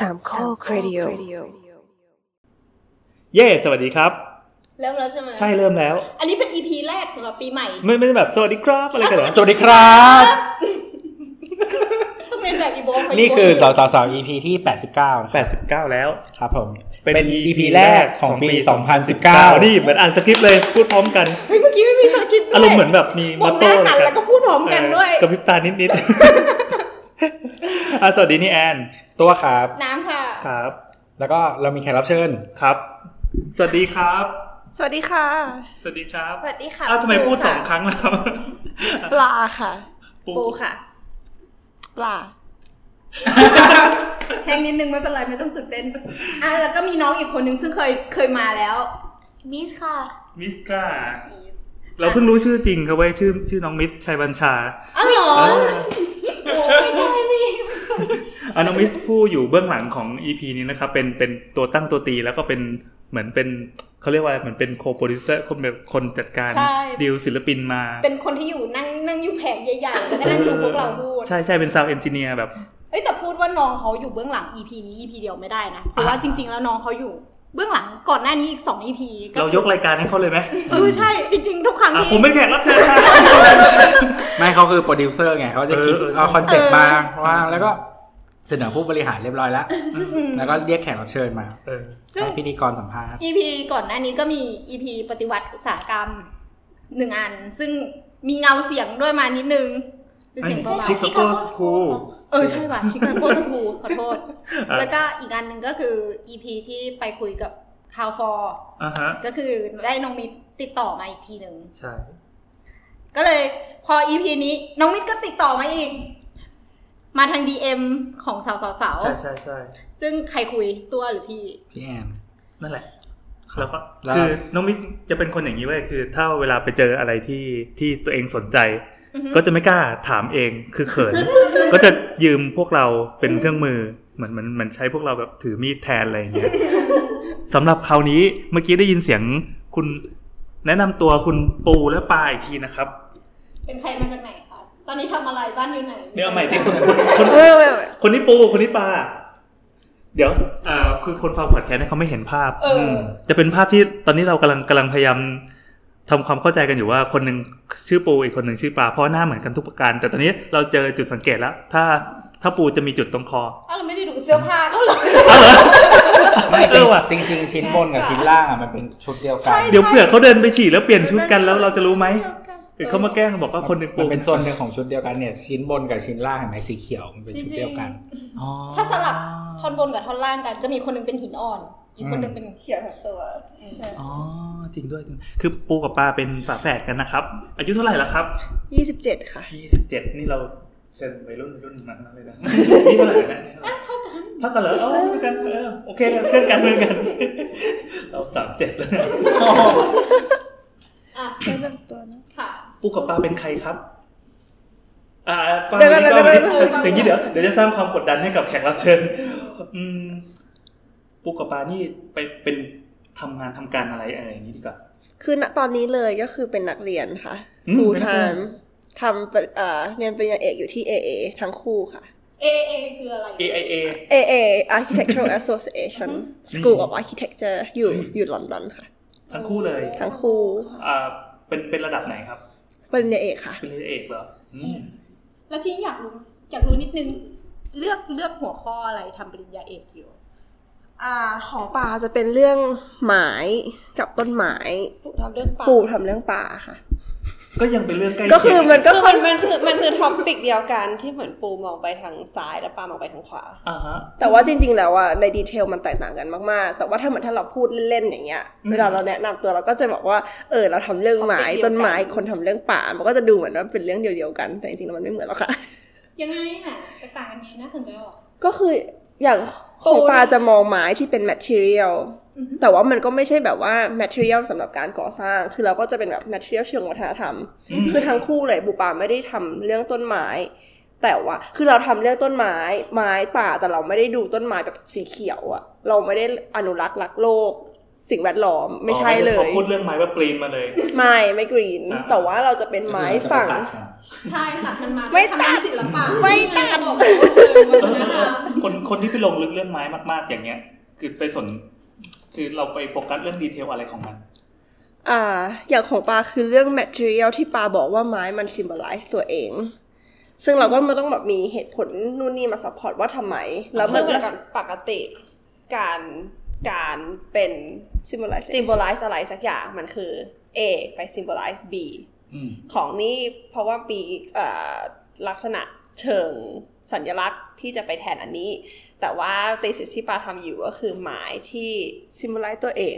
สามข้อครดิโอเย่สวัสดีครับ เริ่มแล้วใช่ไหมใช่เริ่มแล้ว อันนี้เป็น EP แรกสำหรับปีใหม่ ไม่ไม่ได้แบบสวัสดีครับอะไรกันเหรอสวัสดีครับต้องเป็นแบบอีโบขนี่คืออีโบสาวสาวสาว EP ที่89นะแปดสิบเก้าแล้วครับผม เป็นเป็น EP EP แรกของปี2019นี่เหมือนอ่านสคริปต์เลยพูดพร้อมกันเฮ้ยเมื่อกี้ไม่มีสคริปต์ด้วยอารมณ์เหมือนแบบมีมมอองหโต้น้ากันแล้วก็พูดพร้อมกันด้วยกระพริบตานิดๆ อะสวัสดีนี่แอน ตัวครับ น้ำค่ะ ครับ แล้วก็เรามีแขกรับเชิญครับ สวัสดีครับ สวัสดีค่ะ สวัสดีครับสวัสดีค่ะอ้าวทำไมพูดปูสค่ะองครั้งแล้วปลาค่ะ ปูค่ะ ปลาแห้งนิดนึงไม่เป็นไรไม่ต้องตื่นเต้นอะแล้วก็มีน้องอีกคนนึงซึ่งเคยเคยมาแล้ว มิสค่ะ มิสกา เราเพิ่งรู้ชื่อจริงครับเว้ยชื่อชื่อน้องมิสชัยบัญชาอ๋อเหรอเออโอ้ไม่ใช่พี่อาน้องมิสผู้อยู่เบื้องหลังของ EP นี้นะครับเป็นเป็นตัวตั้งตัวตีแล้วก็เป็นเหมือนเป็นเขาเรียกว่าเหมือนเป็น co-producer คนแบบคนจัดการใช่ดีลศิลปินมา เป็นคนที่อยู่นั่งนั่งอยู่แผงใหญ่ๆแล้วก็นั่งดูพวกเราพูดใช่ใช่เป็น sound engineer แบบเอ้ยแต่พูดว่าน้องเขาอยู่เบื้องหลัง EP นี้ EP เดียวไม่ได้นะ เพราะว่าจริง ๆ แล้วน้องเขาอยู่ เบื้องหลังก่อนหน้านี้อีก2 EP ก็เรายกรายการให้เขาเลยไหมเออใช่จริง ๆ ทุกครั้งอะที่ผมเป็นแขกรับเชิญครับไม่เขาคือโปรดิวเซอร์ไงเขาจะคิดเออเออเอา concept เออมาว่าแล้วก็เสนอผู้บริหารเรียบร้อยแล้ว แล้วก็เรียกแขกรับเชิญมาเออซึ่งให้พิธีกรสัมภาษณ์ EP ก่อนหน้านี้ก็มี EP ปฏิวัติอุตสาหกรรมหนึ่งอัน ซึ่งมีเงาเสียงด้วยมานิดนึงเป็นเสียงเบา chic ๆ cool ๆเออใช่ป่ะชิคาโกสคูขอโทษ แล้วก็อีกอันหนึ่งก็คือ EP ที่ไปคุยกับคาวฟอร์อ่าฮะก็คือได้น้องมิตรติดต่อมาอีกทีหนึ่งใช่ ก็เลยพอ EP นี้น้องมิตรก็ติดต่อมาอีก มาทาง DM ของสาวสาวใช่ใช่ใช่ๆซึ่งใครคุยตัวหรือพี่ พี่แอนนั่นแหละแล้วก็แล้วคือน้องมิสจะเป็นคนอย่างนี้เว้ยคือ ถ้าเวลาไปเจออะไรที่ที่ตัวเองสนใจอือฮึ ก็จะไม่กล้าถามเองคือเขิน ก็จะยืมพวกเราเป็นเครื่องมือเหมือนเหมือนเหมือนใช้พวกเราแบบถือมีดแทนอะไรอย่างเงี้ยสำหรับคราวนี้เมื่อกี้ได้ยินเสียงคุณแนะนำตัวคุณปูและปาอีกทีนะครับ เป็นใครมาจากไหนคะตอนนี้ทำอะไรบ้านอยู่ไหนเดี๋ยวเอาใหม่ที่คุณคุณคุณเว้ยเว้ยเว้ยคนนี้ปูคนนี้ปาเดี๋ยวอ่าคือคนฟังพอดแคสต์เนี่ยเขาไม่เห็นภาพเออจะเป็นภาพที่ตอนนี้เรากำลังกำลังพยายาม ทำความเข้าใจกันอยู่ว่าคนหนึ่งชื่อปูอีกคนหนึ่งชื่อปลาเพราะหน้าเหมือนกันทุกประการ แต่ตอนนี้เราเจอจุดสังเกตแล้ว ถ้าถ้าปูจะมีจุดตรงคออ้าวเราไม่ได้ดูเสื้อผ้าเขาเลยไม่เออว่ะจริงจริงๆชิ้นบนกับชิ้นล่างอะมันเป็นชุดเดียวกันใช่เดี๋ยวเผื่อเขาเดินไปฉี่แล้วเปลี่ยนชุดกันแล้วเราจะรู้ไหมหรือเขามาแกล้งบอกว่าคนหนึ่งปูมันเป็นส่วนหนึ่งของชุดเดียวกันเนี่ยชิ้นบนกับชิ้นล่างเห็นไหมสีเขียวมันเป็นชุดเดียวกันอ๋อถ้าสลับท่อนบนกับท่อนล่างกันจะมีคนหนึงเป็นหินอ่อน อีกคนหนึงเป็นเขียวทั้งตัวอ๋อจริงด้วยจริงคือปูกับปลาเป็นฝาแฝดกันนะครับ อายุเท่าไหร่แล้วครับยี่สิบเจ็ดค่ะยี่สิบเจ็ดนี่เราเชิญวัยรุ่นวัยรุ่นมาเลยนะนี่เท่าไหร่นะเท่ากันเหรอเอ้าเหมือนกันเออโอเคกันเพื่อนกันเพื่อนกัน เราสามเจ็ดแล้วนะอะแนะนำตัวนะค่ะปูกับปลาเป็นใครครับอ่าปลาเดี๋ยวๆนี่ก็เดี๋ยวๆเดี๋ยวๆอย่างนี้เดี๋ยวเดี๋ยวจะสร้างความกดดันให้กับแขกรับเชิญอืม ปูกับปลานี่ไปเป็นทำงานทำการอะไรอะไรอย่างนี้ดีกว่าคือณตอนนี้เลยก็คือเป็นนักเรียนค่ะอืม full เป็นนักเรียน time ทำเป็นเอ่อเรียนปริญญาเอกอยู่ที่ AA ทั้งคู่ค่ะ A A คืออะไร AIA AA Architectural Association School of Architecture อยู่อยู่ลอนดอนค่ะ ทั้งคู่เลย ทั้งคู่อ่าเป็นเป็นระดับไหนครับปริญญาเอกค่ะเป็นเรียนเอกเหรออืมแล้วที่อยากรู้อยากรู้นิดนึงเลือกเลือกหัวข้ออะไรทำปริญญาเอกอยู่ อ่าของป่าจะเป็นเรื่องไม้กับต้นไม้ปลูกทำเรื่องป่าปลูกทำเรื่องป่าค่ะ ก็ยังเป็นเรื่องใกล้ก็คือเยงมันก็คือค่มัอนนมันคือมันคือท็อปิกเดียวกันที่เหมือนปูมองไปทางซ้ายแล้วปามองไปทางขวาอ่าฮะแต่ว่าจริง ๆ แล้วอะในดีเทลมันแตกต่างกันมากๆ แต่ว่าถ้าเหมือนถ้าเราพูดเล่นๆอย่างเงี้ยอืมเวลาเราแนะนำตัวเราก็จะบอกว่าเออเราทำเรื่องไม้เอาไปเดียวกันต้นไม้คนทำเรื่องป่า มันก็จะดูเหมือนว่าเป็นเรื่องเดียวๆกัน แต่จริงๆแล้วมันไม่เหมือนหรอกค่ะ ยังไงอะแตกต่างกันไงน่าสนใจออกก็คืออย่าง ของปลาจะมองไม้ที่เป็น material อือฮึแต่ว่ามันก็ไม่ใช่แบบว่า material สำหรับการก่อสร้าง คือเราก็จะเป็นแบบ material เชิงวัฒนธรรมอืมคือทั้งคู่เลยบุปาไม่ได้ทำเรื่องต้นไม้ แต่ว่า คือเราทำเรื่องต้นไม้ ไม้ป่าแต่เราไม่ได้ดูต้นไม้แบบสีเขียวอะเราไม่ได้อนุรักษ์รักโลก สิ่งแวดล้อมไม่ใช่เลอ๋อยพอพูดเรื่องไม้ว่ากรีนมาเลย ไม่ไม่กรีนอ่าแต่ว่าเราจะเป็นไม้ฝั่ง ใช่ค่ะมันมาไม่ตัดทำเป็นศิลปะไม่ตัดบอกว่าเชิญวัฒนธรรมคนคนที่ไปลงลึกเรื่องไม้มาก ๆ อย่างเงี้ย คือไปสน คือเราไปโฟกัสเรื่องดีเทลอะไรของมันอ่า อย่างของปาคือเรื่อง material ที่ปาบอกว่าไม้มัน symbolize ตัวเอง ซึ่งเราก็มันต้องแบบมีเหตุผลนู่นนี่มา support ว่าทำไม แล้วมันปกติการ การเป็น symbolize symbolize อะไรสักอย่างมันคือ A ไป symbolize B อืมของนี่เพราะว่าปีเอ่อลักษณะเชิงสัญลักษณ์ที่จะไปแทนอันนี้ แต่ว่า thesis ที่ปาทำอยู่ก็คือหมายที่ symbolize ตัวเอง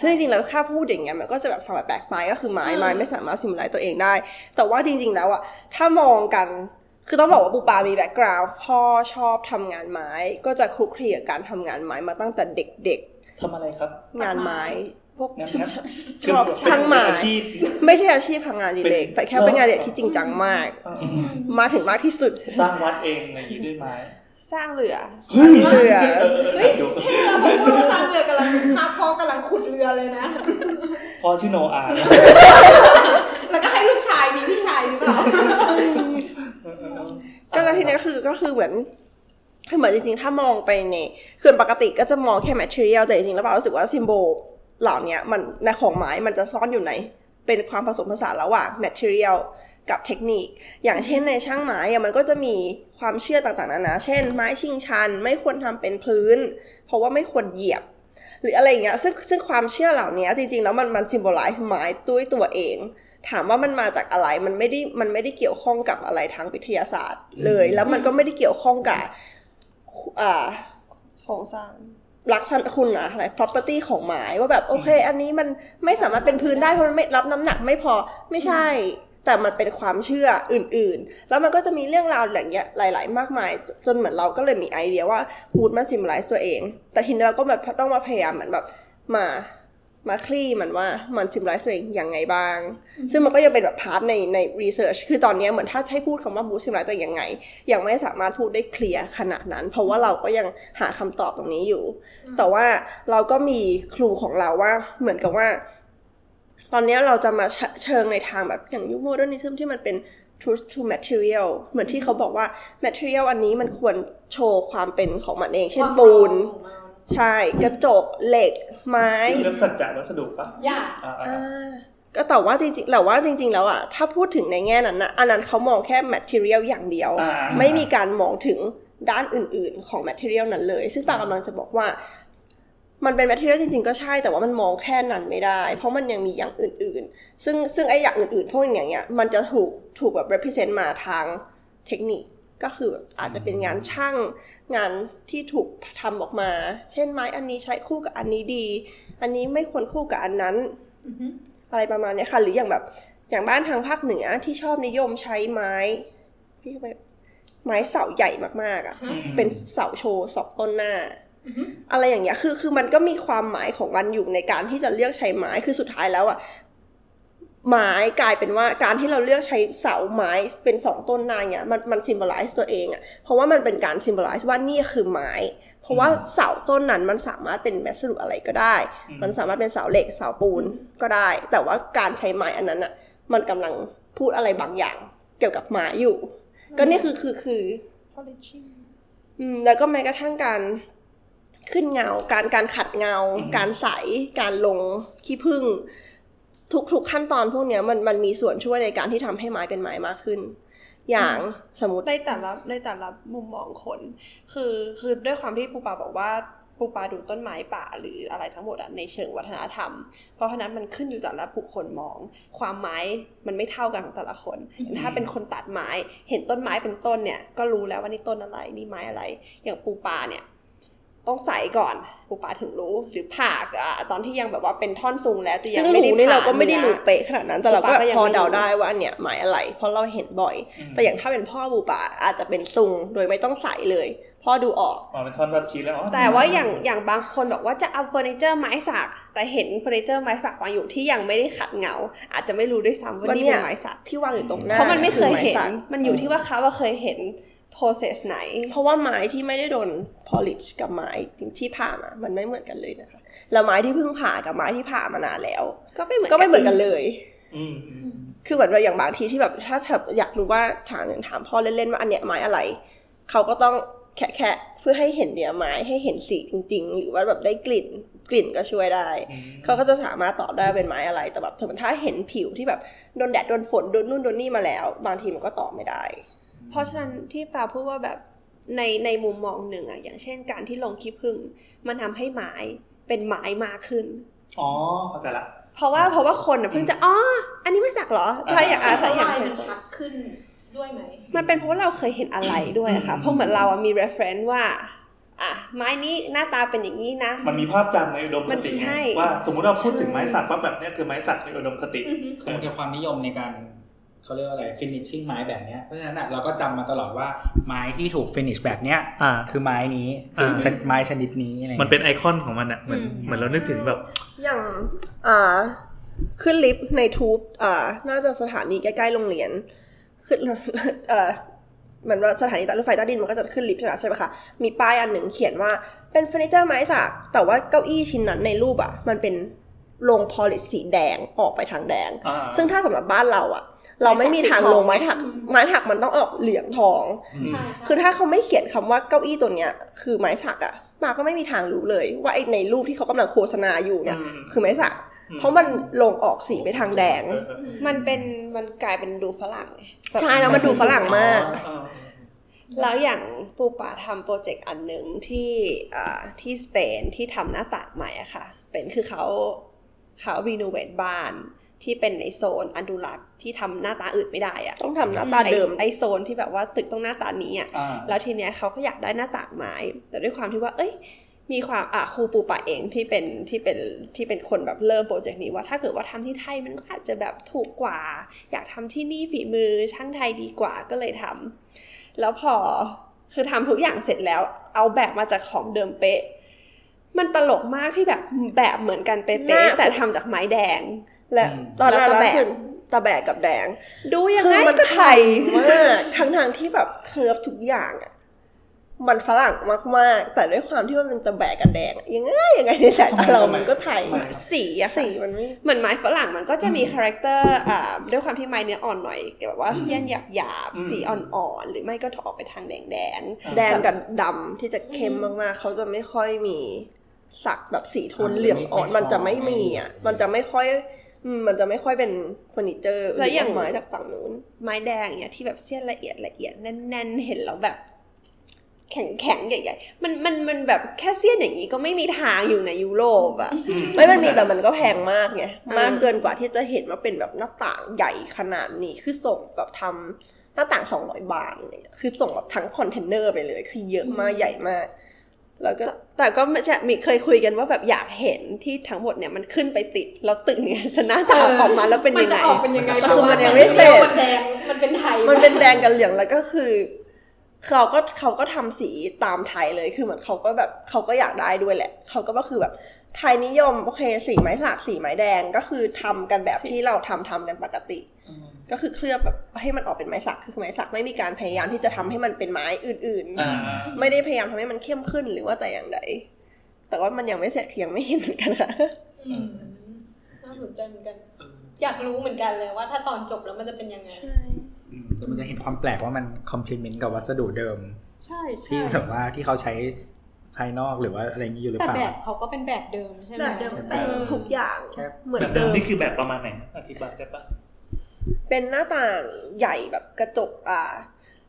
ซึ่งจริงๆแล้วค่าพูดอย่างเงี้ยมันก็จะแบบฟังแบบแปลกไปก็คือหมายหมายไม่สามารถ symbolize ตัวเองได้ แต่ว่าจริงๆแล้วอะถ้ามองกัน คือต้องบอกว่าปูปามีแบ็กกราวด์พ่อชอบทำงานไม้ ก็จะคลุกคลีกับการทำงานไม้มาตั้งแต่เด็กทำอะไรครับๆงานไม้พวกงานชงั้นชคือชอบเป็นช่างไม้อาชีพไม่ใช่อาชีพทำงานอดีเลกเป็นแต่แค่เป็นงานอดีเลกที่จริงจังมากอืมมาถึงมากที่สุด สร้างวัดเองอะไรอย่างงี้ด้วยไม้สร้างเรือเฮ้ยเรือเออเฮ้ยเราพอพูดว่าสร้างเรือกำลังภาพพ่อกำลังขุดเรือเลยนะพ่อชื่อโนอาห์แล้วก็ให้ลูกชายมีพี่ชายหรือเปล่า ก็แล้วทีนี้คือก็คือเหมือนคือเหมือนจริงๆ ถ้ามองไปในคือปกติก็จะมองแค่ material แต่จริงๆ แล้วเรารู้สึกว่า symbol เหล่านี้มันในของไม้มันจะซ่อนอยู่ในเป็นความผสมผสานระหว่าง material กับเทคนิค อย่างเช่นในช่างไม้มันก็จะมีความเชื่อต่างๆนานา เช่น ไม้ชิงชัน ไม่ควรทำเป็นพื้น เพราะว่าไม่ควรเหยียบ หรืออะไรอย่างเงี้ย ซึ่งซึ่งความเชื่อเหล่านี้จริงๆ แล้วมันมัน symbolize ไม้ด้วยตัวเอง ถามว่ามันมาจากอะไรมันไม่ได้มันไม่ได้เกี่ยวข้องกับอะไรทางวิทยาศาสตร์เลย แล้วมันก็ไม่ได้เกี่ยวข้องกับอ่าโครงสร้างลักษณะคุณอะอะไร property ของไม้ว่าแบบโอเค อันนี้มันไม่สามารถเป็นพื้นได้เพราะมันไม่รับน้ำหนักไม่พอไม่ใช่ แต่มันเป็นความเชื่ออื่นๆ แล้วมันก็จะมีเรื่องราวอย่างเงี้ยหลาย ๆ มากมาย จนเหมือนเราก็เลยมีไอเดียว่าพูดมาซิมไลซ์ตัวเอง แต่ทีนี้เราก็แบบต้องมาพยายามเหมือนแบบมา มาคลี่มันว่ามันซิมไลซ์ตัวเองยังไงบ้าง ซึ่งมันก็ยังเป็นแบบพาร์ทในในรีเสิร์ชคือตอนเนี้ยเหมือนถ้าให้พูดคำว่าบูซิมไลซ์ตัวเองยังไง ยังไม่สามารถพูดได้เคลียร์ขนาดนั้น เพราะว่าเราก็ยังหาคำตอบตรงนี้อยู่ แต่ว่าเราก็มีครูของเราว่าเหมือนกับว่า ตอนเนี้ยเราจะมาเชเชิงในทางแบบอย่างยุคโมเดิร์นิซึมที่มันเป็น truth to material เหมือนที่เขาบอกว่า material อันนี้มันควรโชว์ความเป็นของมันเอง เช่นปูน ใช่กระจกเหล็ก ไม้เรื่องสัจจะวัสดุปะยากอ่าอ่าอ่าก็แต่ว่าจริงๆแต่ว่าจริง ๆ แล้วอะถ้าพูดถึงในแง่นั้นนะอันนั้นเขามองแค่ material อย่างเดียวอ่าไม่มีการมองถึงด้านอื่น ๆ ของ material นั้นเลย ซึ่งปากำลังจะบอกว่า มันเป็น material จริง ๆ ก็ใช่ แต่ว่ามันมองแค่นั้นไม่ได้ เพราะมันยังมีอย่างอื่น ๆ ซึ่งซึ่งไอ้อย่างอื่น ๆ พวกอย่างเงี้ย มันจะถูกถูกแบบ represent มาทางเทคนิค ก็คือแบบอาจจะเป็นงานช่างงานที่ถูกทำออกมา เช่นไม้อันนี้ใช้คู่กับอันนี้ดี อันนี้ไม่ควรคู่กับอันนั้นอะไรประมาณเนี้ยค่ะ หรืออย่างแบบ อย่างบ้านทางภาคเหนือที่ชอบนิยมใช้ไม้ที่แบบไม้เสาใหญ่มากๆอะอืมเป็นเสาโชว์สองต้นหน้าอะไรอย่างเงี้ย คือ คือมันก็มีความหมายของมันอยู่ในการที่จะเลือกใช้ไม้ คือสุดท้ายแล้วอะ ไม้กลายเป็นว่าการที่เราเลือกใช้เสาไม้เป็นสองต้นหน้าเนี่ยมันมันซิม b o ล i z e ตัวเองอะ่ะเพราะว่ามันเป็นการซิม b o ล i z e ว่านี่คือไม้ เพราะว่าเสาต้นนั้นมันสามารถเป็นวัสดุอะไรก็ได้อืมมันสามารถเป็นเสาเหล็กเสาปูนก็ได้ แต่ว่าการใช้ไม้อันนั้นอะมันกำลังพูดอะไรบางอย่าง เกี่ยวกับไม้อยู่ ก็นี่คือคือคืออืมแล้วก็แม้กระทั่งการขึ้นเงา การการขัดเงาอืมการใสการลงขี้ผึ้ง ทุกทุกขั้นตอนพวกเนี้ยมันมันมีส่วนช่วยในการที่ทำให้ไม้เป็นไม้มากขึ้น อย่างสมมติในแต่ละในแต่ละมุมมองคนคือคือด้วยความที่ปูปาบอกว่าปูปาดูต้นไม้ป่าหรืออะไรทั้งหมดอะในเชิงวัฒนธรรม เพราะฉะนั้นมันขึ้นอยู่แต่ละบุคคลมอง ความไม้มันไม่เท่ากันของแต่ละคน ถ้าเป็นคนตัดไม้เห็นต้นไม้เป็นต้นเนี่ยก็รู้แล้วว่านี่ต้นอะไรนี่ไม้อะไร อย่างปูปลาเนี่ย ต้องใส่ก่อนปูปลาถึงรู้ หรือผ่าอะตอนที่ยังแบบว่าเป็นท่อนซุงแล้วจะยังไม่ได้นี่เราก็ไม่ได้รู้เป๊ะขนาดนั้นแต่เราก็พอเดาได้ว่าอันเนี่ยหมายอะไร เพราะเราเห็นบ่อย แต่อย่างถ้าเป็นพ่อปูปลาอาจจะเป็นซุงโดยไม่ต้องใส่เลยพ่อดูออกอ๋อเป็นท่อนแบบชี้แล้วอ๋อแต่ว่าอย่างอย่างบางคนบอกว่าจะเอาเฟอร์นิเจอร์ไม้สักแต่เห็นเฟอร์นิเจอร์ไม้สักวางอยู่ที่ยังไม่ได้ขัดเงา อาจจะไม่รู้ด้วยซ้ำว่านี่เป็นไม้สักที่วางอยู่ตรงหน้าเพราะมันไม่เคยเห็น มันอยู่ที่ว่าเขาว่าเคยเห็น process ไหน เพราะว่าไม้ที่ไม่ได้โดน polish กับไม้ที่ผ่ามามันไม่เหมือนกันเลยนะคะ แล้วไม้ที่เพิ่งผ่ากับไม้ที่ผ่ามานานแล้ว ก็ไม่เหมือนก็ไม่เหมือนกันเลยอืมอืมคือเหมือนว่าอย่างบางทีที่แบบถ้าเธออยากรู้ว่าถามถามพ่อเล่นๆว่าอันเนี้ยไม้อะไร เขาก็ต้องแคะแคะเพื่อให้เห็นเนื้อไม้ให้เห็นสีจริง ๆ หรือว่าแบบได้กลิ่นกลิ่นก็ช่วยได้ เขาก็จะสามารถตอบได้ว่าเป็นไม้อะไร แต่แบบสมมติถ้าเห็นผิวที่แบบโดนแดดโดนฝนโดนนู่นโดนนี่มาแล้ว บางทีมันก็ตอบไม่ได้ เพราะฉะนั้นที่ปาพูดว่าแบบในในมุมมองหนึ่งอะอย่างเช่นการที่ลงขี้ผึ้งมันทำให้ไม้เป็นไม้มากขึ้น อ๋อเข้าใจละ เพราะว่าเพราะว่าคนอะเพิ่งจะอ๋ออันนี้ไม่สักเหรอถ้าอยากอะเพถ้าราะอยากลายเห็มันนชัดขึ้นด้วยไหมมันเป็นเพราะว่าเราเคยเห็นอะไรด้วยอะค่ะ เพราะเหมือนเราอะมี reference ว่าอะไม้นี้หน้าตาเป็นอย่างนี้นะ มันมีภาพจำในอุดมคติมันใช่ว่าสมมุติเราพูดถึงไม้สักว่าแบบเนี้ยคือไม้สักในอุดมคติคือมันเป็นความนิยมในการ เขาเรียกว่าอะไร finishing ไม้แบบเนี้ยเพราะฉะนั้นอะเราก็จำมาตลอดว่าไม้ที่ถูก finish แบบเนี้ยอ่าคือไม้นี้คืออาชนิดไม้ชนิดนี้อะไรมันเป็นไอคอนของมันอะเหมือนอืมเหมือนเรานึกถึงแบบ อย่างอ่าขึ้นลิฟต์ในทูบอ่าน่าจะสถานีใกล้ๆโรงเรียน ขึ้นเอ่อเหมือนว่าสถานีรถไฟใต้ดินมันก็จะขึ้นลิฟต์ใช่ไหมใช่ไหมคะ มีป้ายอันหนึ่งเขียนว่าเป็นเฟอร์นิเจอร์ไม้สักแต่ว่าเก้าอี้ชิ้นนั้นในรูปอะ มันเป็นโลงพอลิชสีแดงออกไปทางแดงอ่าซึ่งถ้าสำหรับบ้านเราอะ เราไม่มีทางลงไม้ถัก ไม้ถักมันต้องออกเหลืองทองใช่ใช่คือถ้าเขาไม่เขียนคำว่าเก้าอี้ตัวเนี้ย คือไม้สักอะมาก็ไม่มีทางรู้เลย ว่าไอ้ในรูปที่เขากำลังโฆษณาอยู่เนี่ยอืมคือไม้สักอืมเพราะมันลงออกสีไปทางแดงเออเออมันเป็นมันกลายเป็นดูฝรั่งไงใช่แล้วมันดูฝรั่งมากเออแล้วอย่างปูป่าทำโปรเจกต์อันหนึ่งที่อ่าที่สเปนที่ทำหน้าต่างใหม่อะค่ะ เป็นคือเขาเขารีโนเวทบ้าน ที่เป็นในโซนอนุรักษ์ที่ทำหน้าตาอื่นไม่ได้อะต้องทำหน้าตาเดิมไอโซนที่แบบว่าตึกต้องหน้าตานี้อะอ่าแล้วทีเนี้ยเขาก็อยากได้หน้าต่างไม้ แต่ด้วยความที่ว่า เอ้ย มีความอะครูปูปะเองที่เป็นที่เป็นที่เป็นคนแบบเริ่มโปรเจกต์นี้ว่าถ้าเกิดว่าทำที่ไทยมันก็อาจจะแบบถูกกว่า อยากทำที่นี่ฝีมือช่างไทยดีกว่าก็เลยทำแล้วพอคือทำทุกอย่างเสร็จแล้ว เอาแบบมาจากของเดิมเป๊ะ มันตลกมากที่แบบแบบเหมือนกันเป๊ะๆแต่ทำจากไม้แดง และตอนนั้นตะแบกตะแบกกับแดง ดูยังไงก็ไทยมากทั้งทางๆที่แบบเคิร์ฟทุกอย่างอะมันฝรั่งมากๆ แต่ด้วยความที่มันเป็นตะแบกกับแดงอะยังไงยังไงในสายตาเรามันก็ไทยสีอะสีมันไม่เหมือนไม้ฝรั่งมันก็จะมี character อ่าด้วยความที่ไม้เนื้ออ่อนหน่อยแบบว่าเสี้ยนหยาบหยาบๆอืมสีอ่อนๆหรือไม่ก็ออกไปทางแดงแดงๆแดงกับดำที่จะเข้มมากๆ เขาจะไม่ค่อยมีสักแบบสีโทนเหลืองอ่อนมันจะไม่มีอะมันจะไม่ค่อยอื มมันจะไม่ค่อยเป็นเฟอร์นิเจอร์แล้วอย่างไม้จากฝั่งนู้น ไม้แดงอย่างเงี้ยที่แบบเสี้ยนละเอียดละเอียดแน่นๆ เห็นแล้วแบบ แข็งแข็งๆใหญ่ๆ มันมันมันแบบแค่เสี้ยนอย่างนี้ก็ไม่มีทางอยู่ในยุโรปอะไม่มันมีแต่มันก็แพงมากไงมากเกินกว่าที่จะเห็นว่าเป็นแบบหน้าต่างใหญ่ขนาดนี้คือส่งแบบทำหน้าต่างสองร้อยบาทอะไรเลยคือส่งแบบทั้งคอนเทนเนอร์ไปเลย คือเยอะมากใหญ่มาก แล้วก็แต่ก็จะมีเคยคุยกันว่าแบบอยากเห็นที่ทั้งหมดเนี่ยมันขึ้นไปติดแล้วตึกเนี่ยจะหน้าตาออกมาแล้วเป็นมันยังไงจะออกเป็นยังไงแต่คือมันยังไม่เสร็จมันแดงมันเป็นไทยมันเป็นแดงกับเหลืองแล้วก็คือเขาก็เขาก็ทำสีตามไทยเลยคือเหมือนเขาก็แบบเขาก็อยากได้ด้วยแหละเขาก็ก็คือแบบไทยนิยมโอเคสีไม้สักสีไม้แดงก็คือทำกันแบบที่เราทำทำกันปกติ ก็คือเคลือบแบบให้มันออกเป็นไม้สักคือไม้สักไม่มีการพยายามที่จะทำให้มันเป็นไม้อื่นอ่าๆไม่ได้พยายามทำให้มันเข้มขึ้นหรือว่าแต่อย่างใดแต่ว่ามันยังไม่เสร็จคือยังไม่เห็นเหมือนกันค่ะอืมน่าสนใจเหมือนกัน อยากรู้เหมือนกันเลยว่าถ้าตอนจบแล้วมันจะเป็นยังไงแล้วมันจะเห็นความแปลกว่ามันคอมพลีเมนต์กับวัสดุเดิม ใช่ใช่ที่แบบว่าที่เขาใช้ภายนอกหรือว่าอะไรอย่างนี้อยู่หรือแต่เปล่าแบบเขาก็เป็นแบบเดิมใช่ไหมแบบเดิมแบบทุกอย่างแค่เหมือนแบบเดิเดิมมนี่คือแบบประมาณไหนอธิบายได้ปะ เป็นหน้าต่างใหญ่แบบกระจกอ่า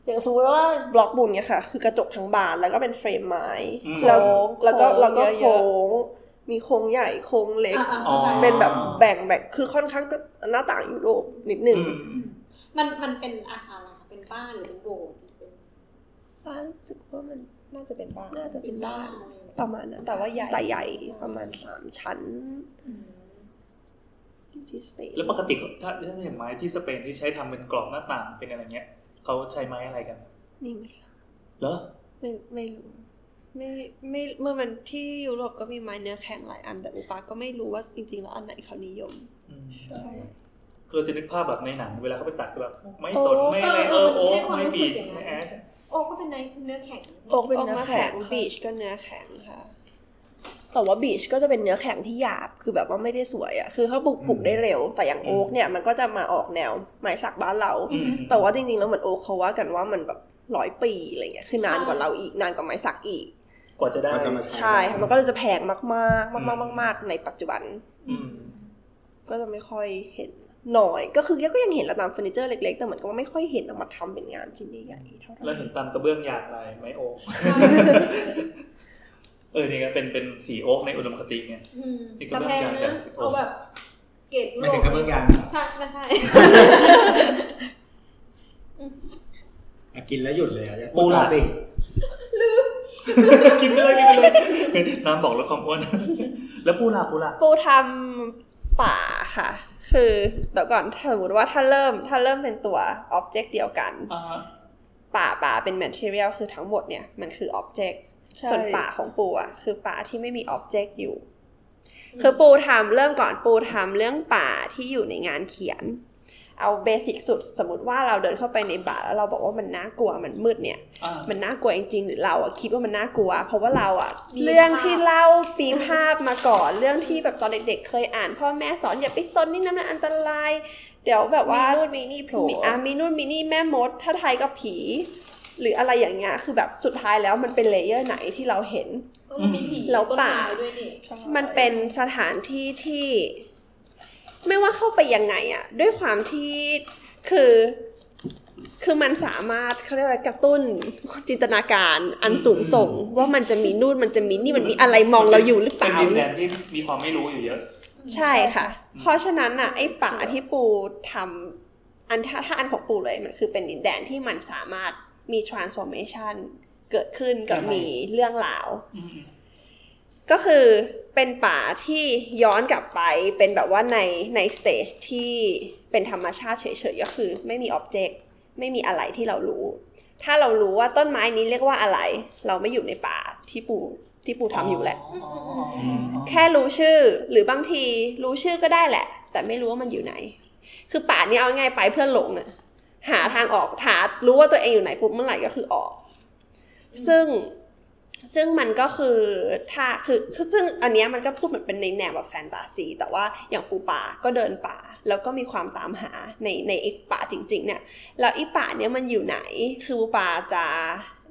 อย่างสมมติว่าบล็อกบุญเนี่ยค่ะ คือกระจกทั้งบานแล้วก็เป็นเฟรมไม้อืมแล้วโค้งแล้วก็โค้งแล้วก็เยอะๆโค้งมีโค้งใหญ่โค้งเล็กอ่าๆเข้าใจเป็นแบบแบ่งแบ่งคือค่อนข้างก็หน้าต่างยุโรปนิดนึงอืมมันมันเป็นอาคารอะไรคะเป็นบ้านหรือเป็นโบสถ์หรือเป็นบ้านรู้สึกว่ามันน่าจะเป็นบ้านน่าจะเป็นบ้านอะไรอย่างเงี้ยประมาณนั้นแต่ว่าใหญ่แต่ใหญ่ประมาณสามชั้น อืมอยู่ที่สเปนแล้วปกติถ้าถ้าอย่างไม้ที่สเปนที่ใช้ทำเป็นกรอบหน้าต่างเป็นอะไรเงี้ยเขาใช้ไม้อะไรกัน นี่ไม่ทราบเหรอไม่ไม่รู้ไม่ไม่เมื่อมันที่ยุโรปก็มีไม้เนื้อแข็งหลายอัน แต่อุปาก็ไม่รู้ว่าจริงๆแล้วอันไหนเขานิยมอืมใช่คือเราจะนึกภาพแบบในหนังเวลาเขาไปตัดแบบไม้โอ้สนไม่อะไรเออโอ๊กเออมันไม่ให้ความรู้สึบีกชอย่างนั้นไม่แอชโอ้ก็เป็นเนื้อแข็งโอ๊กเป็นเนื้อแข็งโอ๊กเนื้อแข็งบีชก็เนื้อแข็งค่ะ แต่ว่าบีชก็จะเป็นเนื้อแข็งที่หยาบ คือแบบว่าไม่ได้สวยอะคือเขาปลูกปลูกได้เร็ว แต่อย่างโอ๊กเนี่ยมันก็จะมาออกแนวไม้สักบ้านเราอืมแต่ว่าจริงๆแล้วเหมือนโอ๊กเขาว่ากันว่ามันแบบร้อยปีอะไรเงี้ย คือนานกว่าเราอีก นานกว่าไม้สักอีก กว่าจะได้ก็จะมาใช้ใช่ค่ะมันก็เลยจะแพงมากๆ มากๆมากๆในปัจจุบันอืมก็จะไม่ค่อยเห็นหน่อย ก็คือก็ยังเห็นแล้วตามเฟอร์นิเจอร์เล็กๆ แต่เหมือนก็ไม่ค่อยเห็นเอามาทำเป็นงานชิ้นใหญ่ๆเท่าไหร่แล้วเห็นตามกระเบื้องยางลายไม้โอ๊ก เออนี่ก็เป็นเป็นสีโอ๊กในอุดมคติไงอืมนี่ก็แต่แพงเบื้องยางนะแบบเอาแบบเกรดยุโรไม่ปถึงกับเบื้องยางใช่ก็ใช่อะกินแล้วหยุดเลยอะปูล่ะสิกินไปเลยกินไปเลยน้ำบอกลดความอ้วนแล้วปูล่ะปูล่ะปูทำป่าค่ะ คือเดี๋ยวก่อนสมมติว่าถ้าเริ่มถ้าเริ่มเป็นตัวอ็อบเจกต์เดียวกันอ่าฮะป่าป่าเป็น material คือทั้งหมดเนี่ยมันคือ object ใช่ ส่วนป่าของปูอะคือป่าที่ไม่มี object อยู่ คือปูทำเริ่มก่อนปูทำเรื่องป่าที่อยู่ในงานเขียน เอา basic สุดสมมติว่าเราเดินเข้าไปในป่าแล้วเราบอกว่ามันน่ากลัวมันมืดเนี่ยอ่ามันน่ากลัวจริงๆหรือเราอะคิดว่ามันน่ากลัว เพราะว่าเราอะมีเรื่องภาพที่เล่าปีภาพมาก่อนเรื่องที่แบบตอนเด็กๆเคยอ่าน พ่อแม่สอนอย่าไปซนนี่นะมันอันตราย เดี๋ยวแบบว่ามีนู่นมีนี่โผล่มีอะมีนู่นมีนี่แม่มด ถ้าไทยก็ผี หรืออะไรอย่างเงี้ยคือแบบสุดท้ายแล้วมันเป็น layer ไหนที่เราเห็นก็มันมีผีแล้วต้นป่าไม้ด้วยนี่มันเป็นสถานที่ที่ ไม่ว่าเข้าไปยังไงอะด้วยความที่คือคือมันสามารถเขาเรียกว่ากระตุ้นจินตนาการอันสูงส่ง ว่ามันจะมีนู่นมันจะมีนี่มันมีอะไรมองเราอยู่หรือเปเป็นล่าดินแดนที่มีความไม่รู้อยู่เยอะ ใช่ค่ะ เพราะฉะนั้นอะไอ้ป่าที่ปูทำอันถ้าถ้าอันของปูเลยมันคือเป็นดินแดนที่มันสามารถ มี transformation เกิดขึ้นกับยังไงมีเรื่องราวอืมก็คือเป็นป่าที่ย้อนกลับไปเป็นแบบว่าในในสเตจที่เป็นธรรมชาติเฉยๆก็คือ ไม่มีอ็อบเจกต์ไม่มีอะไรที่เรารู้ ถ้าเรารู้ว่าต้นไม้นี้เรียกว่าอะไร เราไม่อยู่ในป่าที่ปูที่ปูทำอยู่แหละ แค่รู้ชื่อหรือบางทีรู้ชื่อก็ได้แหละ แต่ไม่รู้ว่ามันอยู่ไหน คือป่านี้เอาง่ายๆไปเพื่อหลงอะ หาทางออกหารู้ว่าตัวเองอยู่ไหนปุ๊บเมื่อไหร่ก็คือออก ซึ่งซึ่งมันก็คือถ้าคือคือซึ่งอันเนี้ยมันก็พูดเหมือนเป็นในแนวแบบแฟนตาซี แต่ว่าอย่างปูป่าก็เดินป่า แล้วก็มีความตามหาในในไอ้ป่าจริง ๆ เนี่ยแล้วไอ้ป่าเนี้ยมันอยู่ไหนคือปูป่าจะ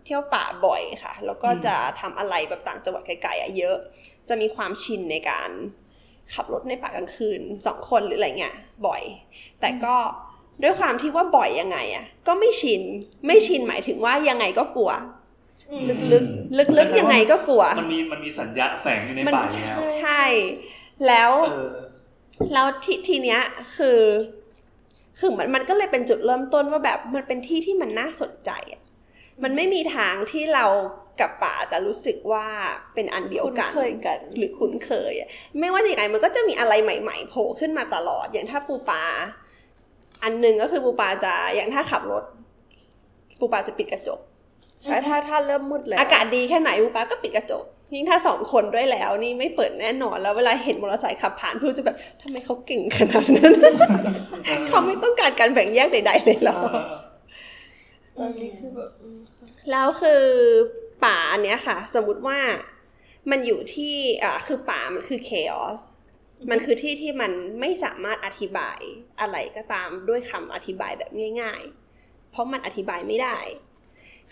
เที่ยวป่าบ่อยค่ะ แล้วก็จะทำอะไรแบบต่างจังหวัดไกลๆอะเยอะ จะมีความชินในการขับรถในป่ากลางคืนสองคนหรืออะไรเงี้ยบ่อย แต่ก็ ด้วยความที่ว่าบ่อยยังไงอะก็ไม่ชิน ไม่ชินหมายถึงว่ายังไงก็กลัวอืมลึกๆลึกๆยังไงก็กลัว มันมีมันมีสัญญาแฝงอยู่ในมันป่าอยู่แล้วใช่ แล้วเออแล้วทีทีเนี้ยคือคือมันมันก็เลยเป็นจุดเริ่มต้นว่าแบบมันเป็นที่ที่มันน่าสนใจอะมันไม่มีทางที่เรากับป่าจะรู้สึกว่าเป็นอันเดียวกัน คุ้นเคยกัน หรือคุ้นเคยอะไม่ว่าอย่างไรมันก็จะมีอะไรใหม่ ๆ โผล่ขึ้นมาตลอดอย่างถ้าปูปลา อันหนึ่งก็คือปูปลาจะอย่างถ้าขับรถ ปูปลาจะปิดกระจก ใช่ถ้าถ้าเริ่มมืดแล้วอากาศดีแค่ไหนปูปลาก็ปิดกระจกยิ่งถ้าสองคนด้วยแล้วนี่ไม่เปิดแน่นอนแล้วเวลาเห็นมอเตอร์ไซค์ขับผ่านพูดจะแบบทำไมเขาเก่งขนาดนั้นเขาไม่ต้องการการแบ่งแยกใด ๆ เลยหรอตอนนี้คือแบบแล้วคือป่าอันเนี้ยค่ะ สมมติว่ามันอยู่ที่อ่าคือป่ามันคือ chaos มันคือที่ที่มันไม่สามารถอธิบายอะไรก็ตามด้วยคำอธิบายแบบง่าย ๆ เพราะมันอธิบายไม่ได้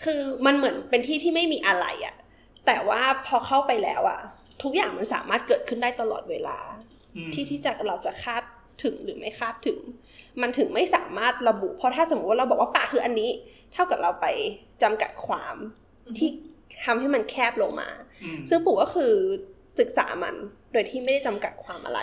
คือมันเหมือนเป็นที่ที่ไม่มีอะไรอะแต่ว่าพอเข้าไปแล้วอะทุกอย่างมันสามารถเกิดขึ้นได้ตลอดเวลาอืมที่ที่จะเราจะคาดถึงหรือไม่คาดถึง มันถึงไม่สามารถระบุ เพราะถ้าสมมติว่าเราบอกว่าป่าคืออันนี้ เท่ากับเราไปจำกัดความที่ทำให้มันแคบลงมาอืมซึ่งปู่ก็คือ ศึกษามัน โดยที่ไม่ได้จำกัดความอะไร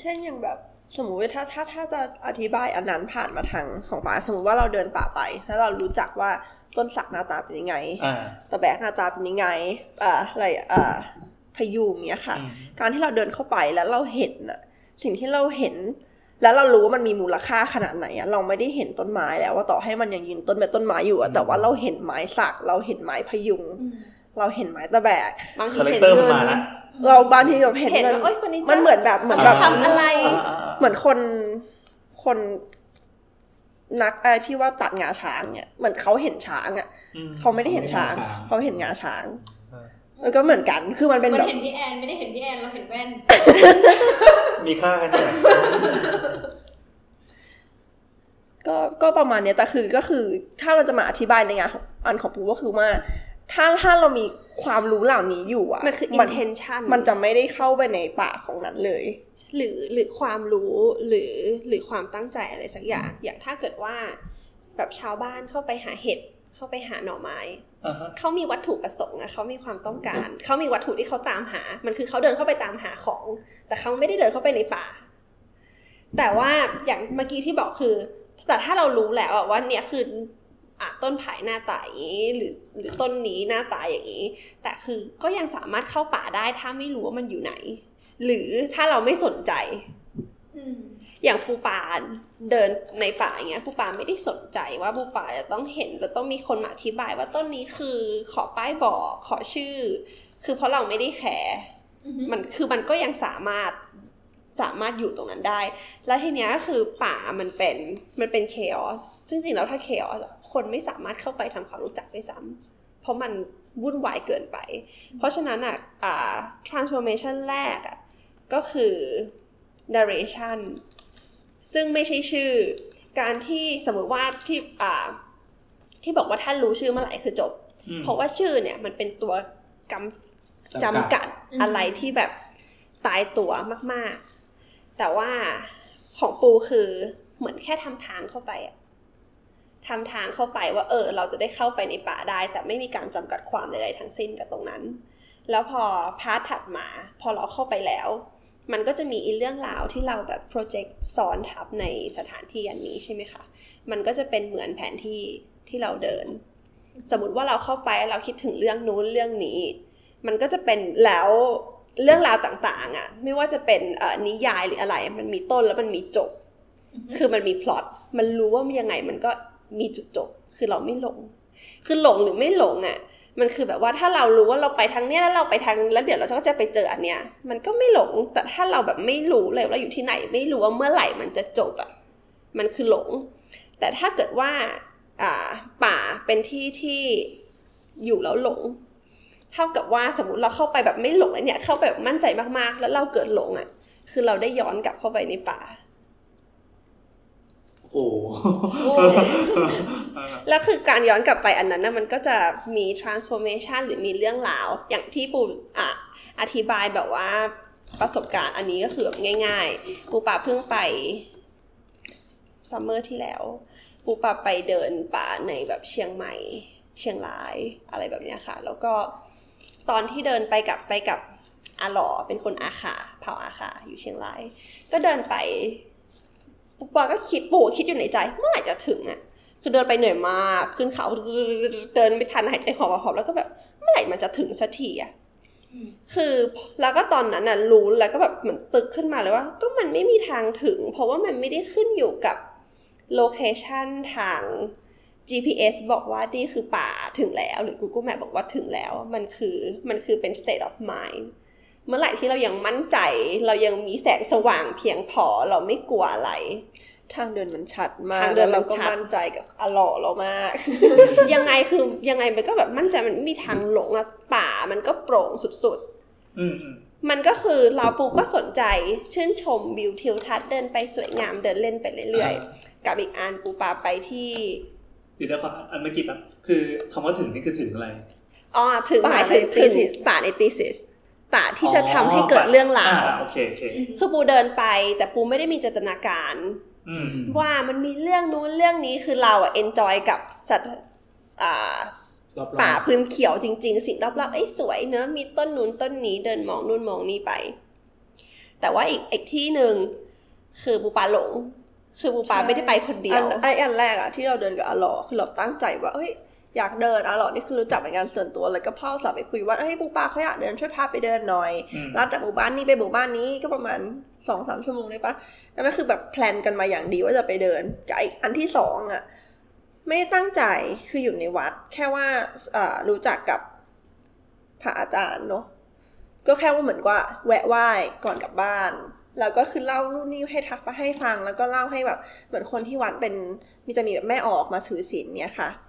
เช่นอย่างแบบสมมุติว่าถ้าถ้าถ้าจะอธิบายอันนั้นผ่านมาทางของป่าสมมติว่าเราเดินป่าไป แล้วเรารู้จักว่าต้นสักหน้าตาเป็นยังไงอ่าตะแบกหน้าตาเป็นยังไงเอ่ออะไรเอ่อพยุงเนี้ยค่ะอืมการที่เราเดินเข้าไปแล้วเราเห็นอะสิ่งที่เราเห็น แล้วเรารู้ว่ามันมีมูลค่าขนาดไหนอะเราไม่ได้เห็นต้นไม้แล้วว่าต่อให้มันยังยืนต้นเป็นต้นไม้อยู่อะแต่ว่าเราเห็นไม้สัก เราเห็นไม้พะยูงอืม เราเห็นไม้ตะแบกบางทีเห็น character มันเงินมาละเราบางทีแบบเห็นเห็นเงินว่าโอ๊ยเฟอร์นิเจอร์มันเหมือนแบบเหมือนแบบทำอะไรอ่าอ่าอ่าเหมือนคนคนนักเอ่อที่ว่าตัดงาช้างเนี่ยเหมือนเขาเห็นช้างอะอืมเขาไม่ได้เห็นช้างเขาไม่ได้เห็นช้าง เขาเห็นงาช้างเออมันก็เหมือนกันคือมันเป็นมันแบบเห็นพี่แอนไม่ได้เห็นพี่แอนเราเห็นแว่น มีค่ากันไหมก็ก็ประมาณเนี้ยแต่คือก็คือถ้าเราจะมาอธิบายในงานของอันของปูก็คือว่า ถ้าถ้าเรามีความรู้เหล่านี้อยู่อะมันคือ intention มันจะไม่ได้เข้าไปในปากของนั้นเลย หรือหรือความรู้หรือหรือความตั้งใจอะไรสักอย่าง อย่างถ้าเกิดว่า แบบชาวบ้านเข้าไปหาเห็ดเข้าไปหาหน่อไม้อ่าฮะเขามีวัตถุประสงค์อะเขามีความต้องการ เขามีวัตถุที่เขาตามหา มันคือเขาเดินเข้าไปตามหาของ แต่เขาไม่ได้เดินเข้าไปในป่า แต่ว่าอย่างเมื่อกี้ที่บอกคือ แต่ถ้าเรารู้แล้วอะว่าเนี่ยคือ อะต้นไผ่หน้าตาอย่างนี้หรือหรือต้นนี้หน้าตาอย่างนี้ แต่คือก็ยังสามารถเข้าป่าได้ถ้าไม่รู้ว่ามันอยู่ไหน หรือถ้าเราไม่สนใจอืมอย่างปูปลาเดินในป่าอย่างเงี้ยปูปลาไม่ได้สนใจว่าปูปลาจะต้องเห็นแล้วต้องมีคนมาอธิบายว่าต้นนี้คือขอป้ายบอกขอชื่อ คือเพราะเราไม่ได้แคร์อือฮึมันคือมันก็ยังสามารถสามารถอยู่ตรงนั้นได้ แล้วทีเนี้ยก็คือป่ามันเป็นมันเป็น chaos ซึ่งจริงๆแล้วถ้า chaos อะ คนไม่สามารถเข้าไปทำความรู้จักด้วยซ้ำเพราะมันวุ่นวายเกินไป เพราะฉะนั้นอะอ่า transformation แรกอะก็คือ narration ซึ่งไม่ใช่ชื่อ การที่สมมุติว่าที่อ่าที่บอกว่าท่านรู้ชื่อเมื่อไหร่คือจบอืมเพราะว่าชื่อเนี่ยมันเป็นตัวกำจำจำกัดกัดอะไรที่แบบตายตัวมาก ๆ แต่ว่าของปูคือเหมือนแค่ทำทางเข้าไปอะ ทำทางเข้าไปว่าเออ เราจะได้เข้าไปในป่าได้ แต่ไม่มีการจำกัดความใดๆทั้งสิ้นกับตรงนั้น แล้วพอ part ถัดมา พอเราเข้าไปแล้ว มันก็จะมีอีเรื่องราวที่เราแบบ project ซ้อนทับในสถานที่อันนี้ใช่ไหมคะ มันก็จะเป็นเหมือนแผนที่ที่เราเดิน สมมติว่าเราเข้าไปเราคิดถึงเรื่องนู้นเรื่องนี้ มันก็จะเป็นแล้วเรื่องราวต่าง ๆอะ ไม่ว่าจะเป็นนิยายหรืออะไร มันมีต้นแล้วมันมีจบ คือมันมีพล็อต มันรู้ว่ามันยังไงมันก็ มีจุดจบ คือเราไม่หลง คือหลงหรือไม่หลงอะ มันคือแบบว่าถ้าเรารู้ว่าเราไปทางเนี้ยแล้วเราไปทางแล้วเดี๋ยวเราก็จะไปเจออันเนี้ย มันก็ไม่หลง แต่ถ้าเราแบบไม่รู้เลยว่าอยู่ที่ไหน ไม่รู้ว่าเมื่อไหร่มันจะจบอะ มันคือหลง แต่ถ้าเกิดว่าอ่าป่าเป็นที่ที่อยู่แล้วหลง เท่ากับว่าสมมติเราเข้าไปแบบไม่หลงเลยเนี่ย เข้าไปแบบมั่นใจมากๆ แล้วเราเกิดหลงอะ คือเราได้ย้อนกลับเข้าไปในป่า โอ้โหแล้วคือการย้อนกลับไปอันนั้นนะมันก็จะมี transformation หรือมีเรื่องราว อย่างที่ปูอะอธิบายแบบว่าประสบการณ์อันนี้ก็คือแบบง่าย ๆ ปูป่าเพิ่งไปซัมเมอร์ที่แล้ว ปูป่าไปเดินป่าในแบบเชียงใหม่ เชียงรายอะไรแบบเนี้ยค่ะ แล้วก็ตอนที่เดินไปกับไปกับอาหล่อเป็นคนอาขาเผ่าอาขาอยู่เชียงราย ก็เดินไป ปูปาก็คิดปูคิดอยู่ในใจ เมื่อไหร่จะถึงอะคือเดินไปเหนื่อยมากขึ้นเขาเดินไม่ทันหายใจหอบหอบแล้วก็แบบเมื่อไหร่มันจะถึงสักทีอะคือแล้วก็ตอนนั้นน่ะรู้แล้วก็แบบเหมือนตึกขึ้นมาเลยว่า ก็มันไม่มีทางถึง เพราะว่ามันไม่ได้ขึ้นอยู่กับโลเคชันทาง GPS บอกว่านี่คือป่าถึงแล้ว หรือ Google Map บอกว่าถึงแล้ว มันคือมันคือเป็น state of mind เมื่อไหร่ที่เรายังมั่นใจ เรายังมีแสงสว่างเพียงพอเราไม่กลัวอะไร ทางเดินมันชัดมากทางเดินมันแล้วเราก็ชัดมั่นใจกับอร่อเรามาก ยังไงคือยังไงมันก็แบบมั่นใจมันไม่มีทางหลงอะป่ามันก็โปร่งสุดอืมอืมๆมันก็คือเราปูก็สนใจชื่นชมวิวทิวทัศน์เดินไปสวยงามเดินเล่นไปเรื่อยๆ กับอีกอันปูปาไปที่เดี๋ยวเดี๋ยวขออันเมื่อกี้แบบคือคำว่าถึงนี่คือถึงอะไรอ๋อถึงหป่ามายถึงในถึง thesis ป่าในตีซิส ป่าที่จะทำให้เกิดเรื่องราวอ่โอเคโอเคคือปูเดินไป แต่ปูไม่ได้มีจินตนาการอืมว่ามันมีเรื่องนู้นเรื่องนี้คือเราอะเอนจอยกับสัตว์อ่ารอบๆป่าพื้นเขียวจริง ๆ สิ่งรอบๆเอ้ยสวยเนอะมีต้นนู้นต้นนี้เดินมองนู่นมองนี่ไป แต่ว่าอีกอีกที่หนึ่งคือปูปลาหลง คือปูปลาไม่ได้ไปคนเดียวอันไออันแรกอะที่เราเดินกับอาหลอคือเราตั้งใจว่าเฮ้ย อยากเดินอาหลอนี่คือรู้จักเป็นการส่วนตัวเลยก็พ่อสาวไปคุยว่าเฮ้ยปูปาเขาอยากเดินช่วยพาไปเดินหน่อยอืมลัดจากหมู่บ้านนี้ไปหมู่บ้านนี้ก็ประมาณสองสามชั่วโมงได้ปะแล้วนั่นคือแบบแพลนกันมาอย่างดีว่าจะไปเดินกับไออันที่สองอะไม่ได้ตั้งใจคืออยู่ในวัด แค่ว่าเอ่อรู้จักกับพระอาจารย์เนาะก็แค่ว่าเหมือนว่าแวะไหว้ก่อนกลับบ้าน แล้วก็คือเล่านู่นนี่ให้ทักให้ฟัง แล้วก็เล่าให้แบบเหมือนคนที่วัดเป็นมีจะมีแบบแม่ออกมาถือศีลเนี่ยค่ะอ่า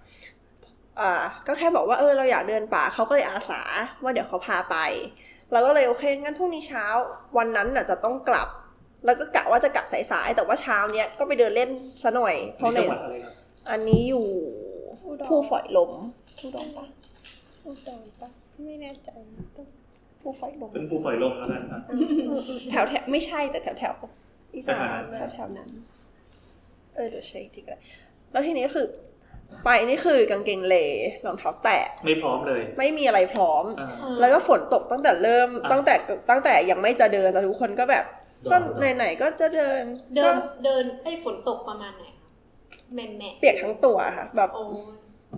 ก็แค่บอกว่าเออเราอยากเดินป่าเขาก็เลยอาสาว่าเดี๋ยวเขาพาไป เราก็เลยโอเคงั้นพรุ่งนี้เช้าวันนั้นน่ะจะต้องกลับ แล้วก็กะว่าจะกลับสายๆแต่ว่าเช้าเนี้ยก็ไปเดินเล่นซะหน่อยเพราะในจังหวัดอะไรครับอันนี้อยู่ผู้ฝอยลมผู้ดองปะผู้ดองปะไม่แน่ใจผู้ฝอยลมเป็นภูฝอยลมแล้วกันครับแถวแถวไม่ใช่แต่แถวแถวอีสานอ่าแถวแถวนั้น เออเดี๋ยวเช็คทีก็ได้แล้วทีนี้คือ ไปนี่คือกางเกงเลรองเท้าแตะไม่พร้อมเลย ไม่มีอะไรพร้อมอ่าแล้วก็ฝนตกตั้งแต่เริ่มอะตั้งแต่ตั้งแต่ยังไม่จะเดินแต่ทุกคนก็แบบก็ไหนๆก็จะเดิน เดิก็นเดินไอ้ฝนตกประมาณไหนคะแม่แม่เปียกทั้งตัวค่ะแบบโอ้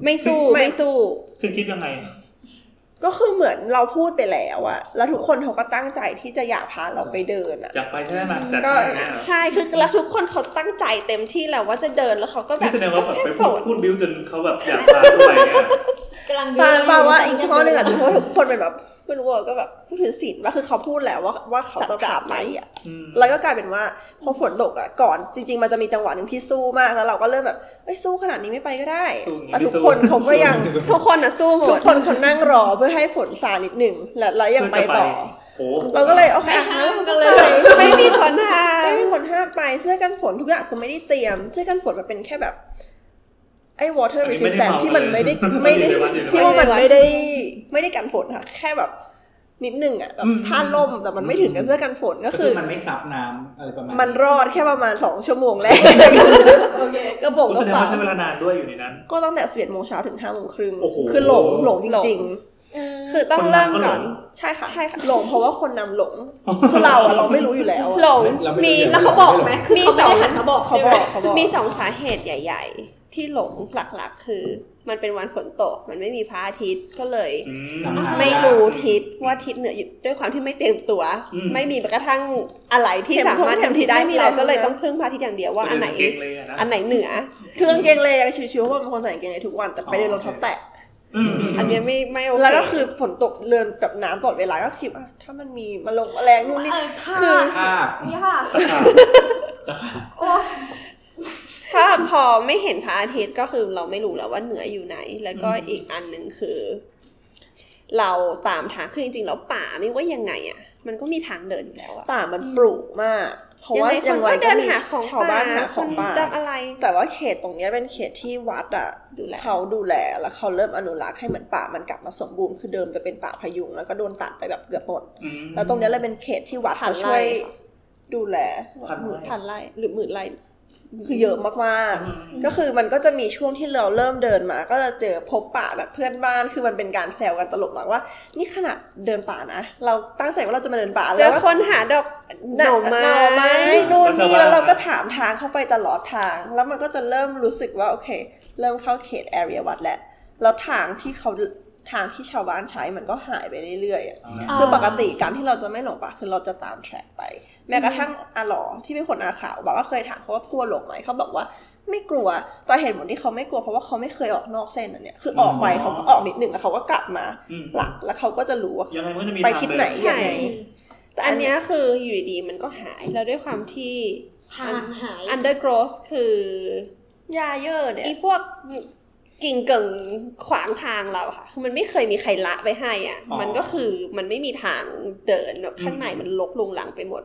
ไม่สู้ไม่ไม่สู้ คือคิดยังไง ก็คือเหมือนเราพูดไปแล้วอะแล้วทุกคนเขาก็ตั้งใจที่จะอยากพาเราไปเดินอะอยากไปใช่ไหมจัดก็ไปเนี่ยใช่คือแล้วทุกคนเขาตั้งใจเต็มที่แล้วว่าจะเดินแล้วเขาก็แบนี่บแสดงว่าแบบแค่ไปฝพูดนพูดบิ้วจนเขาแบบอยากพาด้วยเนี่ยกำลังปาเดินปาว่ายู่อีกข้อหนึ่งอะถือว่าทุกคนเป็นแบบ ไม่รู้ว่าก็แบบผู้ถือศีลว่าคือเขาพูดแล้วว่าว่าเขาจะพาไปอะอืมแล้วก็กลายเป็นว่าพอฝนตกอะก่อนจริง ๆ มันจะมีจังหวะหนึ่งที่สู้มากแล้วเราก็เริ่มแบบเอ้ยสู้ขนาดนี้ไม่ไปก็ได้สู้อย่างนี้แต่ทุกไม่สู้คนเขาก็ยังทุกคนอะสู้หมทุกดคนเขานั่งรอเพื่อให้ฝนซานิดหนึ่งแล้วแล้วยังไปต่อโหเราก็เลยโอเคไม่อะห้ามกัก็นเลเลยยไม่มีคนห้ามไม่มีคนห้ามไปเสื้อกันฝนทุกอย่างคือไม่ได้เตรียม เสื้อกันฝนมันเป็นแค่แบบ ไอ้ water อันนี้ไม่ได้ resistant เมาที่มันไม่ได้เลยไม่ได้อยู่ในวัดอยู่ในวัด ที่ว่ามันไม่ได้ไม่ได้กันฝนค่ะ แค่แบบนิดหนึ่งอะแบบอืม ผ้าล่มแต่มันไม่ถึงกับเสื้อกันฝนก็ก็คืคืออมันไม่ซับน้ำอะไรประมาณมันรอดแค่ประมาณสองชั่วโมงแรกก็บอกโอ้ก็แสดงเปล่าว่าใช้เวลานานด้วยอยู่ในนั้น ก็ตั้งแต่สิบเอ็ดโมงเช้าถึงห้าโมงครึ่งโอ้โห คือหลงหลงจริง ๆ คือต้องเริ่มก่อนคนนำก็หลงใช่ค่ะใช่ค่ะหลงเพราะว่าคนนำหลงคือเราอะเราไม่รู้อยู่แล้วอะ หลงเราไม่มีรู้แล้วเขาบอกไหมคือมีเขาสไม่องได้หันมาบอกเขาใช่ไหบมอกเขาบอก มีสองสาเหตุใหญ่ ๆ ที่หลงหลักๆ คือ มันเป็นวันฝนตก มันไม่มีพระอาทิตย์ก็เลยอืมนำทางไม่รู้ทิศว่าทิศเหนืออยู่ด้วยความที่ไม่เตรียมตัวอืมไม่มีแม้กระทั่งอะไรที่สามารถทำทิศได้เราก็เลยต้องพึ่งพระอาทิตย์อย่างเดียวว่าอันไหนเก่งเลยอะนะอันไหนเหนือคือกางเกงเลยยังชิวๆเพราะว่าเป็นคนใส่กางเกงในทุกวันแต่ไปเดินรองเท้าแตะอืมอันเนี้ยไม่ไม่โอเคแล้วก็คือฝนตกเรือนแบบน้ำตลอดเวลาก็คิดว่าถ้ามันมีมาลงแมลงนู่นนี่เออถ้าคือภาพถ้าตะขาบตะขาบ ถ้าพอไม่เห็นพระอาทิตย์ก็คือเราไม่รู้แล้วว่าเหนืออยู่ไหน แล้วก็อีกอันหนึ่งคือ เราตามทางคือจริงๆแล้วป่าไม่ว่ายังไงอะมันก็มีทางเดินอยู่แล้วอะป่ามันปลูกมากเพราะว่ายัยังงไงไงคนก็เดิก็นมีหาของชาวบ้านหาของคนป่าดำอะไร แต่ว่าเขตตรงเนี้ยเป็นเขตที่วัดอะดูแลเขาดูแลแล้วเขาเริ่มอนุรักษ์ให้เหมือนป่ามันกลับมาสมบูรณ์คือเดิมจะเป็นป่าพยุงแล้วก็โดนตัดไปแบบเกือบหมดอืมแล้วตรงเนี้ยเลยเป็นเขตที่วัดพันเขาช่วยไร่ค่ะดูแลพันไร่พันไร่หรือหมื่นไร่ คือเยอะมากอืมๆก็คือมันก็จะมีช่วงที่เราเริ่มเดินมา ก็จะเจอพบป่าแบบเพื่อนบ้าน คือมันเป็นการแซวกันตลกมากว่า นี่ขนาดเดินป่านะ เราตั้งใจว่าเราจะมาเดินป่าเจแล้อวก็คนหาดอกหน่อไม้หน่อไม้นู่นแล้วชาวนี่บ้านแล้วเราก็ถามทางเข้าไปตลอดทาง แล้วมันก็จะเริ่มรู้สึกว่าโอเค เริ่มเข้าเขตแอเรียวัดแล้วแล้วทางที่เขา ทางที่ชาวบ้านใช้มันก็หายไปเรื่อยๆอะอ่าคือปกติการที่เราจะไม่หลงป่าคือเราจะตามแทร็กไป แม้กระทั่งอาหลอที่เป็นคนอาขาวบอกว่าเคยถามเขาว่ากลัวหลงไหมเขาบอกว่าไม่กลัวแต่เหตุผลที่เขาไม่กลัวเพราะว่าเขาไม่เคยออกนอกเส้นอันเนี้ยคือออกไปอ๋อเขาก็ออกนิดหนึ่งแล้วเขาก็กลับมาอืมหลักแล้วเขาก็จะรู้ว่ายังไงมันก็จะมีไปทางทิศเดิไหนใช่ยังไงแต่อันเนี้ยคืออยู่ดีๆมันก็หายแล้วด้วยความที่ทางหาย undergrowth คือยาเยอะเนี่ยอีพวก กิ่งเก่งขวางทางเราอะค่ะ คือมันไม่เคยมีใครละไว้ให้อะอ๋อมันก็คือมันไม่มีทางเดินแบบข้างในอืมมันลกลุงหลังไปหมด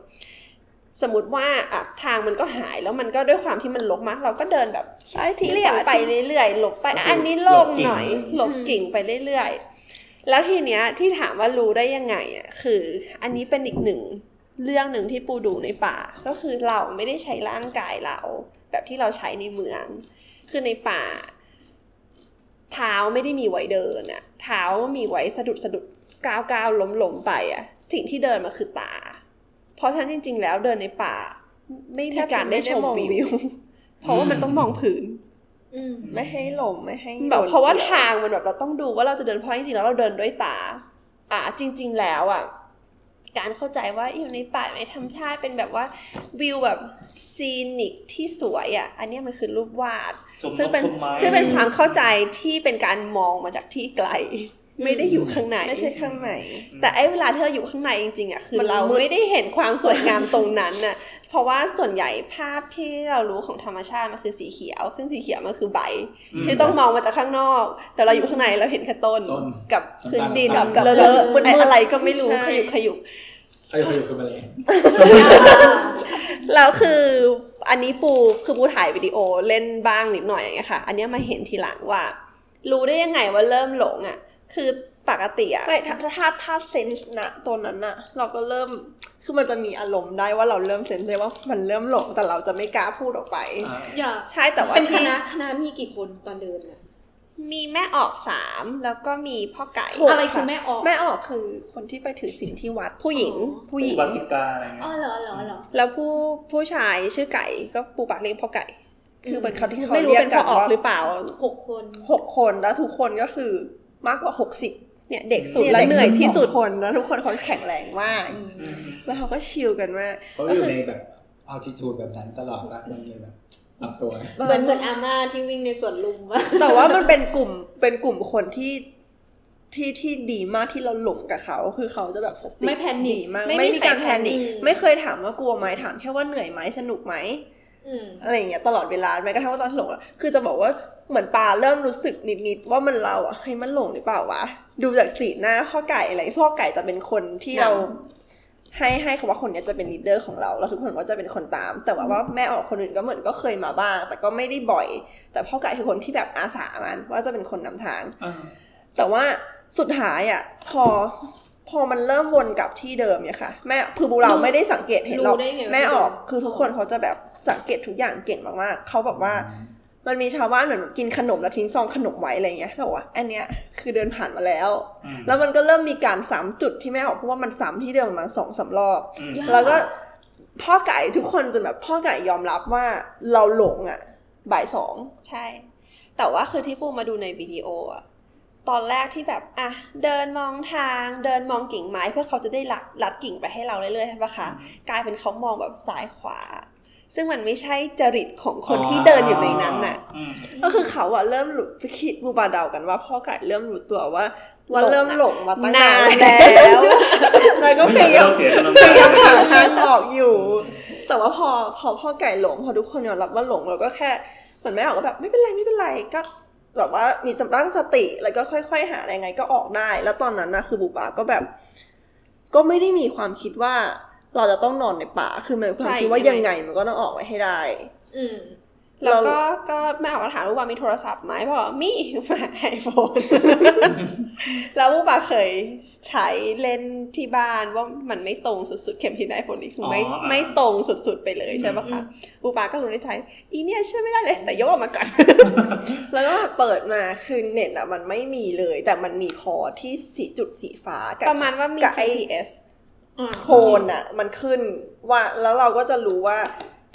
สมมติว่าอะทางมันก็หายแล้วมันก็ด้วยความที่มันลกมาก เราก็เดินแบบซ้ายทีเรียไปเรื่อยๆหลบไปอะอันนี้โล่งหน่อยหลบกิ่งไปเรื่อยๆแล้วทีเนี้ยที่ถามว่ารู้ได้ยังไงอะคือ อันนี้เป็นอีกหนึ่งเรื่องหนึ่งที่ปูดูในป่า ก็คือเราไม่ได้ใช้ร่างกายเรา แบบที่เราใช้ในเมือง คือในป่า เท้าไม่ได้มีไว้เดินอะเท้ามีไว้สะดุดสะดุดก้าวก้าวล้มล้มไปอะสิ่งที่เดินมาคือตา เพราะฉะนั้นจริง ๆ แล้วเดินในป่า ไม่มีการได้ชมวิว เพราะว่ามันต้องมองพื้นอืมไม่ให้หลงไม่ให้แบบโดนเพราะว่ากี่ยทางมันแบบเราต้องดูว่าเราจะเดินเพราะจริงๆแล้วเราเดินด้วยตา อะจริง ๆ แล้วอะ การเข้าใจว่าอยู่ในป่าในธรรมชาติเป็นแบบว่าวิวแบบซีนิกที่สวยอะ อันเนี้ยมันคือรูปวาดชมนกซึ่งเป็นชมไม้ซึ่งเป็นความเข้าใจที่เป็นการมองมาจากที่ไกล ไม่ได้อยู่ข้างในไม่ใช่ข้างในแต่ไอ้เวลาที่เราอยู่ข้างในจริงๆอะคือมันเรามืดไม่ได้เห็นความสวยงามตรงนั้นน่ะเพราะว่าส่วนใหญ่ภาพที่เรารู้ของธรรมชาติมันคือสีเขียว ซึ่งสีเขียวมันคือใบอืมที่ต้องมองมาจากข้างนอก แต่เราอยู่ข้างในเราเห็นแค่ต้นต้นกับพื้นดินต้นกับๆเลอะๆมืดๆไอ้อะไรก็ไม่รู้ใช่ขยุกขยุกใครใครอยู่คือมาเลยแล้วคืออันนี้ปูคือปูถ่ายวิดีโอเล่นบ้างนิดหน่อยอย่างเงี้ยค่ะ อันเนี้ยมาเห็นทีหลังว่า รู้ได้ยังไงว่าเริ่มหลงอะ คือปกติอะไม่ถ้าถ้าถ้าถ้าเซนส์นะตัวนั้นอะเราก็เริ่มคือมันจะมีอารมณ์ได้ว่าเราเริ่มเซนส์ได้ว่ามันเริ่มหลงแต่เราจะไม่กล้าพูดออกไปอย่าใช่แต่ว่าเป็นคที่ณะคณะมีกี่คนตอนเดินอะมีแม่ออกสามแล้วก็มีพ่อไก่ถูกอะไรคือแม่ออกแม่ออกคือคนที่ไปถือศีลที่วัดผู้หญิงอ๋อผู้หญิงวาสิกาอะไรเงี้อ๋อยเหรอเหรอเหรอแล้วผู้ผู้ชายชื่อไก่ก็ปูปากเรียกพ่อไก่ คือเป็นเขาที่เขาไม่รู้เรียกเป็นกัพ่อนออกว่าหรือเปล่าหกคนหกคนแล้วทุกคนก็คือ มากกว่าหกสิบเนี่ยเด็กสุดและเหนื่อยที่สุดคนแล้วทุกคนเขาแข็งแรงมาก แล้วเขาก็ชิลกันมากเขาอยู่ในแบบอัลติทูดแบบนั้นตลอดละมันเลยแบบปรับตัวเหมือนเหมือนอาม่าที่วิ่งในสวนลุมวะแต่ว่ามันเป็นกลุ่มเป็นกลุ่มคนที่ที่ที่ดีมากที่เราหลงกับเขา คือเขาจะแบบสติไม่ panic ดีมาก ไม่ไม่มีมีการใครแพนิคแพนิคไม่เคยถามว่ากลัวไหมถามแค่ว่าเหนื่อยไหมสนุกไหม อืมอะไรอย่างเงี้ยตลอดเวลาแม้กระทั่งว่าตอนที่หลงอะคือจะบอกว่าเหมือนปลาเริ่มรู้สึกนิดๆว่ามันเราอะเฮ้ยมันหลงหรือเปล่าวะดูจากสีหน้าพ่อไก่อะไรพ่อไก่จะเป็นคนที่เรา ให้ให้คำว่าคนเนี้ยจะเป็น leader ของเราแล้วทุกคนก็จะเป็นคนตาม แต่ว่าว่าแม่ออกคนอื่นก็เหมือนก็เคยมาบ้าง แต่ก็ไม่ได้บ่อย แต่พ่อไก่คือคนที่แบบอาสามัน ว่าจะเป็นคนนำทางแต่ว่าสุดท้ายอะพอพอมันเริ่มวนกลับที่เดิมเนี่ยค่ะ แม่คือบูเราไม่ได้สังเกตเห็นหรอกรู้ได้ไงว่าแม่ออกที่เดิมคือทุกคนเขาจะแบบ สังเกตทุกอย่างเก่งมากๆเขาบอกว่า มันมีชาวบ้านเหมือนแบบกินขนมแล้วทิ้งซองขนมไว้อะไรเงี้ยเราบอกว่าอันเนี้ยคือเดินผ่านมาแล้ว แล้วมันก็เริ่มมีการซ้ำจุดที่แม่ออกเพราะว่ามันซ้ำที่เดิมประมาณสองสามรอบแล้วก็พ่อไก่ทุกคนจนแบบพ่อไก่ยอมรับว่าเราหลงอะ บ่ายสองใช่ แต่ว่าคือที่ปูมาดูในวิดีโออะตอนแรกที่แบบอะเดินมองทางเดินมองกิ่งไม้เพื่อเขาจะได้ลัดลัดกิ่งไปให้เราเรื่อยๆใช่ปะคะกลายเป็นเขามองแบบซ้ายขวา ซึ่งมันไม่ใช่จริตของคนที่เดินอยู่ในนั้นน่ะ ก็คือเขาอะเริ่มรู้คิดบูบาเดากันว่าพ่อไก่เริ่มรู้ตัวว่าว่าเริ่มหลงมาตั้งนานนานแล้วแล้วก็พไม่อยากยายามให้เราเสียกำลังพใจยายามหาทางออกอยู่ แต่ว่าพอพอพ่อไก่หลง พอทุกคนยอมรับว่าหลงเราก็แค่เหมือนแม่ออกก็แบบไม่เป็นไรไม่เป็นไรก็แบบว่ามีสตั้งสติแล้วก็ค่อย ๆ หาอะไรไงก็ออกได้ แล้วตอนนั้นนะคือบูบาก็แบบ ก็ไม่ได้มีความคิดว่า เราจะต้องนอนในป่า คือมันมีความคิดว่าใช่ยังไงมันก็ต้องออกไปให้ได้ อืมแล้วก็ก็แม่ออกก็ถามลูกว่ามีโทรศัพท์ไหมบอกว่ามีมาไอโฟนแล้วลูกปาเคยใช้เล่นที่บ้านว่ามันไม่ตรงสุดๆ เข็มทิศไอโฟนนี่คือไม่อ๋ออ่าไม่ตรงสุดๆไปเลยใช่ปะคะลูกปาก็รู้ในใจอีเนี่ยเชื่อไม่ได้เลย แต่ยกออกมาก่อนแล้วก็เปิดมาคือเน็ตอะมันไม่มีเลย แต่มันมีพอที่สีจุดสีฟ้ากับประมาณว่ามีกับไอ้ GPS โคนอะมันขึ้นว่าแล้วเราก็จะรู้ว่า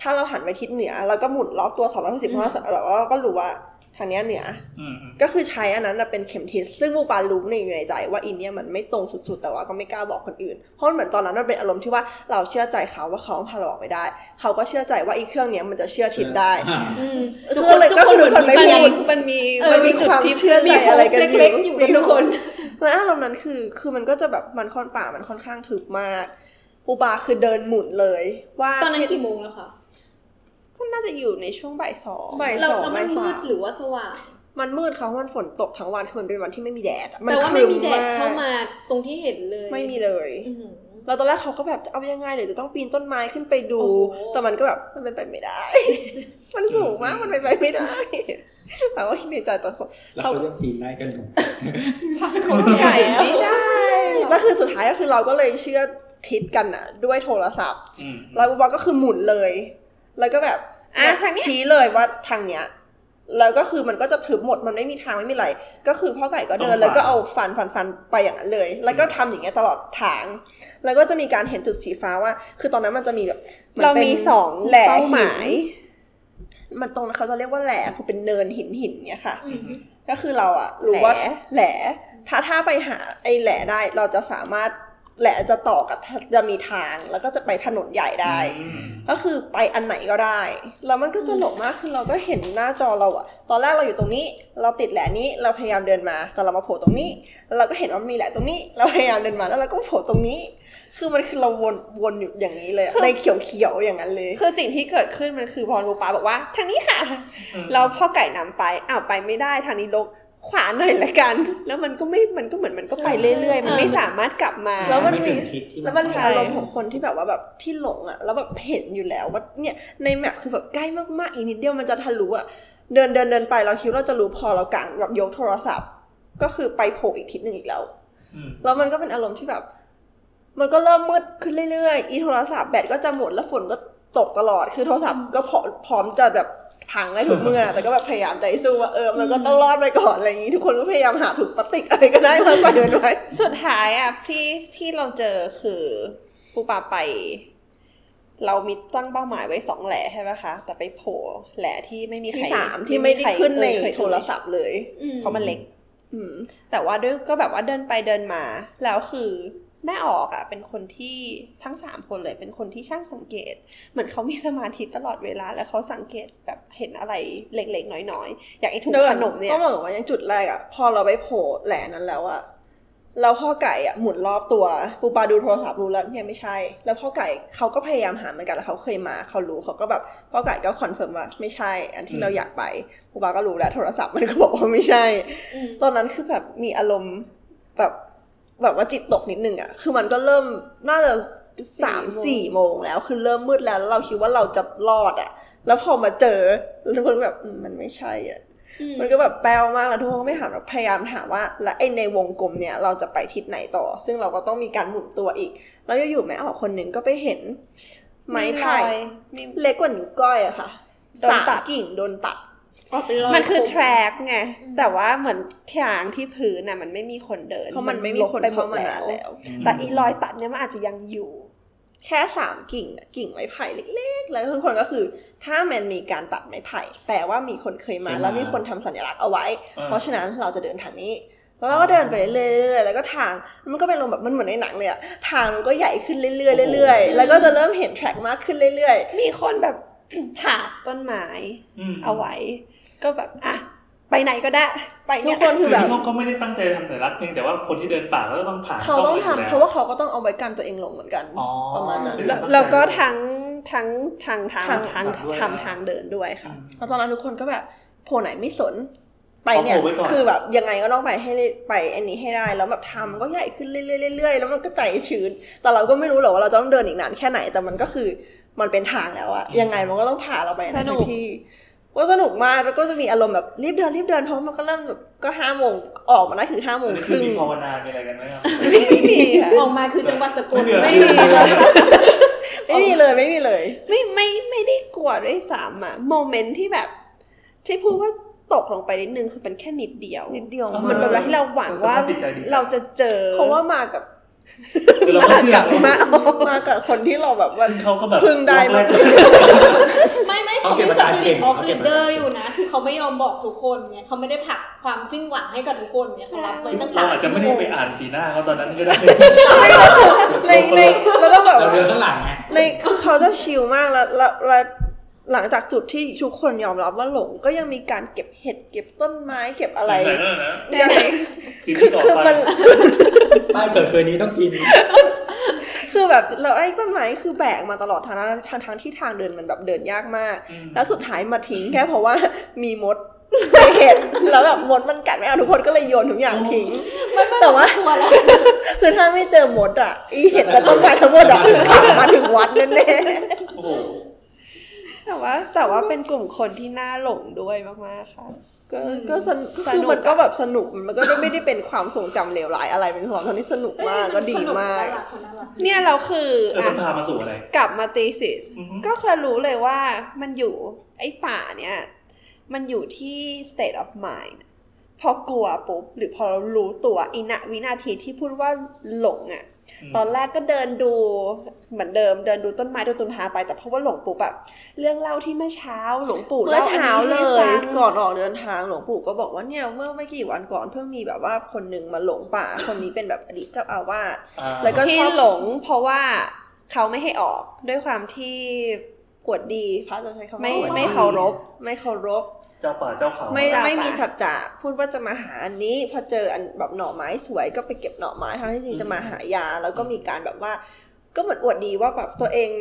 ถ้าเราหันไปทิศเหนือเราก็หมุนรอบตัว260เพราะว่าเราก็รู้ว่าทางเนี้ยเหนืออืมอืมก็คือใช้อันนั้นน่ะเป็นเข็มทิศซึ่งบูปารู้ในอยู่ในใจว่าอินเนี่ยมันไม่ตรงสุดๆ แต่ว่าก็ไม่กล้าบอกคนอื่น เพราะเหมือนตอนนั้นมันเป็นอารมณ์ที่ว่าเราเชื่อใจเขาว่าเขาพาเราออกไปได้ เขาก็เชื่อใจว่าอีเครื่องเนี้ยมันจะเชื่อทิศได้อืมทุกคนเลยก็คือทุกคนไม่มันพูมีดมันมีเออมันมีมีจุดความที่เชื่อใจมีอะไรกันเล็กๆอยู่กันทุกคน แล้วอารมณ์นั้นคือ คือมันก็จะแบบมันค่อนป่ามันค่อนข้างทึบมาก ปูปาคือเดินหมุนเลย ว่าตอนนั้นกี่โมงแล้วคะก็น่าจะอยู่ในช่วงบ่ายสองบ่ายเราสองเราบ่าไม่ยมืสาดมหรือว่าสว่างมันมืดเขามันฝนตกทั้งวันคือมันเป็นวันที่ไม่มีแดดอะแปลว่าคไม่รึ้มีแดดกเข้ามาตรงที่เห็นเลย ไม่มีเลยอื้อหือแล้วตอนแรกเขาก็แบบจะเอายังไงเดี๋ยวจะต้องปีนต้นไม้ขึ้นไปดูโอ้โหแต่มันก็แบบมันเป็นไปไม่ได้ มันสูงมากมันเป็นไปไม่ได้ แต่ว่าคิดในใจตอนแล้วเขาจะปีนได้กันหนูเขาไก่ไม่ได้แล้วคือสุดท้ายก็คือเราก็เลยเชื่อทิศกันอะด้วยโทรศัพท์อืมแล้วอุบาก็คือหมุนเลย แล้วก็แบบอะเนี่ยทางเนี้ยชี้เลยว่าทางเนี้ยแล้วก็คือมันก็จะทึบหมดมันไม่มีทางไม่มีอะไร ก็คือพ่อไก่ก็เดินแล้วก็เอาฟันฟันฟันไปอย่างนั้นเลย แล้วก็ทำอย่างเงี้ยตลอดทาง แล้วก็จะมีการเห็นจุดสีฟ้าว่า คือตอนนั้นมันจะมีแบบนเราป็นมีสองแหล่เป้าหมายหิน มันตรงนั้นเขาจะเรียกว่าแหล่คือเป็นเนินหินหินเนี่ยค่ะอืมก็คือเราอะรู้ว่าแหล่แหล่ถ้าถ้าไปหาไอ้แหล่ได้เราจะสามารถแหละจะต่อกับจะมีทางแล้วก็จะไปถนนใหญ่ได้อืมก็คือไปอันไหนก็ได้ แล้วมันก็ตลกมากคือเราก็เห็นหน้าจอเราอะตอนแรกเราอยู่ตรงนี้ เราติดแหลนี้เราพยายามเดินมาแต่เรามาโผล่ตรงนี้แล้วเราก็เห็นว่ามีแหลตรงนี้ เราพยายามเดินมาแล้วเราก็โผล่ตรงนี้ คือมันคือเราวนวนอยู่อย่างนี้เลยอะในเขียวๆอย่างนั้นเลย คือสิ่งที่เกิดขึ้นมันคือพอลูปาบอกว่า ทางนี้ค่ะ เราพ่อไก่นำไปอ้าวไปไม่ได้ทางนี้ลกขวาหน่อยละกัน แล้วมันก็ไม่ มันก็เหมือนมันก็ไปเรื่อยๆ มันไม่สามารถกลับมา แล้วมันไถึมีงทิศที่แล้วมันมีใช่อารมณ์ของคนที่แบบว่าแบบที่หลงอะแล้วแบบเห็นอยู่แล้วว่าเนี่ยในแมปคือแบบใกล้มากๆ อีกนิดเดียวมันจะทะลุอะเดินเดินเดินไปเราคิดว่าเราจะรู้พอเรากางแบบยกโทรศัพท์ ก็คือไปโผล่อีกทิศหนึ่งอีกแล้วอืมแล้วมันก็เป็นอารมณ์ที่แบบ มันก็เริ่มมืดขึ้นเรื่อยๆ อีโทรศัพท์แบตก็จะหมดแล้วฝนก็ตกตลอด คือโทรศัพท์ก็พร้อมพร้อมจะแบบพังได้ทุกเมื่อ แต่ก็แบบพยายามใจสู้ว่าเออ มันก็ต้องรอดไปก่อนอะไรอย่างนี้ ทุกคนก็พยายามหาถุงพลาสติกอะไรก็ได้มาใส่มันไว้สุดท้ายอะที่ที่เราเจอคือปูปาไป เรามีตั้งเป้าหมายไว้สองแหล่ใช่ไหมคะ แต่ไปโผล่แหล่ที่ไม่มีใครที่สามที่ไม่ได้ใครขึ้นในเอ่ยเคยโทรศัพท์เลย เพราะมันเล็กอืมแต่ว่าด้วยก็แบบว่าเดินไปเดินมา แล้วคือ แม่ออกอะเป็นคนที่ทั้งสามคนเลยเป็นคนที่ช่างสังเกต เหมือนเขามีสมาธิตลอดเวลา แล้วเขาสังเกตแบบเห็นอะไรเล็กๆน้อยๆอย่างไอ้ถุงขนมเนี่ยก็เหมือนว่ายังจุดแรกอะพอเราไปโผล่แหลนั้นแล้วอะแล้วพ่อไก่อะหมุนรอบตัวปูปลาดูโทรศัพท์รู้แล้วเนี่ยไม่ใช่ แล้วพ่อไก่เขาก็พยายามหาเหมือนกันแล้วเขาเคยมาเขารู้เขาก็แบบพ่อไก่ก็ confirm ว่าไม่ใช่ อันที่เราอยากไปปูปลาก็รู้แล้วโทรศัพท์มันก็บอกว่าไม่ใช่ ตอนนั้นคือแบบมีอารมณ์แบบ แบบว่าจิตตกนิดนึงอะคือมันก็เริ่มน่าจะสามสี่โมงแล้ว คือเริ่มมืดแล้วแล้วเราคิดว่าเราจะรอดอะแล้วพอมาเจอแล้วทุกคนก็แบบอืมมันไม่ใช่อะมันก็แบบแปลวมากแล้วทุกคนก็ไม่ถามแบบพยายามถามว่า แล้วไอ้ในวงกลมเนี่ยเราจะไปทิศไหนต่อ ซึ่งเราก็ต้องมีการหมุนตัวอีก แล้วอยู่ๆแม่ออกคนหนึ่งก็ไปเห็น ไม้ไผ่มีเล็กกว่านิ้วก้อยอะค่ะโดนสามตัดกิ่งโดนตัด มันคือแทร็กไง แต่ว่าเหมือนทางที่พื้นน่ะ มันไม่มีคนเดินเพราะมันไม่มีคนลบปหเข้ามานานแล้ว แต่อีรอยตัดเนี่ยมันอาจจะยังอยู่ แค่สามกิ่งอะกิ่งไม้ไผ่เล็ก ๆ แล้วทุกคนก็คือ ถ้ามันมีการตัดไม้ไผ่แปลว่ามีคนเคยมาแล้วมีคนทำสัญลักษณ์เอาไว้ เพราะฉะนั้นเราจะเดินทางนี้แล้วเราก็เดินไปเรื่อยๆ แล้วก็ทาง มันก็เป็นลงแบบมันเหมือนในหนังเลยอะทางมันก็ใหญ่ขึ้นเรื่อยๆ เรื่อยๆ แล้วก็จะเริ่มเห็นแทร็กมากขึ้นเรื่อยมีคนแบบถากต้นไม้มเอาไว้ ก็แบบอะไปไหนก็ได้ ไปๆทุเนี่กยคนคืคืออแบบเขาก็ไม่ได้ตั้งใจทำสัญลักษณ์เพียงแต่ว่าคนที่เดินป่าก็ต้องผ่านเขาต้องไว้ยู่ทำแล้วเพราะว่าเขาก็ต้องเอาไว้กันตัวเองลงเหมือนกันอ๋อประมาณนั้นเป็นแล้วตั้งใจแล้วก็ทั้งทั้งทางทางทางทางด้วยทำทางเดินด้วยค่ะแล้วตอนนั้นทุกคนก็แบบโผล่ไหนไม่สนไปเอาเนี่ยโผล่ไว้ก่อนคือแบบยังไงก็ต้องไปให้ได้ไปอันนี้ให้ได้แล้วแบบทำมันก็ใหญ่ขึ้นเรื่อยๆเรื่อยๆแล้วมันก็ใจชื้น แต่เราก็ไม่รู้หรอกว่าเราจะต้องเดินอีกนานแค่ไหนแต่มันก็คือมันเป็นทางแล้วอะยังไงมันก็ต้องผ่าเราไปนะสนุสั กกที่ว่าสนุกมากแล้วก็จะมีอารมณ์แบบรีบเดินรีบเดินเพราะมันก็เริ่มแบบก็ห้าโมงออกมาได้คือห้าโมอังนนี้คคือรึ่งมีภาวนามีอะไรกันไหมครับไม่มีค่ะออกมาคือจังหวัดสกลไม่ไม่มีมีเลยไม่มีเลยไม่มีเลย ไม่ไม่ไม่ได้กลัวด้วยซ้ำอะโมเมนต์ที่แบบ ที่พูดว่าตกลงไปนิดนึงคือเป็นแค่นิดเดียวนิดเดียวเหมือนแบบว่าที่เราหวังว่าสภาพจิตใจดีเราจะเจอเพราะว่ามากับ คือเราก็เชื่อมามากับคนที่เราแบบว่าซึ่งเขาก็แบบเพิ่งได้มาล็อกแรกไม่ไม่เขาเขาเก็บไม่อาการเก่งออฟเขาลีเก็บเดอร์อยู่นะ คือเขาไม่ยอมบอกทุกคนไงเขาไม่ได้ผลักความสิ้นหวังให้กับทุกคนไงเขารับไว้ตั้งเราแต่อาจจะไม่ได้ไปอ่านสีหน้าเขาตอนนั้นก็ได้ในในแล้วก็แบบเราว่าเดินข้างหลังไงในคือเขาจะชิลมากแล้วแล้วแล้ว หลังจากจุดที่ทุกคนยอมรับว่าหลงก็ยังมีการเก็บเห็ดเก็บต้นไม้เก็บอะไรไหนนั่นนะยังไงคือคือที่ต่อคือไปมันบ้านเกิดเคยนี้ต้องกิน คือแบบแล้วไอ้ต้นไม้คือแบกมาตลอดทางนั้นทางทางที่ทางเดินมันแบบเดินยากมาก แล้วสุดท้ายมาทิ้งแค่เพราะว่ามีมดในเห็ดแล้วแบบมดมันกัดไม่เอาทุกคนก็เลยโยนทุกอย่างทิ้งแต่ว่าตัวแล้วคือถ้าไม่เจอมดอะ อีเห็ดและต้นไม้ทั้งหมดอะขับมาถึงวัดแน่โอ้โห แต่ว่าแต่ว่าเป็นกลุ่มคนที่น่าหลงด้วยมากๆค่ะๆก็ก็สนุกสนุกคือมันก็แบบสนุกมันก็ไม่ได้เป็นความทรงจำเลวร้ายอะไรเป็นความทำที่สนุกมากก็ดีมากน่รัน่ารักเนี่ยเราคือเอออะมันพามาสู่อะไร กลับมาตีสิสอือฮึก็เคยรู้เลยว่ามันอยู่ไอ้ป่าเนี่ย มันอยู่ที่ state of mind พพอกลัวปุ๊บหรือพอเรารู้ตัวอินะวินาทีที่พูดว่าหลงอะ่ะ ตอนแรกก็เดินดูเหมือนเดิมเดินดูต้นไม้ดูต้นทางไป แต่เพราะว่าหลงปุ๊บแบบเรื่องเล่าที่เมื่อเช้าหลวงปู่เมื่อเล่าอันเช้านี้เลให้ยฟังก่อนออกเดินทางหลวงปู่ก็บอกว่าเนี่ยเมื่อไม่กี่วันก่อนเพิ่งมีแบบว่าคนหนึ่งมาหลงป่า คนนี้เป็นแบบอดีตเจ้าอาวาสอ่าแล้วก็ที่ชอบหลง เพราะว่าเขาไม่ให้ออกด้วยความที่อวดดีพระจะใช้คำว่าไม่อวดไม่ดีเคารพไม่เคารพ เจ้าป่าเจ้าเขาไม่จ้ะไม่มีป่ะสัจจะพูดว่าจะมาหาอันนี้ พอเจออันแบบหน่อไม้สวยก็ไปเก็บหน่อไม้ทั้งที่จริงจะมาหายา แล้วก็มีการแบบว่า ก็เหมือนอวดดีว่าแบบตัวเอง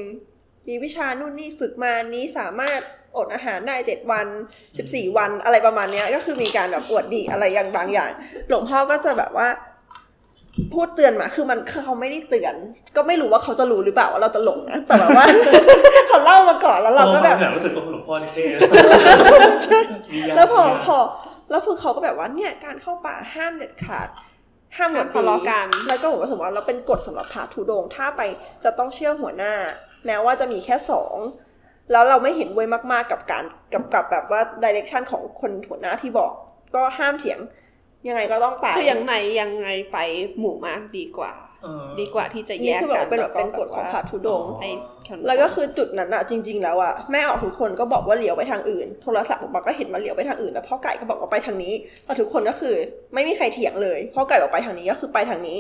มีวิชานู่นนี่ฝึกมานี้สามารถอดอาหารได้เจ็ดวันสิบสี่วันอะไรประมาณเนี้ย ก็คือมีการแบบอวดดีอะไรอย่างบางอย่าง หลวงพ่อก็จะแบบว่า พูดเตือนมา คือมันคือเขาไม่ได้เตือน ก็ไม่รู้ว่าเขาจะรู้หรือเปล่าว่าเราจะหลงนะ แต่แบบว่า เขาเล่ามาก่อนแล้วเราก็แบบฟังรู้สึกว่าหลวงพ่อนี่เท่มียานแล้วพอมียานพอ แล้วคือเขาก็แบบว่าเนี่ยการเข้าป่าห้ามเด็ดขาด ห้ามหมดห้ามทะเลาะกัน แล้วก็บอกว่าสมมติว่าเราเป็นกฎสำหรับพระธุดงค์ถ้าไปจะต้องเชื่อหัวหน้า แม้ว่าจะมีแค่สองแล้วเราไม่เห็นด้วยมาก ๆ กับการกับกับแบบว่าดิเรกชันของคนหัวหน้าที่บอก ก็ห้ามเถียง ยังไงก็ต้องไปคืออย่างไหนยังไงไปหมู่มากดีกว่าเออดีกว่าที่จะแยนี่กคือแบกับนเป็นแบบเป็นกฎของพระธุดงค์ให้ แล้วก็คือจุดนั้นอะจริง ๆ แล้วอะแม่ออกทุกคนก็บอกว่าเลี้ยวไปทางอื่น โทรศัพท์บอกก็เห็นว่าเลี้ยวไปทางอื่นแล้วพ่อไก่ก็บอกว่าไปทางนี้แล้วทุกคนก็คือไม่มีใครเถียงเลยพ่อไก่บอกไปทางนี้ก็คือไปทางนี้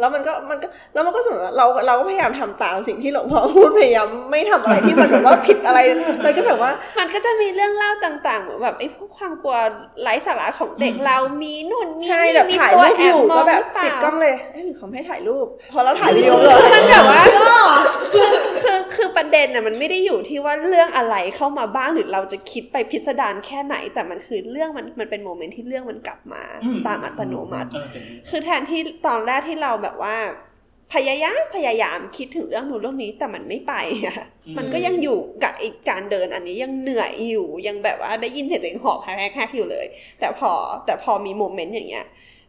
แล้วมันก็มันก็แล้วมันก็สมมติว่าเราเราก็พยายามทำตามสิ่งที่หลวงพ่อพูดพยายามไม่ทำอะไรที่มันแบบว่าผิดอะไรแล้วก็แบบว่า มันก็จะมีเรื่องเล่าต่างๆเหมือนแบบไอ้พวกความกลัวไร้สาระของเด็กเรามีนู่นมีใช่นี่แบบมีถ่ายตัวรูปแออบยู่มอก็งแบบหรือเปล่าปิดกล้องเลยเอ้ยหรือเขาไม่ให้ถ่ายรูป พอเราถ่ายวิดีโอเลยมันแบบว่าคือคือคือ ประเด็นน่ะมันไม่ได้อยู่ที่ว่าเรื่องอะไรเข้ามาบ้างหรือเราจะคิดไปพิสดารแค่ไหน แต่มันคือเรื่องมันมันเป็นโมเมนต์ที่เรื่องมันกลับมาอืมตามอัตโนมัติเออจริงคือแทนที่ตอนแรกที่เราแบบว่า พยายามพยายามคิดถึงเรื่องนู้นเรื่องนี้แต่มันไม่ไปอะอืมมันก็ยังอยู่กับไอ้การเดินอันนี้ยังเหนื่อยอยู่ยังแบบว่าได้ยินเสียงตัวเองหอบแฮกๆอยู่เลย แต่พอแต่พอมีโมเมนต์อย่างเงี้ย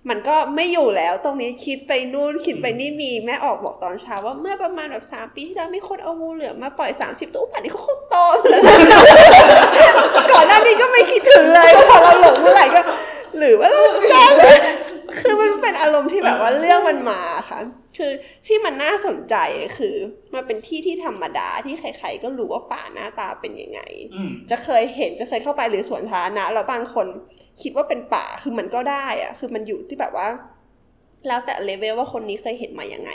มันก็ไม่อยู่แล้วตรงนี้คิดไปนู่นคิดไปนี่มีแม่ออกบอกตอนเช้าว่าเมื่อประมาณแบบสามปีที่แล้วมีคนเอางูเหลือมมาปล่อยสามสิบตัวป่านนี้เขาคงโตไปแล้วนะก่อนหน้านี้ก็ไม่คิดถึงเลยพอเราหลงเมื่อไหร่ก็ หรือว่าเราจะเจอเลยคือมันเป็นอารมณ์ที่แบบว่าเรื่องมันมาค่ะ คือที่มันน่าสนใจคือมันเป็นที่ที่ธรรมดาที่ใคร ๆ ก็รู้ว่าป่าหน้าตาเป็นยังไงอืมจะเคยเห็นจะเคยเข้าไปหรือสวนสาธารณะแล้วบางคน คิดว่าเป็นป่าคือมันก็ได้อะคือมันอยู่ที่แบบว่า แล้วแต่เลเวลว่าคนนี้เคยเห็นมายังไง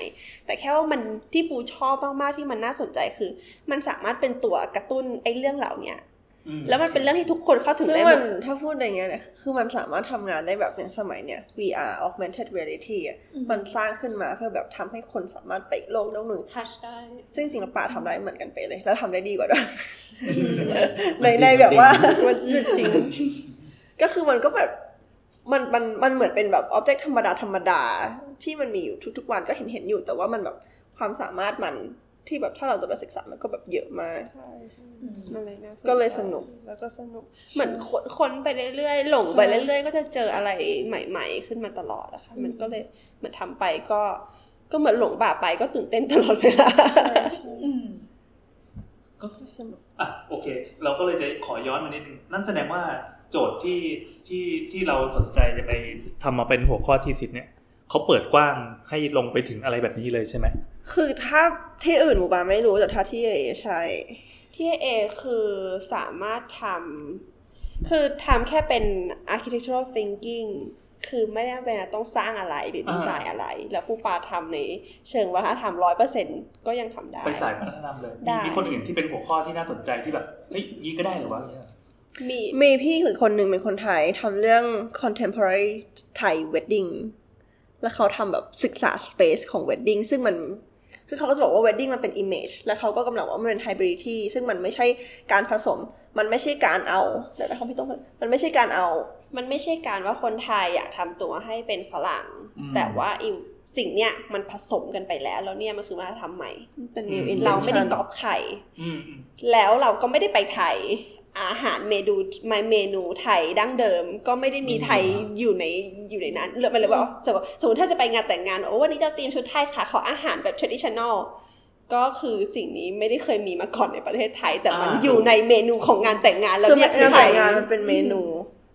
แต่แค่ว่ามันที่ปูชอบมากๆที่มันน่าสนใจคือ มันสามารถเป็นตัวกระตุ้นไอ้เรื่องเหล่าเนี้ยอืมแล้วมันเป็นเรื่องที่ทุกคนเข้าถึงซึ่งได้หมมันดถ้าพูดอย่างเงี้ยเนี่ยคือมันสามารถทำงานได้แบบอย่างสมัยเนี่ย VR augmented reality อะมันสร้างขึ้นมาเพื่อแบบทำให้คนสามารถไปอีกโลกโลกหนึ่งทัชได้ซึ่งจริงๆแล้วป่าทำได้เหมือนกันไปเลย แล้วทำได้ดีกว่าด้วยในในแบบว่ามันจริง ก็คือมันก็แบบมันมันมันเหมือนเป็นแบบอ็อบเจกต์ธรรมดาธรรมดาที่มันมีอยู่ทุกๆวันก็เห็นเห็นอยู่ แต่ว่ามันแบบความสามารถมันที่แบบถ้าเราจะไปศึกษามันก็แบบเยอะมากมันเลยน่าสนใจก็เลยสนุกแล้วก็สนุก เหมือนคนคนไปเรื่อยๆหลงไปเรื่อยๆ ก็จะเจออะไรใหม่ ๆ ขึ้นมาตลอดอะค่ะมันก็เลยเหมือนทำไปก็ก็เหมือนหลงป่าไปก็ตื่นเต้นตลอดเวลาอืมก็อะโอเค เราก็เลยจะขอย้อนมานิดนึงนั่นแสดงว่า โจทย์ที่ที่ที่เราสนใจจะไปทำมาเป็นหัวข้อทีสิทธ์เนี่ยเขาเปิดกว้างให้ลงไปถึงอะไรแบบนี้เลยใช่ไหม คือถ้าที่อื่นหมู่บ้านไม่รู้แต่ถ้าที่เอใช่ที่เอคือสามารถทำคือทำแค่เป็น architectural thinking คือไม่ได้เป็นต้องสร้างอะไรหรือดีไซน์อะไร แล้วผู้ปาทำในเชิงวัฒนธรรมร้อยเปอร์เซ็นก็ยังทำได้ ไปสายวัฒนธรรมเลยได้มีมีคนอื่นที่เป็นหัวข้อที่น่าสนใจที่แบบเฮ้ยยี่ก็ได้เหรือวะเนี่ย มีมีพี่คือคนหนึ่งเป็นคนไทยทำเรื่อง contemporary Thai wedding แล้วเขาทำแบบศึกษา space ของ wedding ซึ่งมันคือเขาก็จะบอกว่า wedding มันเป็น image แล้วเขาก็กำลังว่ามันเป็น hybridity ซึ่งมันไม่ใช่การผสม มันไม่ใช่การเอาเดี๋ยวนะครับพี่ต้องมันไม่ใช่การเอา มันไม่ใช่การว่าคนไทยอยากทำตัวให้เป็นฝรั่ง แต่ว่าอีสิ่งเนี้ยมันผสมกันไปแล้ว แล้วเนี่ยมันคือวัฒนธรรมใหม่เป็น new เราไม่ได้ invention ก๊อปใครอืมอืมแล้วเราก็ไม่ได้ไปไทย อาหารเมนูเมนูไทยดั้งเดิม ก็ไม่ได้มีไทยอยู่ในอยู่ในนั้นเลยมันเลยบอกว่าสมมติสมมติถ้าจะไปงานแต่งงานโอ้วันนี้จะตีมชุดไทยค่ะขออาหารแบบ traditional ก็คือสิ่งนี้ไม่ได้เคยมีมาก่อนในประเทศไทย แต่มันอยู่ในเมนูของงานแต่งงานแล้วคือเนี่ยคืงาอนไทแต่ยงงานมันเป็นเมนู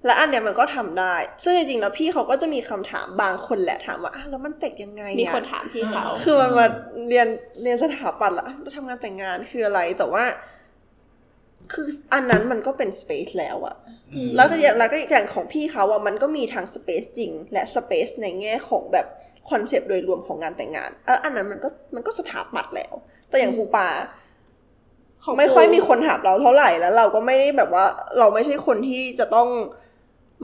และอันเนี้ยมันก็ทำได้ ซึ่งจริงๆแล้วพี่เขาก็จะมีคำถามบางคนแหละถามว่าอะแล้วมันเตกยังไงอะมีคนถามพี่เขาคือมันมาเรียนเรียนสถาปัตย์แล้วแล้วทำงานแต่งงานคืออะไรแต่ว่า คืออันนั้นมันก็เป็นสเปซแล้วอะอืมแล้วก็อย่างแล้วก็อย่างของพี่เขาอะมันก็มีทั้งสเปซจริง และสเปซในแง่ของแบบคอนเซปต์โดยรวมของงานแต่งงานเอออันนั้นมันก็มันก็สถาปัตย์แล้ว แต่อย่างปูปาของไม่ค่อยมีคนถามเราเท่าไหร่แล้ว เราก็ไม่ได้แบบว่า เราไม่ใช่คนที่จะต้อง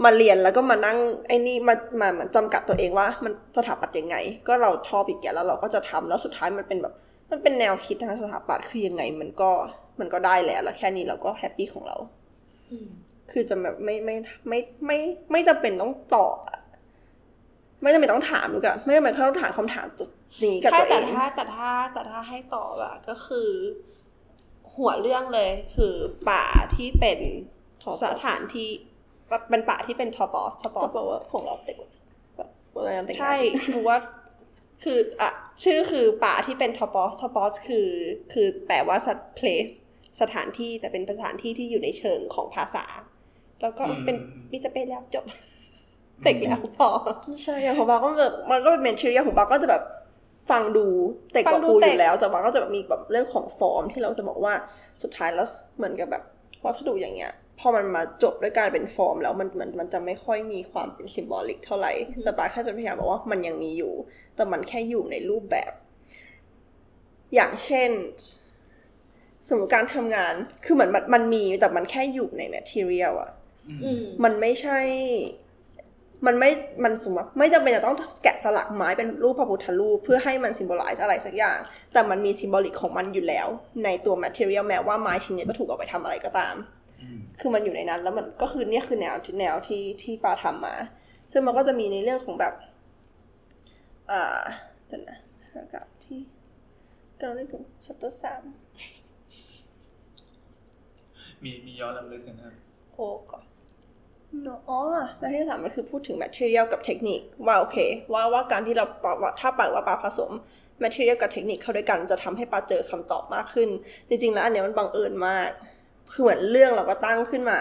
มาเรียนแล้วก็มานั่งไอ้นี่มามาเหมือนจำกัดตัวเองว่า มันสถาปัตย์ยังไง ก็เราชอบอีกอย่างแล้วเราก็จะทำแล้วสุดท้ายมันเป็นแบบ มันเป็นแนวคิดทางสถาปัตย์คือยังไง มันก็ มันก็ได้แล้วแล้วแค่นี้เราก็แฮปปี้ของเราอืมคือจะแบบไม่ไม่ไม่ไม่ไม่จำเป็นต้องตอบอะไม่จำเป็นต้องถามด้วยกันไม่จำเป็นต้องถามคำถามตัวนี้กับใช่ตัวเอแต่งถ้าแต่ถ้าแต่ถ้าให้ตอบอะก็คือ หัวเรื่องเลยคือป่าที่เป็นสถานที่เป็นป่าที่เป็นทอปอสทอปอก็สบอกว่าของเราเด็กแบบงานแต่งงานใช่คือว่าคืออะชื่อคือป่าที่เป็นทอปอสทอปอสคือ คือแปลว่าสัต place สถานที่แต่เป็นสถานที่ที่อยู่ในเชิงของภาษา แล้วก็เป็นอืมมิจะเป็นแล้วจบเด็กแล้วพอใช่อย่างของบาก็แบบมันก็เป็นเมนเทอเรียของบาก็จะแบบฟังดูเต็กกฟัว่างดูปูอเต็กยู่แล้วแต่บาก็จะแบบมีแบบเรื่องของฟอร์มที่เราจะบอกว่าสุดท้ายแล้วเหมือนกับแบบวัสดุอย่างเงี้ยพอมันมาจบด้วยการเป็นฟอร์ม แล้วมันมันมันจะไม่ค่อยมีความเป็น symbolic เท่าไหร่ แต่ปาแค่จะพยายามบอกว่ามันยังมีอยู่ แต่มันแค่อยู่ในรูปแบบ อย่างเช่น สมมติการทำงานคือเหมือนมันมันมีแต่มันแค่อยู่ใน material อะอืมมันไม่ใช่ มันไม่มันสมมติว่าไม่จำเป็นจะต้องแกะสลักไม้เป็นรูปพระพุทธรูปเพื่อให้มันซิม b o ล i z e อะไรสักอย่าง แต่มันมี symbolic ของมันอยู่แล้ว ในตัว material แม้ว่าไม้ชิ้นนี้จะถูกเอาไปทำอะไรก็ตามอืมคือมันอยู่ในนั้น แล้วมันก็คือเนี่ยคือแนวที่แนวที่ที่ปาทำมา ซึ่งมันก็จะมีในเรื่องของแบบอ่าเดี๋ยวนะระกับที่กำลังได้ถึง chapter สาม มีมีย้อนลำลึกถึงนะครับโอ้ก่อนอ๋อแล้วที่สามมันคือพูดถึง material กับเทคนิคว่าโอเค ว่าว่าการที่เราปะว่าถ้าปาว่าปาผสม material กับเทคนิคเข้าด้วยกันจะทำให้ปาเจอคำตอบมากขึ้น จริง ๆ แล้วอันเนี้ยมันบังเอิญมากคือเหมือนเรื่องเราก็ตั้งขึ้นมา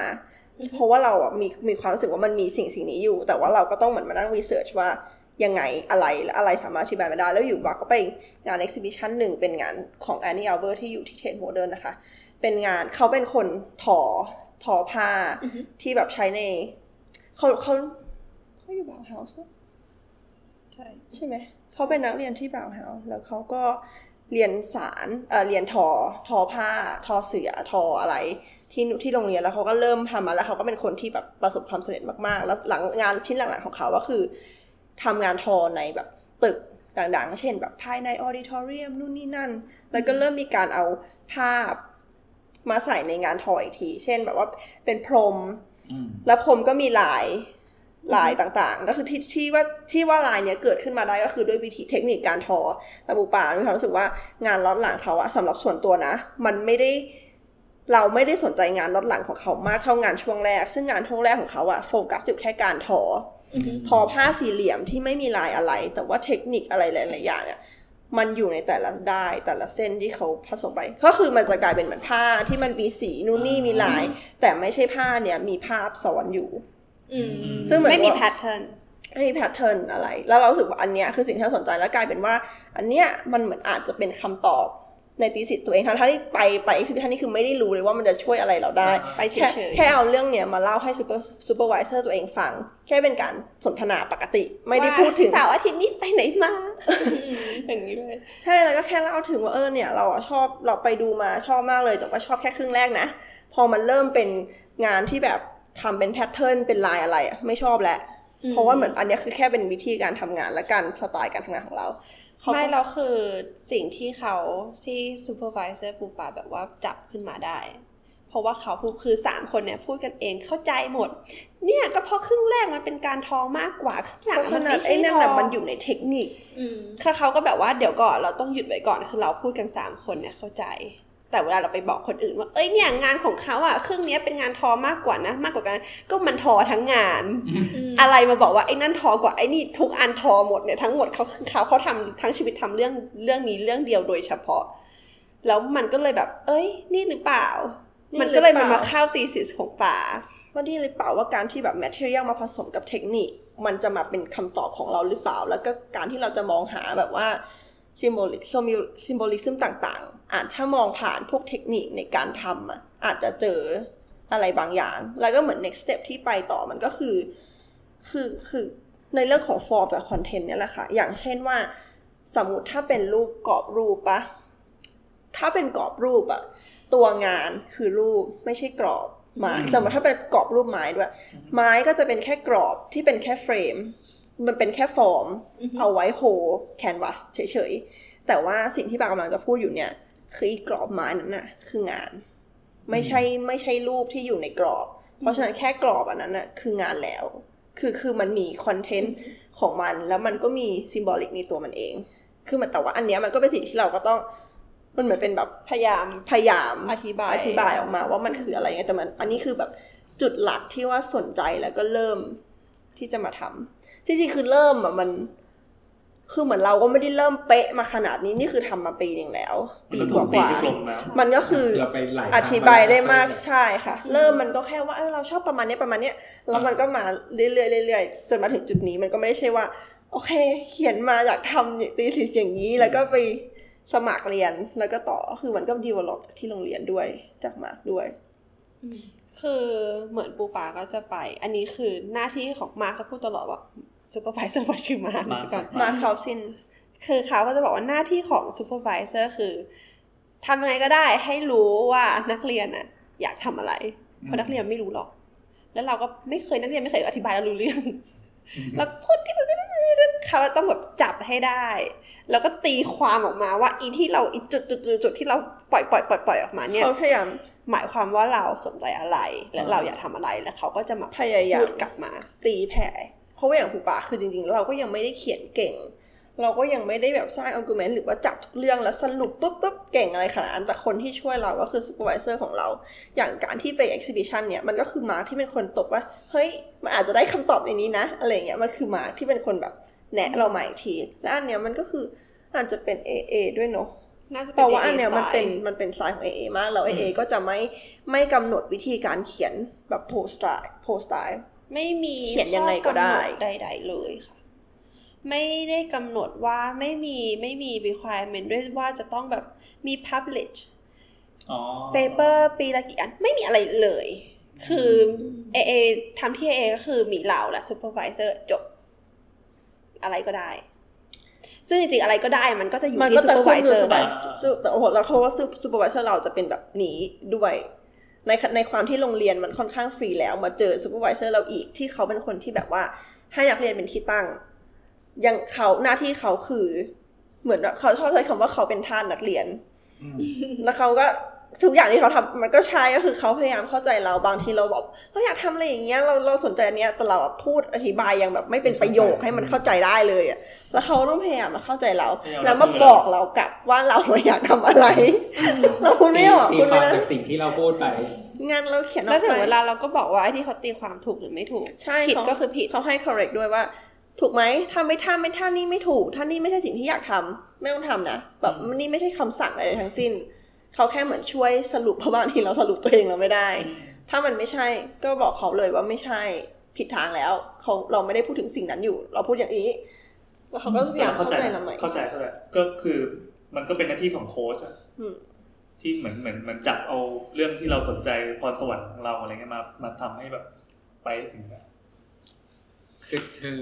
เพราะว่าเราอะมีมีความรู้สึกว่ามันมีสิ่งสิ่งนี้อยู่ แต่ว่าเราก็ต้องเหมือนมานั่ง research ว่ายังไงอะไรและอะไรสามารถอธิบายมาได้ แล้วอยู่ว่าก็ไปงาน exhibition หนึ่งเป็นงานของ Anni Albers ที่อยู่ที่เท e โมเดิร์นนะคะ เป็นงานเขาเป็นคนทอทอผ้าที่แบบใช้ในเขาเขาเขาอยู่ Bauhaus ใช่ใช่ไหมเขาเป็นนักเรียนที่ Bauhaus แล้วเขาก็เรียนสานเอ่อเรียนทอทอผ้า ทอเสื่อทออะไร ที่ที่โรงเรียนแล้วเขาก็เริ่มทำมาแล้วเขาก็เป็นคนที่แบบประสบความสำเร็จมากๆ แล้วหลังงานชิ้นหลังๆของเขาก็คือทำงานทอในแบบตึกดังๆ เช่น แบบภายใน auditorium นู่นนี่นั่น แล้วก็เริ่มมีการเอาภาพ มาใส่ในงานทออีกที เช่นแบบว่าเป็นพรมอืมแล้วผมก็มีลายลายต่างๆ ก็คือที่ที่ว่าที่ว่าลายเนี้ยเกิดขึ้นมาได้ก็คือด้วยวิธีเทคนิคการทอ แต่ปูป่ามีความรู้สึกว่างานล็อตหลังเขาอะสำหรับส่วนตัวนะ มันไม่ได้เราไม่ได้สนใจงานล็อตหลังของเขามากเท่างานช่วงแรก ซึ่งงานช่วงแรกของเขาอะโฟกัสอยู่แค่การทออทอผ้าสี่เหลี่ยมที่ไม่มีลายอะไร แต่ว่าเทคนิคอะไรหลายๆอย่างอะ มันอยู่ในแต่ละได้ายแต่ละเส้นที่เขาผสมไป ก็คือมันจะกลายเป็นเหมือนผ้าที่มันมีสีนู่นนี่มีลาย แต่ไม่ใช่ผ้าเนี่ยมีภาพซ้อนอยู่อืมซึ่งเหมือนไม่มีว่า pat tern ไม่มี pattern อะไร แล้วเรารู้สึกว่าอันเนี้ยคือสิ่งที่เราสนใจแล้วกลายเป็นว่า อันเนี้ยมันเหมือนอาจจะเป็นคำตอบ ใน thesis ตัวเองทั้งๆที่ไปไป exhibition นี่คือไม่ได้รู้เลยว่ามันจะช่วยอะไรเราได้ไปเฉแค่ยๆแค่เอาเรื่องเนี้ยมาเล่าให้ super supervisor ตัวเองฟัง แค่เป็นการสนทนาปกติ ไม่ได้พูดถึงว่าเสาร์อาทิตย์นี้ไปไหนมาอย่างนี้เลยใช่แล้วก็แค่เล่าถึงว่าเออเนี่ย เราอะชอบเราไปดูมาชอบมากเลยแต่ว่าชอบแค่ครึ่งแรกนะ พอมันเริ่มเป็นงานที่แบบทำเป็น pattern เป็นลายอะไรอะไม่ชอบแล้วเพราะว่าเหมือนอันเนี้ยคือแค่เป็นวิธีการทำงานและการสไตล์การทำงานของเราเขาก็ ไม่เราคือสิ่งที่เขาที่ supervisor ปูปาแบบว่าจับขึ้นมาได้ เพราะว่าเขาพูดคือสามคนเนี่ยพูดกันเองเข้าใจหมด เนี่ยก็เพราะครึ่งแรกมันเป็นการทอมากกว่าครึ่งหลังเพราะฉะนนั้นไม่ใช่ไอ้นั่นทอแหละมันอยู่ในเทคนิคอืมคือเขาก็แบบว่าเดี๋ยวก่อนเราต้องหยุดไว้ก่อนคือเราพูดกันสามคนเนี่ยเข้าใจ แต่เวลาเราไปบอกคนอื่นว่า เอ้ยเนี่ยงานของเขาอะครึ่งเนี้ยเป็นงานทอมากกว่านะ มากกว่ากัน ก็มันทอทั้งงาน อะไรมาบอกว่าไอ้นั่นทอกว่าไอ้นี่ทุกอันทอหมดเนี่ยทั้งหมดเขาเขาเขาทำทั้งชีวิตทำเรื่องเรื่องนี้เรื่องเดียวโดยเฉพาะ แล้วมันก็เลยแบบ เอ้ย นี่หรือเปล่านี่มันก็เลยหรือมันเปล่ามาเข้าตีสิสของป่าว่านี่หรือเปล่าว่าการที่แบบ material มาผสมกับเทคนิค มันจะมาเป็นคำตอบของเราหรือเปล่า แล้วก็การที่เราจะมองหาแบบว่า symbolic symbolism ต่างๆ อาจถ้ามองผ่านพวกเทคนิคในการทำอะอาจจะเจออะไรบางอย่าง แล้วก็เหมือน next step ที่ไปต่อมันก็คือ คือคือในเรื่องของฟอร์มกับคอนเทนต์เนี่ยแหละค่ะ อย่างเช่นว่า สมมติถ้าเป็นรูปกรอบรูปปะถ้าเป็นกรอบรูปอะตัวงานคือรูปไม่ใช่กรอบไม้สมมติถ้าเป็นกรอบรูปไม้ด้วย ไม้ก็จะเป็นแค่กรอบที่เป็นแค่เฟรม มันเป็นแค่ฟอร์ม เอาไว้โฮแคนวาสเฉยๆ แต่ว่าสิ่งที่ปากำลังจะพูดอยู่เนี่ย คืออีกรอบไม้นั้นน่ะ คืองาน ไม่ใช่ไม่ใช่รูปที่อยู่ในกรอบ เพราะฉะนั้นแค่กรอบอันนั้นน่ะ คืองานแล้ว คือคือมันมีคอนเทนต์ของมัน แล้วมันก็มีซิมบอลิกในตัวมันเอง คือมันแต่ว่าอันเนี้ยมันก็เป็นสิ่งที่เราก็ต้องมันเหมือนเป็นแบบพยายามพยายามอธิบายอธิบายออกมาว่ามันคืออะไรไงแต่มัน อันนี้คือแบบจุดหลักที่ว่าสนใจแล้วก็เริ่มที่จะมาทำจริงๆคือเริ่มอะมัน คือเหมือนเราก็ไม่ได้เริ่มเป๊ะมาขนาดนี้นี่คือทำมาปีหนึ่งแล้ว ปีกว่าปีกว่าที่ลงแล้วมันก็คือเราไปหลายอธิบายได้มากครั้งใช่ค่ะ เริ่มมันก็แค่ว่าเออเราชอบประมาณเนี้ยประมาณเนี้ยแล้วมันก็มาเรื่อยๆเรื่อยๆจนมาถึงจุดนี้มันก็ไม่ได้ใช่ว่า โอเค เขียนมาอยากทำตีสิอย่างนี้ แล้วก็ไปสมัครเรียนแล้วก็ต่อคือมันก็ดีวลลอปจากที่โรงเรียนด้วยจากมาร์กด้วยคือเหมือนปูปาก็จะไป อันนี้คือหน้าที่ของมาร์คจะพูดตลอดว่า ซูเปอร์ไ s เซอร์ชื่อมาร์คมาร์คก่อนมาร์คคาซินคือเขาก็จะบอกว่าหน้าที่ของซูเปอร์ไ s เซอร์คือทำยังไงก็ได้ให้รู้ว่านักเรียนอะอยากทำอะไร เพราะนักเรียนไม่รู้หรอก แล้วเราก็ไม่เคยนักเรียนไม่เคยอธิบายแล้วรู้เรื่องแล้วพูดที่เขาต้องแบบจับให้ได้ แล้วก็ตีความออกมาว่าอีที่เราอีจุดจุดจุดจุดที่เราปล่อยปล่อยปล่อยปล่อยออกมาเนี่ยเขาพยายามหมายความว่าเราสนใจอะไร และเราอยากทำอะไรแล้วเขาก็จะมาพยายามพูดกลับมา ตีแผ่ เพราะว่าอย่างปูปาคือจริงๆ เราก็ยังไม่ได้เขียนเก่ง เราก็ยังไม่ได้แบบสร้าง argument หรือว่าจับทุกเรื่องแล้วสรุปปุ๊บปุ๊บเก่งอะไรขนาดนั้นแต่คนที่ช่วยเราก็คือ supervisor ของเรา อย่างการที่ไป exhibition เนี่ยมันก็คือมาร์คที่เป็นคนตกว่า เฮ้ย มันอาจจะได้คำตอบในนี้นะ อะไรเงี้ยมันคือมาร์คที่เป็นคนแบบแนะเรามาอีกที และอันเนี้ยมันก็คืออาจจะเป็น AA ด้วยเนาะน่าจะเพราะว่าอันเนี้ย AA มันเป็นสายมันเป็นสายของ AA มากแล้ว AA ก็จะไม่ไม่กำหนดวิธีการเขียนแบบโพสต์ไตล์โพสต์ไตล์ ไม่มีเขียนยังไงก็ได้ข้อกำหนใดๆเลยค่ะ ไม่ได้กำหนดว่าไม่มีไม่มี requirement ด้วยว่าจะต้องแบบมี publish อ๋อ paper ปีละกี่อัน ไม่มีอะไรเลย คือ AA ทำที่ AA ก็คือมีเราและ supervisor จบ อะไรก็ได้ ซึ่งจริงๆอะไรก็ได้มันก็จะอยู่มันที่ก็จะขึ้นอยู่ supervisor กับได้ซูแต่โอ้โหแล้วเขาว่า supervisor เราจะเป็นแบบนี้ด้วย ในในความที่โรงเรียนมันค่อนข้างฟรีแล้วมาเจอ supervisor เราอีกที่เขาเป็นคนที่แบบว่าให้นักเรียนเป็นที่ตั้ง ยังเขาหน้าที่เขาคือ เหมือนแบบเขาชอบใช้คำว่าเขาเป็นทาสนักเรียนอืมแล้วเขาก็ ทุกอย่างที่เขาทำมันก็ใช่ก็คือเขาพยายามเข้าใจเราบางทีเราบอกเราอยากทำอะไรอย่างเงี้ยเราเราสนใจอันเนี้ยแต่เราอะพูดอธิบายยังแบบไม่เป็นประโยคให้มันเข้าใจได้เลยอะแล้วเขาต้องพยายามมาเข้าใจเราพยายามแล้วมารับมือบอกเรากลับว่าเราอยากทำอะไร เราพูดไม่ออกตีพูดควาไม่มได้จากสิ่งที่เราพูดไปงานเราเขียนอแล้อวกถึไปงเวลาเราก็บอกว่าไอ้ที่เขาตีความถูกหรือไม่ถูกใช่ผิดเขาก็คือผิดเขาให้ correct ด้วยว่า ถูกไหมถ้าไม่ถ้าไม่ถ้านี่ไม่ถูกถ้านี่ไม่ใช่สิ่งที่อยากทำไม่ต้องทำนะแบบนี่ไม่ใช่คำสั่งอะไรทั้งสิ้น เขาแค่เหมือนช่วยสรุปเพราะบางทีเราสรุปตัวเองเราไม่ได้ ถ้ามันไม่ใช่ก็บอกเขาเลยว่าไม่ใช่ผิดทางแล้วเขาเราไม่ได้พูดถึงสิ่งนั้นอยู่ เราพูดอย่างนี้แล้วเขาก็พยายามเข้าใจเราใหม่เข้าใจเข้าใจก็คือมันก็เป็นหน้าที่ของโค้ชอะอืมที่เหมือนเหมือนเหมือนจับเอาเรื่องที่เราสนใจพรสวรรค์ของเราอะไรเงี้ยมามาทำให้แบบไปถึงอะคือคือ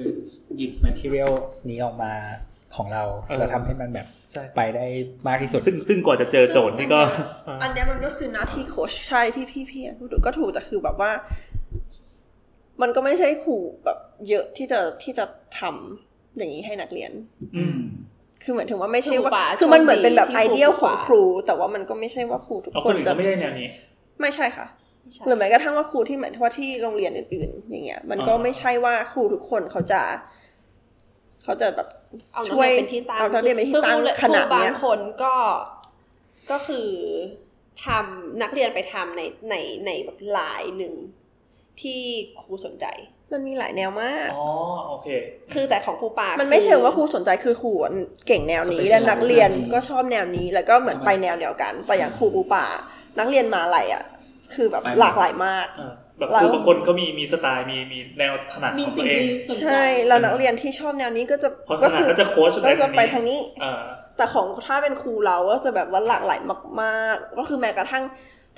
หยิบ material นี้ออกมาของเราแล้วทำให้มันแบบใช่ ไปได้มากที่สุด ซึ่งซึ่งกว่าจะเจอโจทย์นี่ก็ อันเนี้ยมันก็คือหน้าที่โค้ชใช่ที่พี่พี่พูดถูกก็ถูกแต่คือแบบว่า มันก็ไม่ใช่ครูแบบเยอะที่จะที่จะทำอย่างนี้ให้นักเรียน อืมคือเหมือนถึงว่าไม่ใช่ว่าครูป่าคือมันเหมือนเป็นแบบโชคดีไอเดียที่ครูของป่าครู แต่ว่ามันก็ไม่ใช่ว่าครูทุกเอาคคนนอื่นจะก็ไม่ได้แนวนี้ ไม่ใช่ค่ะหรือแม้กระทั่งว่าครูที่เหมือนว่าที่โรงเรียนอื่น ๆ อย่างเงี้ย มันก็อ่าไม่ใช่ว่าครูทุกคนเขาจะ เขาจะแบบเอานักช่วยเรียนเป็นที่ตั้งเอานักเรียนเป็นที่ตั้งคือครูขนาดเนี้ยครูบางคนก็ก็คือทำนักเรียนไปทำในในในแบบลายหนึ่งที่ครูสนใจ มันมีหลายแนวมาก อ๋อ โอเค คือแต่ของครูปา มัมันไม่ใช่ว่าครูสนใจคือครูอะเก่งแนวนี้ Specialize และนักเรียนแนวนี้ก็ชอบแนวนี้ แล้วก็เหมือนไปแนวเดียวกัน แต่อย่างครูปูป่า นักเรียนมาอะไรอะ คือแบบไปหมดหลากหลายมากอ่า แบบเราคือบางคนก็มีมีสไตล์มีมีแนวถนัดมีของตัสิ่งวเองที่สนใจใช่เรานักเรียนที่ชอบแนวนี้ก็จะเพราะถก็นัดก็จะโค้ชก็จะไปทางนี้อ่าแต่ของถ้าเป็นครูเราก็จะแบบว่าหลากหลายมาก ๆ ก็คือแม้กระทั่ง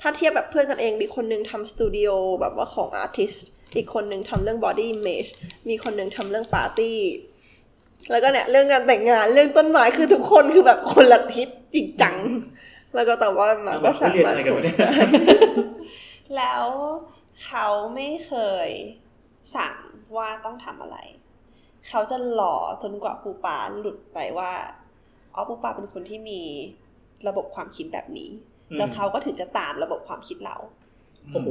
ถ้าเทียบแบบเพื่อนกันเองมีคนหนึงทำสตูดิโอแบบว่าของอาร์ติสอีกคนหนึงทำเรื่อง body image มีคนหนึงทำเรื่องปาร์ตี้แล้วก็เนี่ยเรื่องงานแต่งงานเรื่องต้นไม้คือทุกคนคือแบบคนละทิศจริงจัง แล้วก็แต่ว่ามันก็สาเรียนมารถอะไรกันวะเนี่ยแล้ว เขาไม่เคยสั่งว่าต้องทำอะไร เขาจะหล่อจนกว่าปูปาหลุดไปว่าอ๋อปูปาเป็นคนที่มีระบบความคิดแบบนี้อืมแล้วเขาก็ถึงจะตามระบบความคิดเรา โอ้โห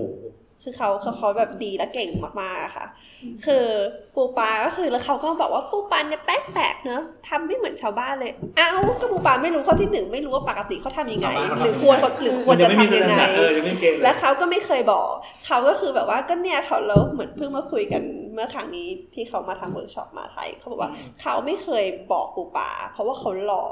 คือเขาเขาเขาแบบดีและเก่งมากๆอะค่ะ คือปูปาก็คือแล้วเขาก็บอกว่าปูปาเนี่ยแปลกๆเนอะทำไม่เหมือนชาวบ้านเลยเอ้าก็ปูปาไม่รู้ข้อที่หนึ่งไม่รู้ว่าปกติเขาทำยังไงชาวบ้านเขาทำหรือควรเขาหรือควรจะทำยัจะไม่มี standard เออยังไม่มีเกณฑ์เลยแล้วเขาก็ไม่เคยบอก เขาก็คือแบบว่าก็เนี่ยเขาเราเหมือนเพิ่งมาคุยกันเมื่อครั้งนี้ที่เขามาทำเวิร์กช็อปมาไทยเขาบอกว่าเขาไม่เคยบอกปูปาเพราะว่าเขารอ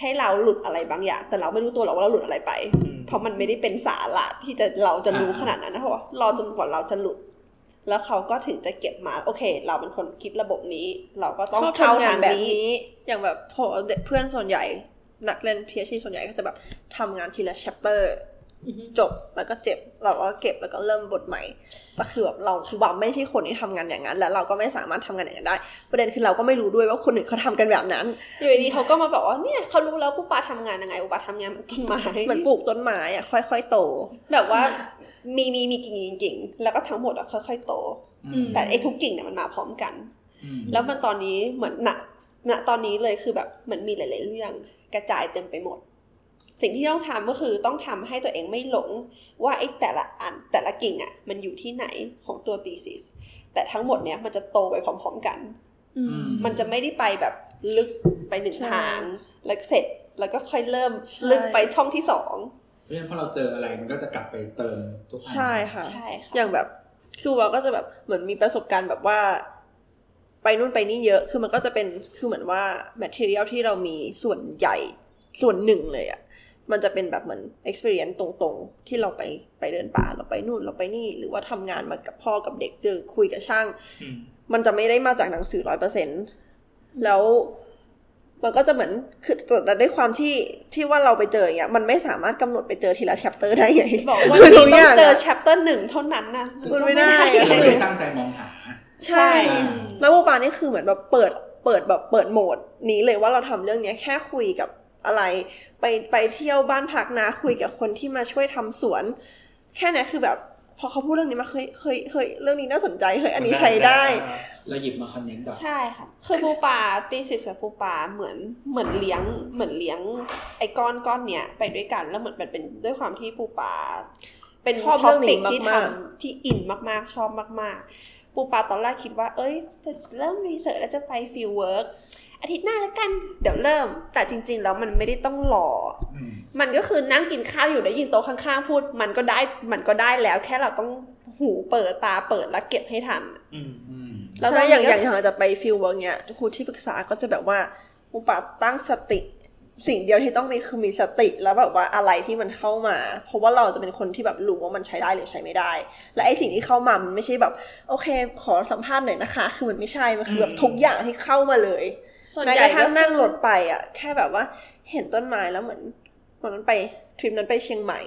ให้เราหลุดอะไรบางอย่าง แต่เราไม่รู้ตัวหรอกว่าเราหลุดอะไรไปอืม เพราะมันไม่ได้เป็นสาระที่จะเราจะรู้ขนาดนั้นนะเพราะว่ารอจนกว่าเราจะหลุด แล้วเขาก็ถึงจะเก็บมา โอเค เราเป็นคนคิดระบบนี้ เราก็ต้องชอบเข้าทำงาทานงแบบนี้นี้ อย่างแบบพอเพื่อนส่วนใหญ่นักเรียนพีเอชส่วนใหญ่ก็จะแบบทำงานทีละ chapter อือฮึ จบแล้วก็เจ็บเราก็เก็บแล้วก็เริ่มบทใหม่แต่คือแบบเราคือว่าไม่ใช่คนที่ทำงานอย่างนั้น แล้วเราก็ไม่สามารถทำงานอย่างนั้นได้ ประเด็นคือเราก็ไม่รู้ด้วยว่าคนอื่นเขาทำกันแบบนั้นอยู่ดีๆเขาก็มาบอกว่าเนี่ยเขารู้แล้วปูปาทำงานยังไงปูปาทำงานเหมือนต้นไม้เหมือนปลูกต้นไม้อะค่อยๆโต แบบว่ามีมีมีกิ่งกิ่งๆแล้วก็ทั้งหมดอะค่อยๆโตอืมแต่ไอ้ทุกกิ่งเนี่ยมันมาพร้อมกันอืมแล้วมันตอนนี้เหมือนณณตอนนี้เลยคือแบบเหมือนมีหลาย ๆ เรื่องกระจายเต็มไปหมด สิ่งที่ต้องทำก็คือต้องทำให้ตัวเองไม่หลงว่าไอ้แต่ละอันแต่ละกิ่งอะ มันอยู่ที่ไหนของตัว thesis แต่ทั้งหมดเนี้ยมันจะโตไปพร้อม ๆกันอืมมันจะไม่ได้ไปแบบลึกไปหนึ่งใช่ทางแล้วเสร็จแล้วก็ค่อยเริ่มใช่ลึกไปช่องที่สองเพราะฉะนั้นพอเราเจออะไรมันก็จะกลับไปเติมทุกอันใช่ค่ะใช่ค่ะอย่างแบบคือเราก็จะแบบเหมือนมีประสบการณ์แบบว่า ไปนู่นไปนี่เยอะ คือมันก็จะเป็นคือเหมือนว่า material ที่เรามีส่วนใหญ่ส่วนหนึ่งเลยอะ มันจะเป็นแบบเหมือน experience ตรงๆ ที่เราไปไปเดินป่าเราไปนู่นเราไปนี่หรือว่าทำงานมากับพ่อกับเด็กเจอคุยกับช่างอืมมันจะไม่ได้มาจากหนังสือร้อยเปอร์เซ็นแล้วมันก็จะเหมือนคือแต่ด้วยความที่ที่ว่าเราไปเจออย่างเงี้ยมันไม่สามารถกำหนดไปเจอทีละ chapter ได้ไงบอกว่าคือนี่ทุกต้ออย่างงเจออะ chapter หนึ่งเท่านั้นนะมันไม่ได้ก็เราไม่ไม่ได้ตั้งใจมองหา ใช่อ่าแล้วบูปานี่คือเหมือนแบบเปิดเปิดแบบเปิดโหมดนี้เลยว่าเราทำเรื่องเนี้ยแค่คุยกับ อะไร ไปไปเที่ยวบ้านพักนะคุยกับคนที่มาช่วยทำสวน แค่เนี้ยคือแบบพอเขาพูดเรื่องนี้มาเฮ้ยเฮ้ยเฮ้ยเรื่องนี้น่าสนใจเฮ้ยอันนี้ใช้ได้เราหยิบมาคอนเนคดอกใช่ค่ะคือปูปลาthesis กับปูปาเหมือนเหมือนเลี้ยงเหมือนเลี้ยง ไอ้ก้อนก้อนเนี้ยไปด้วยกันแล้วเหมือนมันเป็นด้วยความที่ปูปาเป็นชอบเรื่องนี้ก topic ที่ทำที่อินมากๆ ชอบมาก ๆ ปูปาตอนแรกคิดว่า เอ้ยจะเริ่ม research แล้วจะไป fieldwork อาทิตย์หน้าแล้วกัน เดี๋ยวเริ่ม แต่จริง ๆ แล้วมันไม่ได้ต้องรออืมมันก็คือนั่งกินข้าวอยู่ได้ยินโต๊ะข้างๆพูด มันก็ได้มันก็ได้แล้ว แค่เราต้องหูเปิดตาเปิดแล้วเก็บให้ทันอืมอืมแล้วก็อย่างอย่างเราจะไป fieldwork เนี้ยครูที่ปรึกษาก็จะแบบว่าปูปาตั้งสติสิ่งเดียวที่ต้องมีคือมีสติแล้วแบบว่าอะไรที่มันเข้ามา เพราะว่าเราจะเป็นคนที่แบบรู้ว่ามันใช้ได้หรือใช้ไม่ได้ และไอ้สิ่งที่เข้ามามันไม่ใช่แบบ โอเค ขอสัมภาษณ์หน่อยนะคะ คือมันไม่ใช่มันคือแบบทุกอย่างที่เข้ามาเลย ส่วนใหญ่ แม้ใหกระทั่งก็นั่งรถไปอะ แค่แบบว่าเห็นต้นไม้แล้วเหมือนวันนั้นไปทริปนั้นไปเชียงใหม่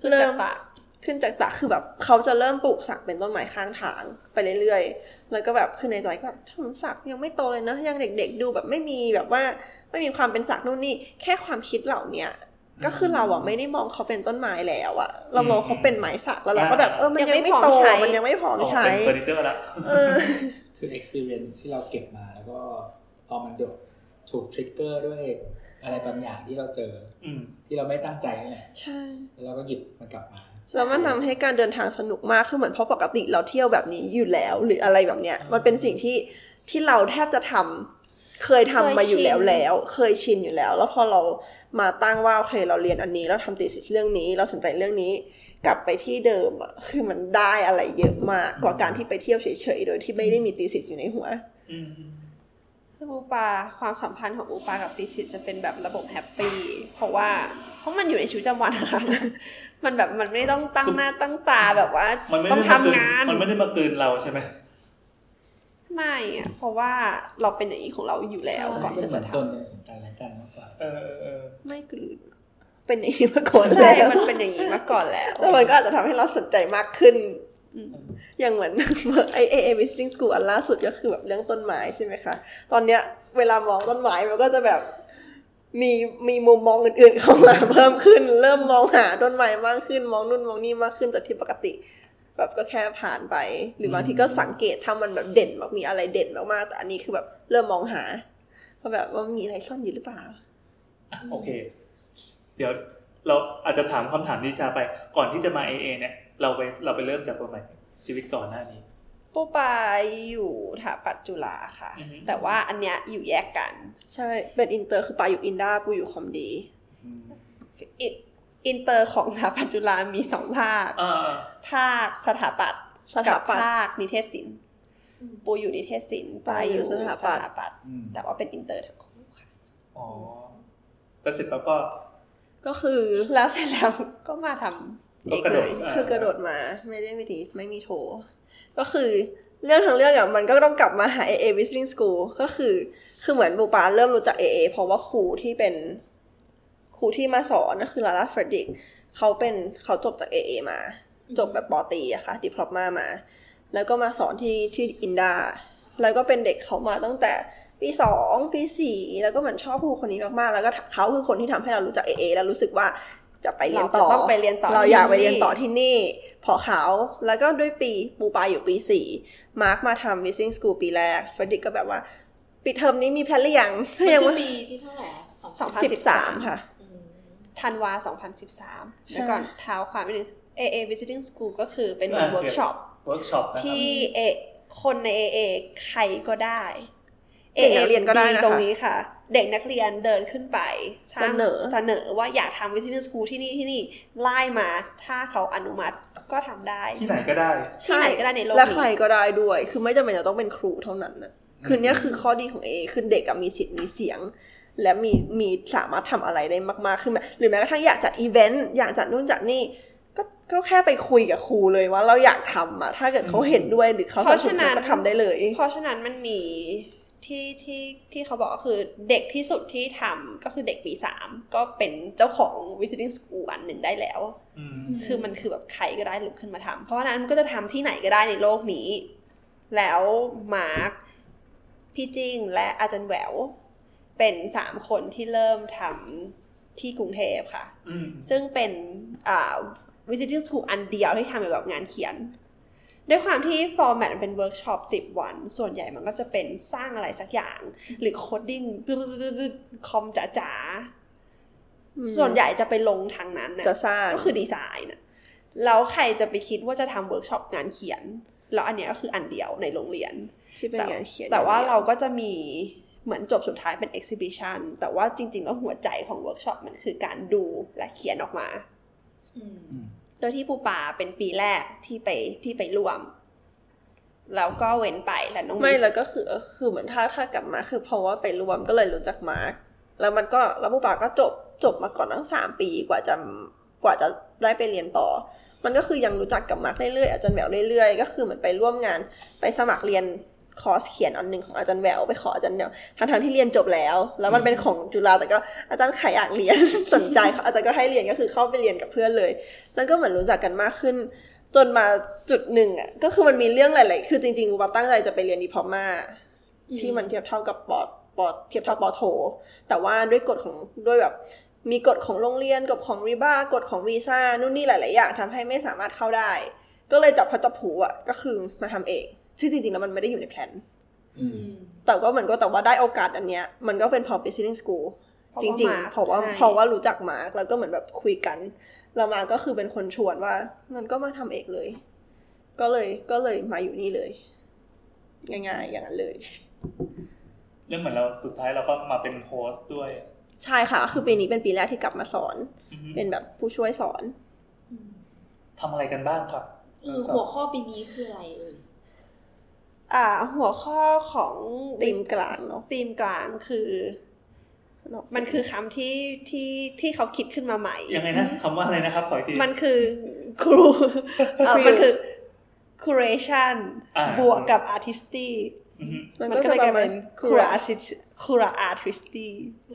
คือเริ่จากมปากขึ้นจากตากคือแบบเขาจะเริ่มปลูกสักเป็นต้นไม้ข้างทางไปเรื่อยๆ แล้วก็แบบคือในใจก็แบบถนนสักยังไม่โตเลยนะยังเด็กๆดูแบบไม่มีแบบว่าไม่มีความเป็นสักนู่นนี่แค่ความคิดเหล่าเนี้ยก็คือเราอะไม่ได้มองเขาเป็นต้นไม้แล้วอะเรามองเขาเป็นไม้สักแล้วเราก็แบบเออมันยังไม่โตมันยังไม่พร้อมใช้เป็นเฟอร์นิเจอร์ละเออคือ experience ที่เราเก็บมาแล้วก็พ อมันโดดถูกทริกเกอร์ด้วยอะไรบางอย่างที่เราเจอ อืมที่เราไม่ตั้งใจนั่นแหละใช่ แล้วเราก็หยิบมันกลับมาแล้วมันทำให้การเดินทางสนุกมากคือเหมือนเพราะปกติเราเที่ยวแบบนี้อยู่แล้ว หรืออะไรแบบเนี้ย มันเป็นสิ่งที่ที่เราแทบจะทำเคยทำมาอยู่แล้วแล้ว เคยชินอยู่แล้ว แล้วพอเรามาตั้งว่าโอเคเราเรียนอันนี้เราทำตีสิสเรื่องนี้ เราสนใจเรื่องนี้ กลับไปที่เดิมอะคือมันได้อะไรเยอะมากกว่าการที่ไปเที่ยวเฉยๆโดยที่ไม่ได้มีตีสิสอยู่ในหัว อืมคปูปลาความสัมพันธ์ของปูปลากับติสิตจะเป็นแบบระบบแฮปปี้เพราะว่าเพราะมันอยู่ในชีวิตประจำวันนะคะมันแบบมันไม่ต้องตั้งหน้าตั้งตาแบบว่ามันไม่ต้อได้งมาทำกลืนงานมันไม่ได้มากลืนเราใช่ไหมไม่อะเพราะว่าเราเป็นอย่างนี้ของเราอยู่แล้วก่อนเป็นที่เหมืจะอนทต้นกันและกันมากกว่าเออเออเออไม่กลืนเป็นอย่างนี้มาก่อนำใช่แล้วมันเป็นอย่างนี้มาก่อนแล้วแล้วมันก็อาจจะทำให้เราสนใจมากขึ้น อย่างเหมือนไอเอเอ visiting school อันล่าสุดก็คือแบบเรื่องต้นไม้ใช่ไหมคะ ตอนเนี้ยเวลามองต้นไม้มันก็จะแบบมีมีมุมมองอื่นๆเข้ามาเพิ่มขึ้น เริ่มมองหาต้นไม้มากขึ้น มองนู่นมองนี่มากขึ้นจากที่ปกติ แบบก็แค่ผ่านไป หรือบางทีก็สังเกตถ้ามันแบบเด่นแบบมีอะไรเด่นมากๆแต่อันนี้คือแบบเริ่มมองหาว่าแบบว่ามีอะไรซ่อนอยู่หรือเปล่าโอเค เดี๋ยวเราอาจจะถามคำถามดิชาไปก่อนที่จะมา AA เนี่ย เราไปเราไปเริ่มจากตรงไหนชีวิตก่อนหน้านี้ปูปลาอยู่ถาปัจจุฬาค่ะอือฮึแต่ว่าอันเนี้ยอยู่แยกกัน ใช่เป็นอินเตอร์คือปาอยู่ INDA ปูอยู่ CommDe อืมอิอินเตอร์ของถาปัจจุฬามีสองภาคอ่าภาคสถาปัตย์สถาปัตย์กับภาคนิเทศศิลป์ปูอยู่นิเทศศิลป์ปาอยู่ปสถาปัตย์สถาปัตย์อืมแต่ว่าเป็นอินเตอร์ทั้งคู่ค่ะ อ๋อแล้วเสร็จแล้วก็ ก็คือแล้วเสร็จแล้วก็มาทำ เอกก็กระโดเลดยอ่าคือกระโดดมา ไม่ได้ไม่ดีไม่มีโทรก็คือเรื่องทั้งเรื่องอะมันก็ต้องกลับมาหา AA Visiting School ก็คือ คือเหมือนบูปาเริ่มรู้จัก AA เพราะว่าครูที่เป็นครูที่มาสอนก็คือลาลาเฟรดิกเขาเป็นเขาจบจาก AA มา จบแบบปอตรีอะค่ะดิพลอมามา แล้วก็มาสอนที่ที่อินดา แล้วก็เป็นเด็กเขามาตั้งแต่ปีสองปีสี่แล้วก็เหมือนชอบครูคนนี้มากๆ แล้วก็เขาคือคนที่ทำให้เรารู้จัก AA แล้วรู้สึกว่า จะไปเรียนต่อเราจะต้องไปเรียนต่อเราอยากไปที่นี่เรียนต่อที่นี่เพราะเขาแล้วก็ด้วยปีปูปาอยู่ปีสี่มาร์กมาทำ visiting school ปีแรกเฟรดดิกก็แบบว่าปิดเทอมนี้มีแพลนหรือยังมันยังคือว่าปีที่เท่าไหร่อะสองสองพันสิสิบบสาสามมค่ะอืมธันวา2013แล้วก่อนเท้าความไปนึง AA Visiting School ก็คือเป็นเหมือนอ่าเวิร์กช็อปเวิร์กช็อปนะครับที่เอคนใน AA ใครก็ได้เด็กนักเรียนก็ได้นะคะตรงนี้ค่ะ เด็กนักเรียนเดินขึ้นไปสร้างเสนอเสนอว่าอยากทำ visiting school ที่นี่ที่นี่ไล่มาถ้าเขาอนุมัติก็ทำได้ ที่ไหนก็ได้ที่ไหนก็ได้ในโลกและนี้ใครก็ได้ด้วย คือไม่จำเป็นจะต้องเป็นครูเท่านั้นนะคือเนี้ยคือข้อดีของ AA คือเด็กอะมีสิทธิ์มีเสียง และมีมีสามารถทำอะไรได้มากๆขึ้นมาหรือแม้กระทั่งอยากจัดอีเวนต์อยากจัดนู่นจัดนี่ก็ก็แค่ไปคุยกับครูเลยว่าเราอยากทำอะถ้าเกิดเขาเห็นด้วยหรือเขาเพสนับราะสนุฉะนนั้นก็ทำได้เลย เพราะฉะนั้นมันมี ที่ที่ที่เขาบอกก็คือเด็กที่สุดที่ทำก็คือเด็กปีสามก็เป็นเจ้าของ visiting school อันหนึ่งได้แล้วอืมคือมันคือแบบใครก็ได้ลุกขึ้นมาทำเพราะฉะนั้นมันก็จะทำที่ไหนก็ได้ในโลกนี้ แล้วมาร์คพี่จิ้งและอาจารย์แหวว เป็นสามคนที่เริ่มทำที่กรุงเทพค่ะอืมซึ่งเป็นอ่า visiting school อันเดียวที่ทำเกี่ยวกับงานเขียน ด้วยความที่ format มันเป็นเวิร์กช็อปสิบวัน ส่วนใหญ่มันก็จะเป็นสร้างอะไรสักอย่าง หรือ coding คอมจ๋าอืมๆส่วนใหญ่จะไปลงทางนั้นน่ะจะสร้างก็คือดีไซน์นะแล้วใครจะไปคิดว่าจะทำเวิร์กช็อปงานเขียน แล้วอันเนี้ยก็คืออันเดียวในโรงเรียนที่เป็นงานเขียน แต่ว่าอย่งดียเราก็จะมีเหมือนจบสุดท้ายเป็น exhibition แต่ว่าจริงๆแล้วหัวใจของเวิร์กช็อปมันคือการดูและเขียนออกมาอืมอืม โดยที่ปูปาเป็นปีแรกที่ไปที่ไปร่วม แล้วก็เว้นไปแล้วน้องไม่สแล้วก็คือคือเหมือนถ้าถ้ากลับมาคือเพราะว่าไปรวมก็เลยรู้จักมาร์กแล้วมันก็แล้วผู้ป่าก็จบจบมาก่อนตั้งสามปีกว่าจะกว่าจะได้ไปเรียนต่อ มันก็คือยังรู้จักกับมาร์กเรื่อยๆอาจารย์แหววเรื่อยๆ ก็คือเหมือนไปร่วมงานไปสมัครเรียน คอร์สเขียนอันหนึ่งของอาจารย์แหววไปขออาจารย์แหววทั้งทางๆที่เรียนจบแล้ว แล้วมันเป็นของจุฬาแต่ก็อาจารย์ใครอยากเรียนสนใจเขาอาจารย์ก็ให้เรียนก็คือเข้าไปเรียนกับเพื่อนเลย แล้วก็เหมือนรู้จักกันมากขึ้น จนมาจุดหนึ่งอะก็คือมันมีเรื่องหลาย ๆ คือจริงๆกูปาตั้งใจจะไปเรียนดีพอมาที่มันเทียบเท่ากับปอปอเทียบเท่าปอโทแต่ว่าด้วยกฎของด้วยแบบมีกฎของโรงเรียนกฎของรีบ้ากฎของวีซ่านู่นนี่หลาย ๆ อย่างทำให้ไม่สามารถเข้าได้ ก็เลยจับพลัดจับผลูอะก็คือมาทำเอง ซึ่งจริงๆแล้วมันไม่ได้อยู่ในแผนอืมแต่ก็เหมือนก็แต่ว่าได้โอกาสอันเนี้ยมันก็เป็นพอ visiting school เพราะจว่าริงมาร์คๆเพราะว่าให้เพราะว่ารู้จักมาร์กแล้วก็เหมือนแบบคุยกันแล้วมาร์คก็คือเป็นคนชวนว่ามันก็มาทำเองเลย ก็เลยก็เลยมาอยู่นี่เลยง่ายๆอย่างนั้นเลย เรื่องเหมือนเราสุดท้ายเราก็มาเป็น host ด้วย ใช่ค่ะ คือปีนี้เป็นปีแรกที่กลับมาสอนอืมเป็นแบบผู้ช่วยสอนทำอะไรกันบ้างครับเออหัวข้อปีนี้คืออะไรเอ่ย อ่า หัวข้อของตีมกลางเนาะธีมกลางคือ มันคือคำที่ที่ที่เขาคิดขึ้นมาใหม่ ยังไงนะคำว่าอะไรนะครับ ขออีกทีมันคือครูเออมันคือ curation อ่าบวกกับ artisty อือฮึ มันมันก็ก็จะเลยปกลายระมาเป็ณนครู cura artist cura artisty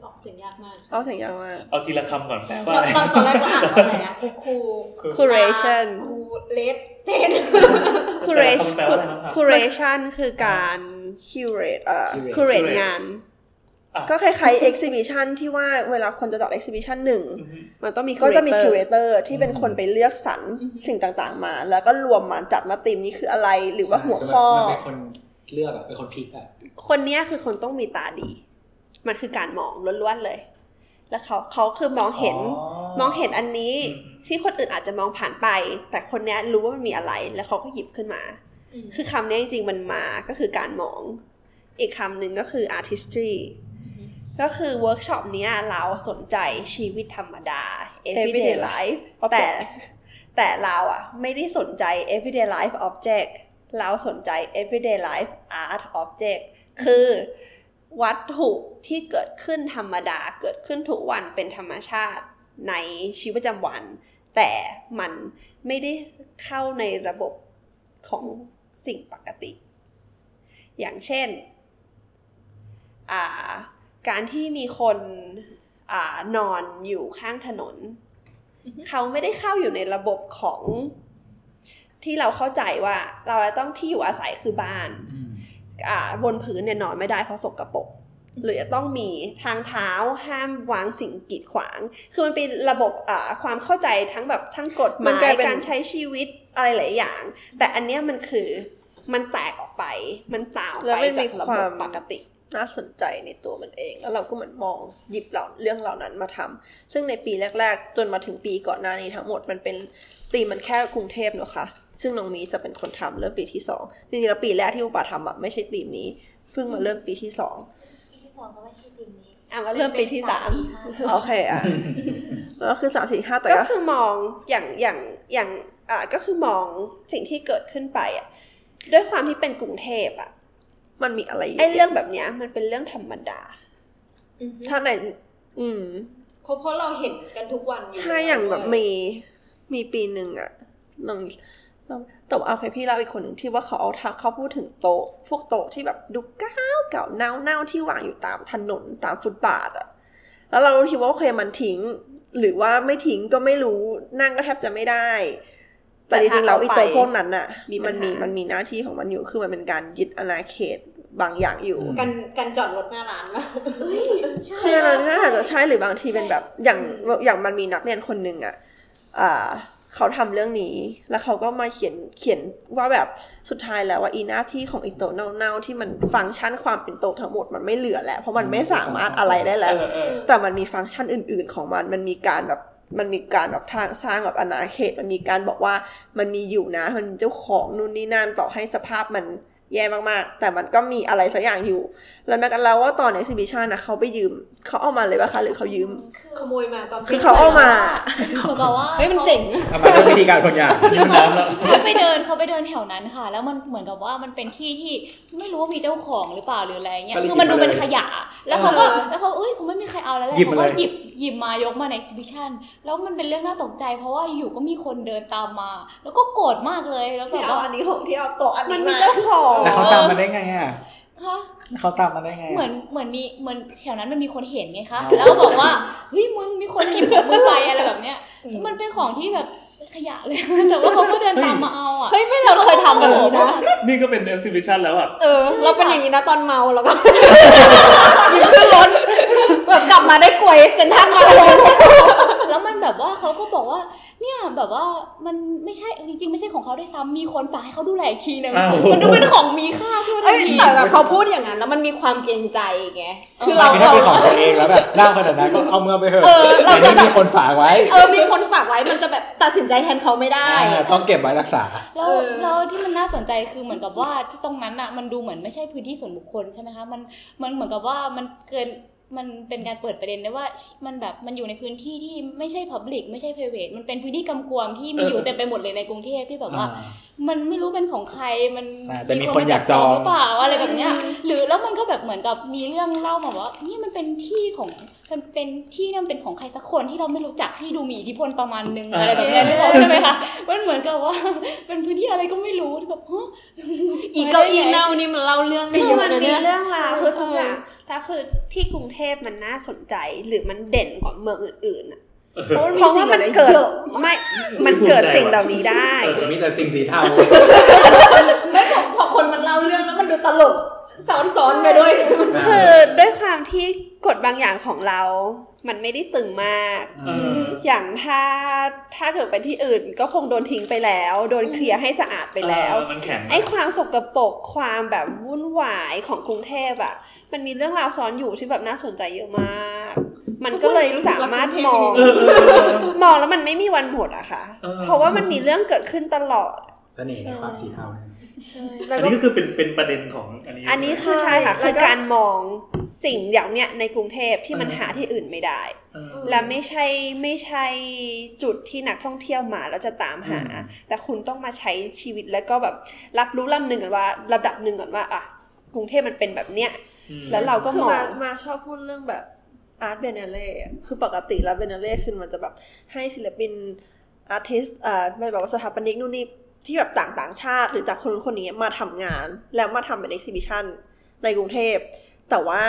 ออกเสียงยากมากเอาเสียงยาวมากเอาทีละคำก่อนตว่าอนตอนตอนแรกเราอ่านว่าอะไรอะครู curation ครูเลสเทน curation แปลว่าอะไรบ้างครับ curation คือการ curate อ่า curate curate งานก็คล้ายๆ exhibition ที่ว่าเวลาคนจะจัด exhibition หนึ่งอือฮึมันต้องมีก็จะมี curator curator ที่เป็นคนไปเลือกสรรสิ่งต่างๆมา แล้วก็รวมมาจัดมาตีมนี้คืออะไรหรือว่าหัวข้อมันเป็นคน เลือกอะเป็นคน pick อะคนเนี้ยคือคนต้องมีตาดี มันคือการมองล้วนๆเลย แล้วเขาเขาคือมองเห็นมองเห็นอันนี้อืมที่คนอื่นอาจจะมองผ่านไป แต่คนเนี้ยรู้ว่ามันมีอะไร แล้วเขาก็หยิบขึ้นมา คือคำนี้จริงๆมันมาก็คือการมอง อีกคำหนึ่งก็คือ artistry ก็คือเวิร์กช็อปเนี้ยเราสนใจชีวิตธรรมดา everyday Everyday life object แต่แต่เราอะไม่ได้สนใจ everyday life object เราสนใจ everyday life art object คือวัตถุที่เกิดขึ้นธรรมดาเกิดขึ้นทุกวันเป็นธรรมชาติในชีวิตประจำวัน แต่มันไม่ได้เข้าในระบบของสิ่งปกติ อย่างเช่นอ่าการที่มีคนอ่านอนอยู่ข้างถนน เขาไม่ได้เข้าอยู่ในระบบของ ที่เราเข้าใจว่าเราจะต้องที่อยู่อาศัยคือบ้านอืมอ่าบนพื้นเนี่ยนอนไม่ได้เพราะสกรปรกหรือจะต้องมีทางเท้าห้ามวางสิ่งกีดขวาง คือมันเป็นระบบอ่าความเข้าใจทั้งแบบทั้งกฎหมันมากลายยเป็นการใช้ชีวิตอะไรหลายอย่าง แต่อันเนี้ยมันคือมันแตกออกไป มันต่างออกแล้วไปมันจามีกระคบวาบมปกติน่าสนใจในตัวมันเอง แล้วเราก็เหมือนมองหยิบเหล่าเรื่องเหล่านั้นมาทำซึ่งในปีแรก ๆ จนมาถึงปีก่อนหน้านี้ทั้งหมดมันเป็นตีมมันแค่กรุงเทพเนอะค่ะ ซึ่งน้องมีจะเป็นคนทำเริ่มปีที่สองจริงๆแล้วปีแรกที่อุปาทำอะไม่ใช่ตีมนี้ เพิ่งมาเริ่มปีที่สองปีที่สองก็ไม่ใช่ทีมนี้อะมาเริ่มปีที่สามโอเคอะแล้วคือสามสี่ห้าแต่ก็ก็คือมองอย่างอย่างอย่างอ่าก็คือมองสิ่งที่เกิดขึ้นไปอะด้วยความที่เป็นกรุงเทพอะ มันมีอะไรยู่ไอ้เรื่องแบบเนี้ย มันเป็นเรื่องธรรมดาถ้าในอืมเพราะเพราะเราเห็นกันทุกวัน ใช่อย่างแบบมีมีปีหนึ่งอะน้องน้อง แต่ว่าเอาใครพี่เล่าอีกคนหนึ่งที่ว่าเขาเอาทักเขาพูดถึงโต๊ะ พวกโต๊ะที่แบบดูเก้าเก่าเน่าเน่าที่วางอยู่ตามถนนตามฟุตบาทอะแล้วเราคิดว่าโอเคมันทิ้ง หรือว่าไม่ทิ้งก็ไม่รู้นั่งก็แทบจะไม่ได้ แต่จริงๆแล้วไอ้โต๊ะพวกนั้นอะมีปัมัญนหามีมีมันมีหน้าที่ของมันอยู่คือมันเป็นการยึดอาณาเขตบางอย่างอยู่กันกันจอดรถหน้าร้านปะคืออันนั้นก็อาจจะใช่หรือบางทีเป็นแบบอย่างอย่างมันมีนักเรียนคนหนึ่งอะอ่า เขาทำเรื่องนี้ แล้วเขาก็มาเขียนเขียนว่าแบบสุดท้ายแล้วว่าอีหน้าที่ของอีโตะเน่าๆที่มันฟังก์ชันความเป็นโตะทั้งหมดมันไม่เหลือแล้วเพราะมันไม่สามารถอะไรได้แล้ว แต่มันมีฟังก์ชันอื่น ๆ ของมันมันมีการแบบมันมีการแบบทางสร้างแบบอนาเขต มันมีการบอกว่ามันมีอยู่นะ มันเจ้าของนู่นนี่นั่นต่อให้สภาพมัน แย่มากๆ แต่มันก็มีอะไรสักอย่างอยู่ แล้วแม้กระทั่งเราว่าตอน exhibition นะเขาไปยืม เขาเอามาเลยปะคะ หรือเขายืม ขโมยมาตอนคือเขาเอามาเหมือนกับว่าเฮ้ยมันเจ๋งทำไมด้วยวิธีการคนอย่างยืมน้ำแล้วเขาไปเดินเขาไปเดินแถวนั้นค่ะ แล้วมันเหมือนกับว่ามันเป็นที่ที่ไม่รู้ว่ามีเจ้าของหรือเปล่าหรืออะไรเงี้ยก็เลยคือมันดูเป็นหยิบมาเลยขยะ แล้วเขาก็เออแล้วเขาเอ้ยคงไม่มีใครเอาแล้วแหละหยิบเขามาก็เลยหยิบหยิบมายกมาใน exhibition แล้วมันเป็นเรื่องน่าตกใจ เพราะว่าอยู่ก็มีคนเดินตามมา แล้วก็โกรธมากเลย แล้วแบที่บเอาว่าอันนี้ของที่เอาโต๊ะอันมันนี้มีมาเจ้าของแล้วเขาตามมาได้ไงอะค่ะเขาตามมาได้ไงะเหมือนเหมือนมีเหมือนแถวนั้นมันมีคนเห็นไงคะอ๋อแล้วบอกว่าเฮ้ยมึงมีคนหยิบของมึงไปอะไรแบบเนี้ยมันเป็นของที่แบบขยะเลย แต่ว่าเขาก็เดินตามมาเอาอะเฮ้ยไม่เราเคยทำแบบนี้นะนี่ก็เป็น exhibition แล้วอะเออ เราเป็นอย่างนี้นะตอนเมาแล้วก็หยิบขึ้นรถแบบกลับมาได้กลวยเซ็นทรัลมาเลย แล้วมันแบบว่าเขาก็บอกว่า เนี่ยแบบว่ามันไม่ใช่จริงๆ ไม่ใช่ของเขาด้วยซ้ำมีคนฝากให้เขาดูแลอีกทีนึงอ้าว มันดูเป็นของมีค่าทั่วทัเอ้นยที แต่แบบพอพูดอย่างนั้นแล้วมันมีความเกรงใจไงคือเราเราคือถ้าเรา เป็นของตัวเองแล้วแบบเล่าขนาดนั้นก็เอาเมื่อไปเถอะเออเราจะแต่แบบนี่มีคนฝากไว้เออมีคนฝากไว้มันจะแบบตัดสินใจแทนเขาไม่ได้ อ่าต้องเก็บไว้รักษา แล้วเออ แล้วที่มันน่าสนใจคือเหมือนกับว่าที่ตรงนั้นอะมันดูเหมือนไม่ใช่พื้นที่ส่วนบุคคลใช่ไหมคะมันมันเหมือนกับว่ามันเกิน มันเป็นการเปิดประเด็นได้ว่ามันแบบมันอยู่ในพื้นที่ที่ไม่ใช่ Public ไม่ใช่ private มันเป็นพื้นที่กำกวมที่มีอยู่เต็มไปหมดเลยในกรุงเทพที่แบบว่าอ่ามันไม่รู้เป็นของใครมันใช่แต่มีคนอยากจองหรือเปล่าอะไรแบบเนี้ย หรือแล้วมันก็แบบเหมือนกับมีเรื่องเล่ามาว่านี่มันเป็นที่ของมันเป็นที่นั่นเป็นของใครสักคนที่เราไม่รู้จักที่ดูมีอิทธิพลประมาณนึงอะไรแบบเนี้ยนึกออกใช่ไหมคะมันเหมือนกับว่าเป็นพื้นที่อะไรก็ไม่รู้ที่แบบฮะอีเก้าอี้เน่านี่มันเล่าเรื่องได้คืเยออะมันนะมีเนี่ยเรื่องราวคือทุกอย่าง แล้วคือที่กรุงเทพมันน่าสนใจหรือมันเด่นกว่าเมืองอื่นๆอะเพราะมันเพมีราะสิ่ว่างเหมัล่านนี้เกิดเยอะไม่ มันเกิดสิ่งเหล่านี้ได้เออแต่มีแต่สิ่งสีเทาไม่พอพอคนมันเล่าเรื่องแล้วมันดูตลกซ้อนๆไปด้วย คือด้วยความที่กฎบางอย่างของเรา มันไม่ได้ตึงมากเอออย่างถ้าถ้าเกิดไปที่อื่น ก็คงโดนทิ้งไปแล้ว โดนเคลียร์ให้สะอาดไปแล้วเออมันแข็งไอ้ความสกปรกความแบบวุ่นวายของกรุงเทพอะ มันมีเรื่องราวซ้อนอยู่ที่แบบน่าสนใจเยอะมาก มันก็เลยสามารถมองเออเออเออมองแล้วมันไม่มีวันหมดอะค่ะเออเพราะว่ามันมีเรื่องเกิดขึ้นตลอดเสน่ห์ในความสีเทาเนี่ยอันนี้ก็คือเป็นเป็นประเด็นของอันนี้ อันนี้คือใช่ค่ะแล้วก็คือการมองสิ่งอย่างเนี้ยในกรุงเทพที่มันเออหาที่อื่นไม่ได้เออและไม่ใช่ไม่ใช่จุดที่นักท่องเที่ยวมาแล้วจะตามหาอืมแต่คุณต้องมาใช้ชีวิตแล้วก็แบบรับรู้ลำหนึ่งก่อนว่า ระดับหนึ่งก่อนว่าอะกรุงเทพมันเป็นแบบเนี้ยอืม แล้วเราก็คือมองมามาชอบพูดเรื่องแบบอาร์ตเบเนเล่คือปกติแล้วเบเนเล่คือมันจะแบบให้ศิลปิน artist อ่าไม่แบบว่าสถาปนิกนู่นนี่ที่แบบต่างต่างชาติ หรือจากคนนู้นคนนี้มาทำงาน แล้วมาทำเป็น e อ h ซิบิชันในกรุงเทพ แต่ว่า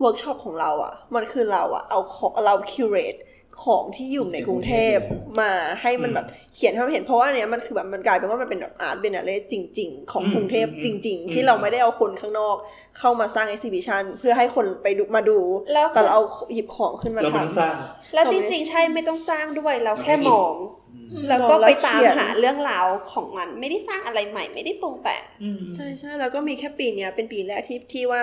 เวิร์กช็อปของเราอะ่ะ มันคือเราอะ่ะ เอาของเรา curate ของที่อยู่ในกรุงเทพมาให้มันแบบเขียนให้มันเห็นเพราะว่าอันเนี้ยมันคือแบบมันกลายเป็นว่ามันเป็นแบบ art biennale จริง ๆ ของกรุงเทพจริง ๆ ที่เราไม่ได้เอาคนข้างนอก เข้ามาสร้าง e อ h ซิบิชันเพื่อให้คนไปดูมาดูแล้วแต่เราเอาหยิบของขึ้นมาเราทไม่ต้องสร้างแล้วจริง ๆ ใช่ไม่ต้องสร้างด้วยเราแค่เราแค่มองอืม แล้วก็มองแล้วไปตามเขียนหาเรื่องราวของมันไม่ได้สร้างอะไรใหม่ไม่ได้ปรุงแต่งำใช่ใช่แล้วก็มีแค่ปีเนี้ยเป็นปีแรกที่ที่ว่า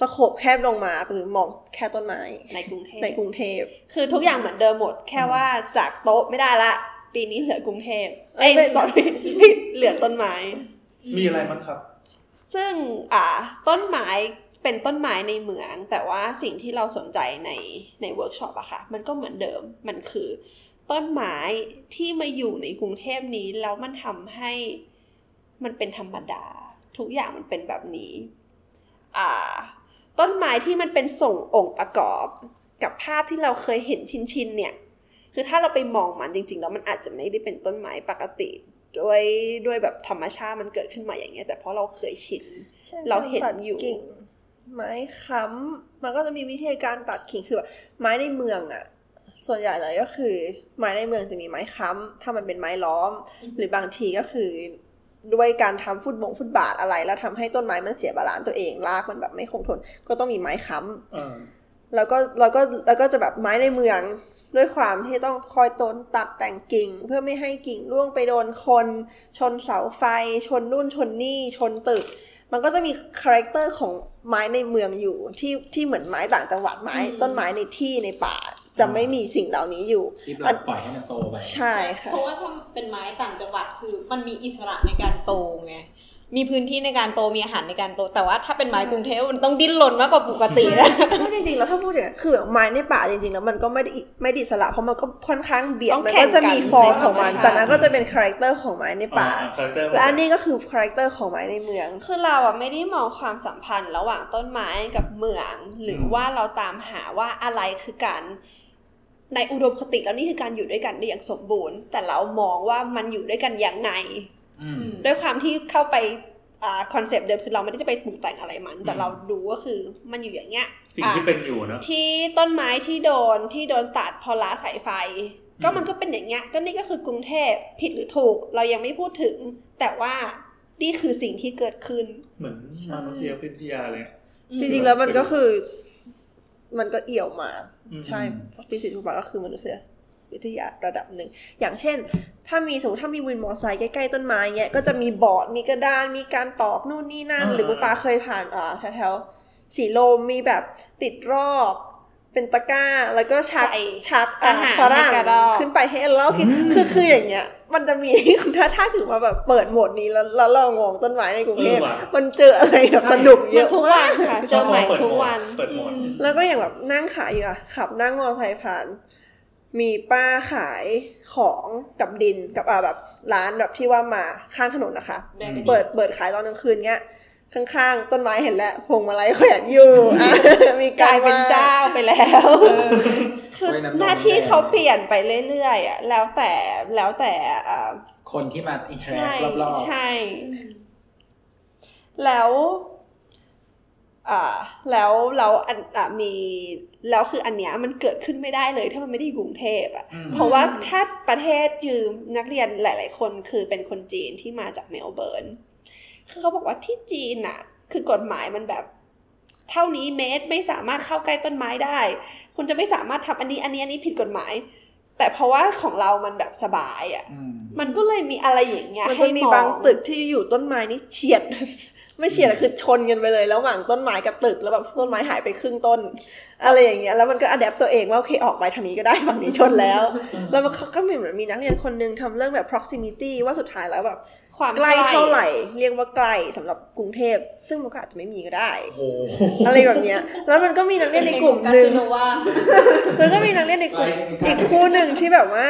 สโคบแคบลงมาคือมองแค่ต้นไม้ในกรุงเทพในกรุงเทพคือทุกอย่างเหมือนเดิมหมด แค่ว่าจากโต๊ะไม่ได้ละ ปีนี้เหลือกรุงเทพเอ้ยไม่สอรี่ผิดเหลือต้นไม้ มีอะไรบ้างครับ ซึ่งอ่าต้นไม้เป็นต้นไม้ในเมือง แต่ว่าสิ่งที่เราสนใจในในเวิร์กช็อปอะค่ะ มันก็เหมือนเดิมมันคือ ต้นไม้ที่มาอยู่ในกรุงเทพนี้แล้วมันทำให้มันเป็นธรรมดา ทุกอย่างมันเป็นแบบนี้อ่าต้นไม้ที่มันเป็นส่งองค์ประกอบกับภาพที่เราเคยเห็นชินๆเนี่ย คือถ้าเราไปมองมันจริง ๆ แล้วมันอาจจะไม่ได้เป็นต้นไม้ปกติด้วยด้วยแบบธรรมชาติมันเกิดขึ้นมาอย่างเงี้ย แต่เพราะเราเคยชินเราเห็นอยู่กิ่งไม้ค้ำมันก็จะมีวิธีการตัดกิ่งคือแบบไม้ในเมืองอะ ส่วนใหญ่เลยก็คือ ไม้ในเมืองจะมีไม้ค้ำถ้ามันเป็นไม้ล้อม หรือบางทีก็คือ ด้วยการทำฟุตบงฟุตบาทอะไร แล้วทำให้ต้นไม้มันเสีย balance ตัวเองรากมันแบบไม่คงทน ก็ต้องมีไม้ค้ำเออแล้วก็แล้วก็แล้วก็จะแบบไม้ในเมือง ด้วยความที่ต้องคอยต้นตัดแต่งกิ่ง เพื่อไม่ให้กิ่งร่วงไปโดนคน ชนเสาไฟ ชนนู่นชนนี่ชนตึก มันก็จะมี character ของไม้ในเมืองอยู่ที่ที่เหมือนไม้ต่างจังหวัดไม้ ต้นไม้ในที่ในป่า จะไม่มีสิ่งเหล่านี้อยู่ที่เราปล่อยให้มันโตไปใช่ค่ะเพราะว่าถ้าเป็นไม้ต่างจังหวัดคือมันมีอิสระในการโตไงมีพื้นที่ในการโตมีอาหารในการโต แต่ว่าถ้าเป็นไม้กรุงเทพมันต้องดิ้นรนมากกว่าปกตินะก็จริงๆแล้วถ้าพูดอย่างนั้นคือแบบไม้ในป่าจริงๆแล้วมันก็ไม่ได้อิไม่ไดอิสระเพราะมันก็ค่อนข้างเบียดต้องมันแข่ก็งจะมีกันฟอร์มของมันในธรรมชาติแต่นั้นก็จะเป็น character ของไม้ในป่า character และอันนี้ก็คือ character ของไม้ในเมือง คือเราอะไม่ได้มองความสัมพันธ์ระหว่างต้นไม้กับเมือง หรือว่าเราตามหาว่าอะไรคือการ ในอุดมคติแล้วนี่คือการอยู่ด้วยกันได้อย่างสมบูรณ์ แต่เรามองว่ามันอยู่ด้วยกันยังไงอืมด้วยความที่เข้าไปอ่า concept เดิมคือเราไม่ได้จะไปปรุงแต่งอะไรมัน แต่อืมเราดูก็คือมันอยู่อย่างเงี้ย สิ่งที่อะเป็นอยู่เนอะที่ต้นไม้ที่โดนที่โดนตัดเพราะสายไฟ ก็มันก็เป็นอย่างเงี้ยก็นี่ก็คือกรุงเทพผิดหรือถูก เรายังไม่พูดถึง แต่ว่านี่คือสิ่งที่เกิดขึ้น เหมือนมนุษยวิทยาเลย จริงๆแล้วมันก็คือ มันก็เอี่ยวมาอืมใช่ฟิสิกส์ทุกปาก็คือมนุษยวิทยาระดับหนึ่ง อย่างเช่น ถ้ามีสมมติถ้ามีวินมอเตอร์ไซค์ใกล้ๆต้นไม้เงี้ย ก็จะมีบอร์ด มีกระดาน มีการตอกนู่นนี่นั่นอ่าหรือปุ๊ปาเคยผ่านอ่าแถวๆสีลมมีแบบติดรอก เป็นตะกร้า แล้วก็ชักใส่ชักอะอาหารฝรั่งให้กระรอกขึ้นไปให้เรากินคือคืออย่างเงี้ย มันจะมีถ้าถ้าถือว่าแบบเปิดโหมดนี้แล้วแล้วเรามองต้นไม้ในกรุงเทพเออว่ะมันเจออะไรแบบสนุกเยมันอะทุกมาวักนค่ะเจอใหม่ทุกวันเปิดโหมดแล้วก็อย่างแบบนั่งขายอยู่อะขับนั่งมอเตอร์ไซค์ผ่าน มีป้าขายของกับดินกับอ่าแบบร้านแบบที่ว่ามาข้างถนนนะคะได้ไปดิเปิดเปิดขายตอนกลางคืนเงี้ย ข้างๆ ต้นไม้เห็นแล้วพวงมาลัยแขวนอยู่อะมีกลายเป็นมเจ้าไปแล้วคือไว้น้ำนมหน้าที่แดงเขาเปลี่ยนไปเรื่อยๆอะแล้วแต่แล้วแต่อ่าคนที่มาอินเทอร์แอใช่ครอบๆใช่ แล้วอ่าแล้วแล้วอันอะมีแล้วคืออันเนี้ยมันเกิดขึ้นไม่ได้เลยถ้ามันไม่ได้อยู่กรุงเทพอะอืมเพราะว่าถ้าประเทศคือนักเรียนหลาย ๆ คนคือเป็นคนจีนที่มาจากเมลเบิร์น คือเขาบอกว่าที่จีนอะคือกฎหมายมันแบบ เท่านี้เมตรไม่สามารถเข้าใกล้ต้นไม้ได้ คุณจะไม่สามารถทำอันนี้ อันนี้อันนี้ผิดกฎหมาย แต่เพราะว่าของเรามันแบบสบายอะอืมมันก็เลยมีอะไรอย่างเงี้ยมันให้จะมีมองบางตึกที่อยู่ต้นไม้นี่เฉียด ไม่เฉียดอะคือชนกันไปเลย ระหว่างต้นไม้กับตึกแล้วแบบต้นไม้หายไปครึ่งต้น อะไรอย่างเงี้ยแล้วมันก็อัดแอปตัวเองว่าโอเคออกไปทางนี้ก็ได้ฝั่งนี้ชนแล้ว แล้วมันเขาก็มีเหมือนมีนักเรียนคนหนึงทำเรื่องแบบ proximity ว่าสุดท้ายแล้วแบบ ความใกล้เท่าไหร่ เรียกว่าใกล้สำหรับกรุงเทพ ซึ่งมันก็อาจจะไม่มีก็ได้โอ้โหอะไรแบบเนี้ย แล้วมันก็มีนักเรียนในกลุ่มหนึ่งแล้วก็มีนักเรียนในกลุ่มใกล้อีกคู่หนึ่งที่แบบว่า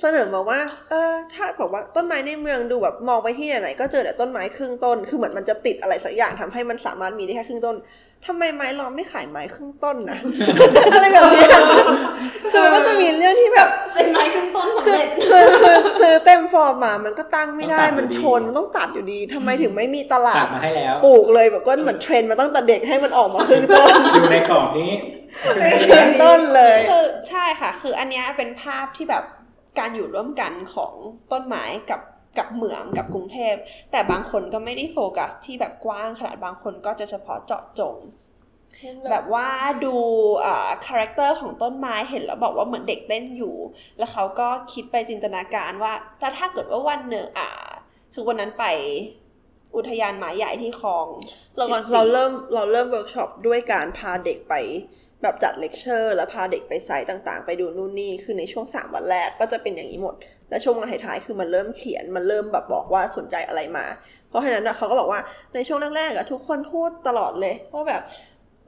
เสนอมาว่า เออ ถ้าบอกว่าต้นไม้ในเมืองดูแบบมองไปที่ไหนๆก็เจอแต่ต้นไม้ครึ่งต้น คือเหมือนมันจะติดอะไรสักอย่างทำให้มันสามารถมีได้แค่ครึ่งต้นทำไมไม้ล้อมไม่ขายไม้ครึ่งต้นนะอะไรแบบเนี้ยคือมันก็จะมีเรื่องที่แบบเป็นไม้ขึ้นต้นสำคือเร็จคือคือซื้อเต็มฟอร์มมามันก็ตั้งไม่ได้ต้องตัดอยู่มันชน มันต้องตัดอยู่ดีทำไมถึงไม่มีตลาตัดดมาให้แล้วปลูกเลยแบบก็เหมือนเทรนด์มาตั้งแต่เด็กให้มันออกมาครึ่งต้น อยู่ในกรอบนี้ครึ่งต้นเลย คือใช่ค่ะ คืออันเนี้ยเป็นภาพที่แบบ การอยู่ร่วมกันของต้นไม้กับกับเมืองกับกรุงเทพ แต่บางคนก็ไม่ได้โฟกัสที่แบบกว้างขนาดบางคนก็จะเฉพาะเจาะจง แบบว่าดูอ่า character ของต้นไม้เห็นแล้วบอกว่าเหมือนเด็กเต้นอยู่ แล้วเขาก็คิดไปจินตนาการว่าแล้วถ้าเกิดว่าวันหนึ่งอ่า คือวันนั้นไปอุทยานหมาใหญ่ที่คลอง เราก่อน14เราเริ่มเราเริ่มเวิร์กช็อปด้วยการพาเด็กไป แบบจัดเลคเชอร์แล้วพาเด็กไป site ต่างๆ ไปดูนู่นนี่คือในช่วงสามวันแรกก็จะเป็นอย่างนี้หมด และช่วงวันท้ายๆคือมันเริ่มเขียนมันเริ่มแบบบอกว่าสนใจอะไรมา เพราะฉะนั้นเขาก็บอกว่าในช่วงแรกๆอะทุกคนพูดตลอดเลยว่าแบบ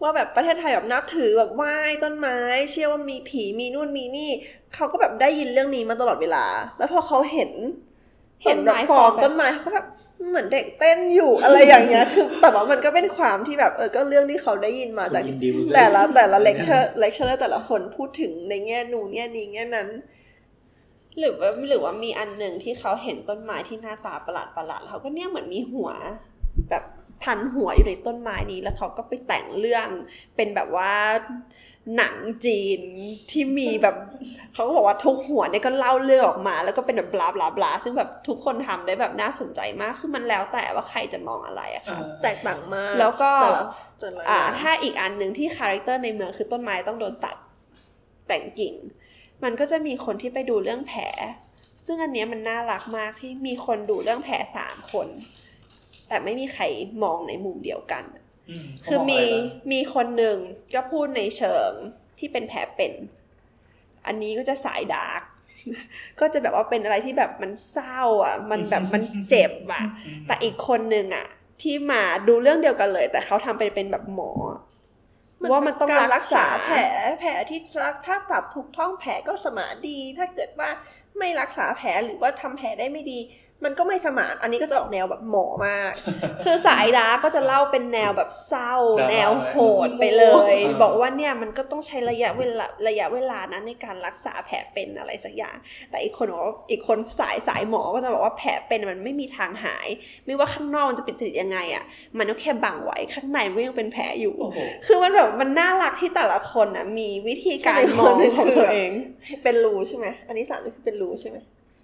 ว่าแบบประเทศไทยแบบนับถือแบบไหว้ต้นไม้ เชื่อว่ามีผีมีนู่นมีนี่เขาก็แบบได้ยินเรื่องนี้มาตลอดเวลา แล้วพอเขาเห็น เห็นแบบฟอร์มต้นไม้เขาก็แบบเหมือนเด็กเต้นอยู่อะไรอย่างเงี้ยคือแต่ว่ามันก็เป็นความที่แบบเออก็เรื่องที่เขาได้ยินมาจาก Induce แต่ละแต่ละ lecture lecturer แต่ละคนพูดถึงในแง่นู้นแง่นี้แง่นั้น หรือว่าหรือว่ามีอันหนึ่งที่เขาเห็นต้นไม้ที่หน้าตาประหลาดประหลาดๆเขาก็เนี่ยเหมือนมีหัว แบบพันหัวอยู่ในต้นไม้นี้แล้วเขาก็ไปแต่งเรื่องเป็นแบบว่า หนังจีนที่มีแบบเขาก็บอกว่าทุกหัวเนี่ยก็เล่าเรื่องออกมา แล้วก็เป็นแบบ blah blah blah ซึ่งแบบทุกคนทำได้แบบน่าสนใจมากคือมันแล้วแต่ว่าใครจะมองอะไรอะค่ะแตกต่างมาก แล้วก็แต่ละแต่ละอ่าอย่างถ้าอีกอันหนึ่งที่ character ในเมืองคือต้นไม้ต้องโดนตัดแต่งกิ่ง มันก็จะมีคนที่ไปดูเรื่องแผล ซึ่งอันเนี้ยมันน่ารักมากที่มีคนดูเรื่องแผลสามคน แต่ไม่มีใครมองในมุมเดียวกันม คือมีเขาบกะไรบ้างมีคนหนึ่งก็พูดในเชิงที่เป็นแผลเป็น อันนี้ก็จะสายดาร์กก็จะแบบว่าเป็นอะไรที่แบบมันเศร้า อะ มันแบบมันเจ็บอะ แต่อีกคนหนึ่งอะ ที่มาดูเรื่องเดียวกันเลย แต่เขาทำไปเป็นแบบหมอว่ามันต้องการรัรักกษาษาแผลแผลที่รักถ้าตัดถูกท้องแผลก็สมานดี ถ้าเกิดว่าไม่รักษาแผลหรือว่าทำแผลได้ไม่ดี มันก็ไม่สมาน อันนี้ก็จะออกแนวแบบหมอมาก คือสายดาร์กก็จะเล่าเป็นแนวแบบเศร้าดราม่าแนวโหดไปเลยอ่าบอกว่าเนี่ยมันก็ต้องใช้ระยะเวลาระยะเวลานั้นในการรักษาแผลเป็นอะไรสักอย่าง แต่อีกคนบอกว่าอีกคนสายสายหมอก็จะบอกว่าแผลเป็นมันไม่มีทางหาย ไม่ว่าข้างนอกมันจะเป็นสิยังไงอะ มันก็แค่บังไว้ข้างในมันยังเป็นแผลอยู่โอ้โหคือมันแบบมันน่ารักที่แต่ละคนอะมีวิธีการมองของตัวเอง เป็นรูใช่ไหมอันนี้สามก็คือเป็นรูใช่ไหม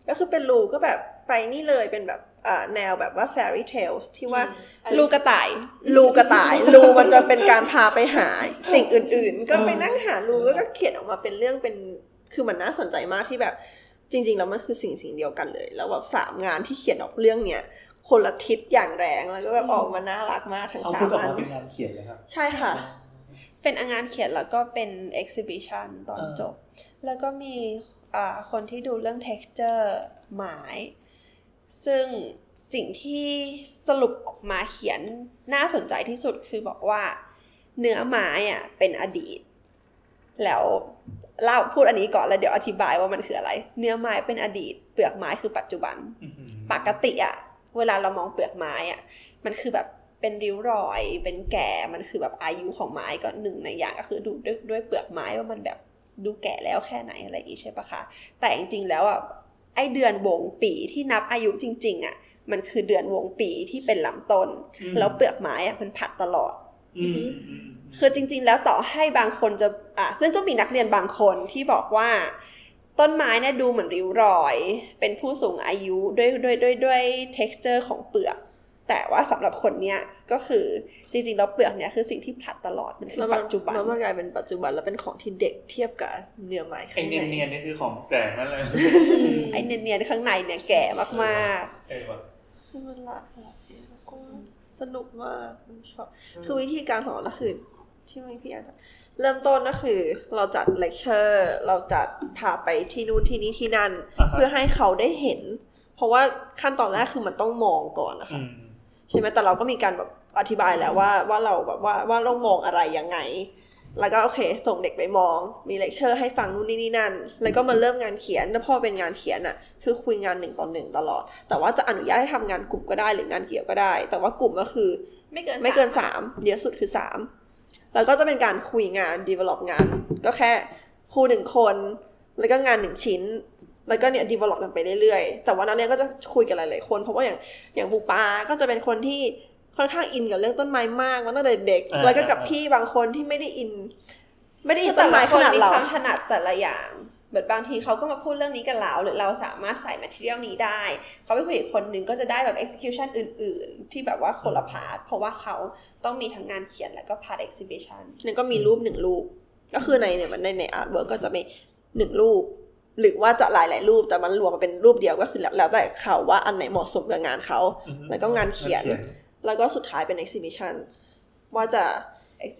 ก็คือเป็นรูก็แบบไปนี่เลยเป็นแบบอ่าแนวแบบว่า fairy tales ที่ว่าลูกกระต่ายรูกระต่ายรูมันจะเป็นการพาไปหาสิ่งอื่น ๆ ก็ไปนั่งหารูแล้วก็เขียนออกมาเป็นเรื่องเป็นคือมันน่าสนใจมากที่แบบ จริง ๆ แล้วมันคือสิ่งสิ่งเดียวกันเลย แล้วแบบสามงานที่เขียนออกเรื่องเนี้ยคนละทิศอย่างแรงแล้วก็แบบออกมาน่ารักมากทั้งเอาสาพูดมออกอันมาเป็นงานเขียนเลยครับใช่ค่ะ เป็นงานเขียนแล้วก็เป็น exhibition ตอนเออจบ แล้วก็มีอ่า คนที่ดูเรื่อง texture ไม้ซึ่งสิ่งที่สรุปออกมาเขียนน่าสนใจที่สุดคือบอกว่า เนื้อไม้อะเป็นอดีต แล้วเล่าพูดอันนี้ก่อนแล้วเดี๋ยวอธิบายว่ามันคืออะไร เนื้อไม้เป็นอดีต เปลือกไม้คือปัจจุบัน ปกติอะเวลาเรามองเปลือกไม้อะมันคือแบบเป็นริ้วรอย เป็นแก่ มันคือแบบอายุของไม้ก็หนึ่งในอย่างก็คือดูด้วยด้วยเปลือกไม้ว่ามันแบบ ดูแก่แล้วแค่ไหนอะไรอย่างงี้ใช่ปะคะแต่จริงๆแล้วอะไอเดือนวงปีที่นับอายุจริง ๆอะมันคือเดือนวงปีที่เป็นลำต้น แล้วเปลือกไม้อะมันผัดตลอดอืมคือจริง ๆ แล้วต่อให้บางคนจะอะซึ่งก็มีนักเรียนบางคนที่บอกว่า ต้นไม้เนี่ยดูเหมือนริ้วรอย เป็นผู้สูงอายุด้วยด้วยด้วยด้วย texture ของเปลือก แต่ว่าสำหรับคนเนี้ยก็คือจริงๆแล้วเปลือกเนี่ยคือสิ่งที่ผลัดตลอดมันคือแล้วมัปัจจุบันแล้วมันกลายเป็นปัจจุบันแล้วเป็นของที่เด็กเทียบกับเนื้อไม้ไอข้างเนียนในเนียนๆนี่คือของแต่นั่นเลยไอ้เนียนๆข้างในเนี่ยแก่มากเออว่ะมันหลากหลายแล้วก็สนุกมากชอบคือวิธีการสอนก็คือที่ไม่พี่อ่านเริ่มต้นก็คือ เราจัดเลคเชอร์เราจัดพาไปที่นู่นที่นี่ที่นั่นอ่าฮะเพื่อให้เขาได้เห็น เพราะว่าขั้นตอนแรกคือมันต้องมองก่อนนะคะอืม ใช่ไหมแต่เราก็มีการแบบอธิบายแล้วว่าว่าเราแบบว่าว่าเรามองอะไรยังไง แล้วก็โอเค ส่งเด็กไปมอง มีเลคเชอร์ให้ฟังนู่นนี่นี่นั่น แล้วก็มาเริ่มงานเขียน แล้วพอเป็นงานเขียนอะ คือคุยงานหนึ่งต่อหนึ่งตลอด แต่ว่าจะอนุญาตให้ทำงานกลุ่มก็ได้หรืองานเกี่ยวก็ได้ แต่ว่ากลุ่มก็คือๆไม่เกินไม่เกินสามสามเยอะสุดคือสามแล้วก็จะเป็นการคุยงาน develop งาน ก็แค่ครูหนึ่งคน แล้วก็งานหนึ่งชิ้น แล้วก็เนี่ย develop กันไปเรื่อยๆ แต่ว่านักเรียนก็จะคุยกันหลายๆคน เพราะว่าอย่างอย่างปูปาก็จะเป็นคนที่ค่อนข้างอินกับเรื่องต้นไม้มากมาตั้งแต่เด็กอ่าแล้วก็กับพี่บางคนที่ไม่ได้อิน ไม่ได้อินคือต้แต่นละไม้คขนนาดมีเราความถนัดแต่ละอย่างเหมือนบางทีเขาก็มาพูดเรื่องนี้กับเราหรือเราสามารถใส่ material นี้ได้ เขาไปคุยกับคนหนึ่งก็จะได้แบบ execution อื่น ๆ ที่แบบว่าคนละ part เพราะว่าเขาต้องมีทั้งงานเขียนแล้วก็ part exhibition เนี่ยก็มีรูปหนึ่งรูป ก็คือในเนี่ยมันในใน artwork ก็จะมีหนึ่งรูป หรือว่าจะหลายหลายๆรูปแต่มันรวมมาเป็นรูปเดียวก็คือแล้วแล้วแต่เขาว่าอันไหนเหมาะสมกับงานเขา แล้วก็งานเขียน แล้วก็สุดท้ายเป็น exhibition ว่าจะ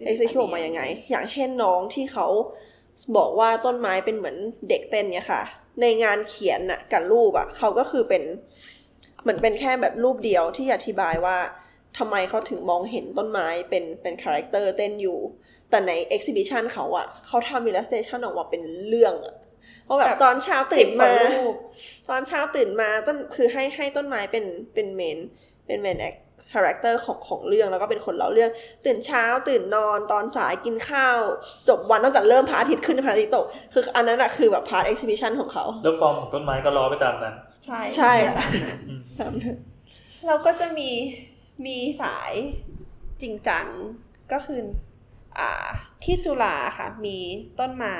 execute ออกมายังไง อย่างเช่นน้องที่เขาบอกว่าต้นไม้เป็นเหมือนเด็กเต้นเนี่ยค่ะ ในงานเขียนน่ะกับรูปอะเขาก็คือเป็นเหมือนเป็นแค่แบบรูปเดียวที่อธิบายว่าทำไมเขาถึงมองเห็นต้นไม้เป็นเป็น character เต้นอยู่ แต่ใน exhibition เขาอะเขาทำ illustration ออกมาเป็นเรื่องอะ เพราะแบบตอนเช้าตื่นมารูปตอนเช้าตื่นมาต้นคือให้ให้ต้นไม้เป็นเป็น main เป็น main character ของของเรื่องแล้วก็เป็นคนเล่าเรื่อง ตื่นเช้าตื่นนอนตอนสายกินข้าว จบวันตั้งแต่เริ่มพระอาทิตย์ขึ้นพระอาทิตย์ตก คืออันนั้นอะคือแบบ part exhibition ของเขา แล้วฟอร์มของต้นไม้ก็ล้อไปตามนั้น ใช่ใช่ค่ะอืมเราก็จะมีมีสายจริงจังก็คืออ่าที่จุฬาค่ะ มีต้นไม้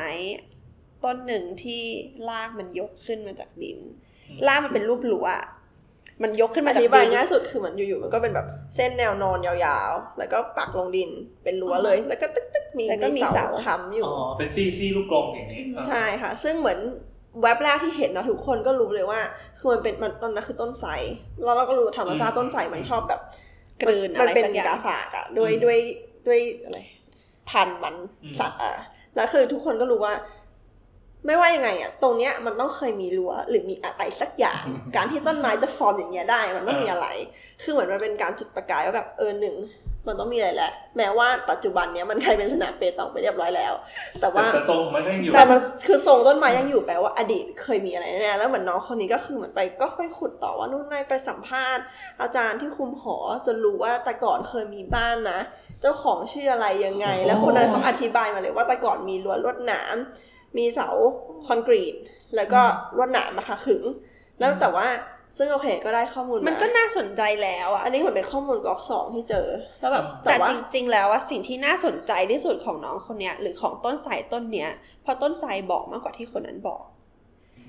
ต้นหนึ่งที่รากมันยกขึ้นมาจากดินรากมันเป็นรูปหลัวอะมันยกขึ้นอมาจากธิบายดินง่ายสุดคือเหมือนอยู่ๆมันก็เป็นแบบเส้นแนวนอนยาวๆ แล้วก็ปักลงดินเป็นรั้วเลย แล้วก็ตึ๊กๆมีแล้วก็มีมีเสาเสาค้ำอยู่อ๋อเป็นซี่ซี่ลูกกลมอย่างนี้ใช่ค่ะ ซึ่งเหมือนเว็บแรกที่เห็นนะทุกคนก็รู้เลยว่า คือมันเป็นมันตอนนั้นคือต้นไทรแล้วเราก็รู้ธรรมชาติต้นไทรมันชอบแบบกลืนมัอะไรเป็นสักอย่างกาฝากอะด้วยด้วยด้วยอะไรพันธุ์มันสัตว์อะแล้วคือทุกคนก็รู้ว่า ไม่ว่ายังไงอะตรงเนี้ยมันต้องเคยมีรั้วหรือมีอะไรสักอย่าง การที่ต้นไม้จะฟอร์มอย่างเงี้ยได้ มันต้องมีอะไร คือเหมือนมันเป็นการจุดประกายว่าแบบเออหนึ่งมันต้องมีอะไรแหละ แม้ว่าปัจจุบันเนี้ยมันกลายเป็นสนามเปตองไปเรียบร้อยแล้วแต่แต่ว่าแต่ทรงมันยังอยู่แต่มันคือทรงต้นไม้ยังอยู่แปลว่าอดีตเคยมีอะไรแน่ๆแล้วเหมือนน้องคนนี้ก็คือเหมือนไปก็ค่อยขุดต่อว่านู่นนายไปสัมภาษณ์ อาจารย์ที่คุมหอจนรู้ว่าแต่ก่อนเคยมีบ้านนะ เจ้าของชื่ออะไรยังไง แล้วคนนั้นเขาอธิบายมาเลยว่าแต่ก่อนมีรั้วลวดหนาม มีเสาคอนกรีต แล้วก็ลวดหนามมาค่ะขึง แล้วแต่ว่าซึ่งโอเคก็ได้ข้อมูลมันก็น่าสนใจแล้วอะอันนี้เหมือนเป็นข้อมูลก๊อกสองที่เจอ แล้วแบบแต่แต่ว่าจริง ๆ แล้วว่าสิ่งที่น่าสนใจที่สุดของน้องคนเนี้ยหรือของต้นสายต้นเนี้ยเพราะต้นสายบอกมากกว่าที่คนนั้นบอก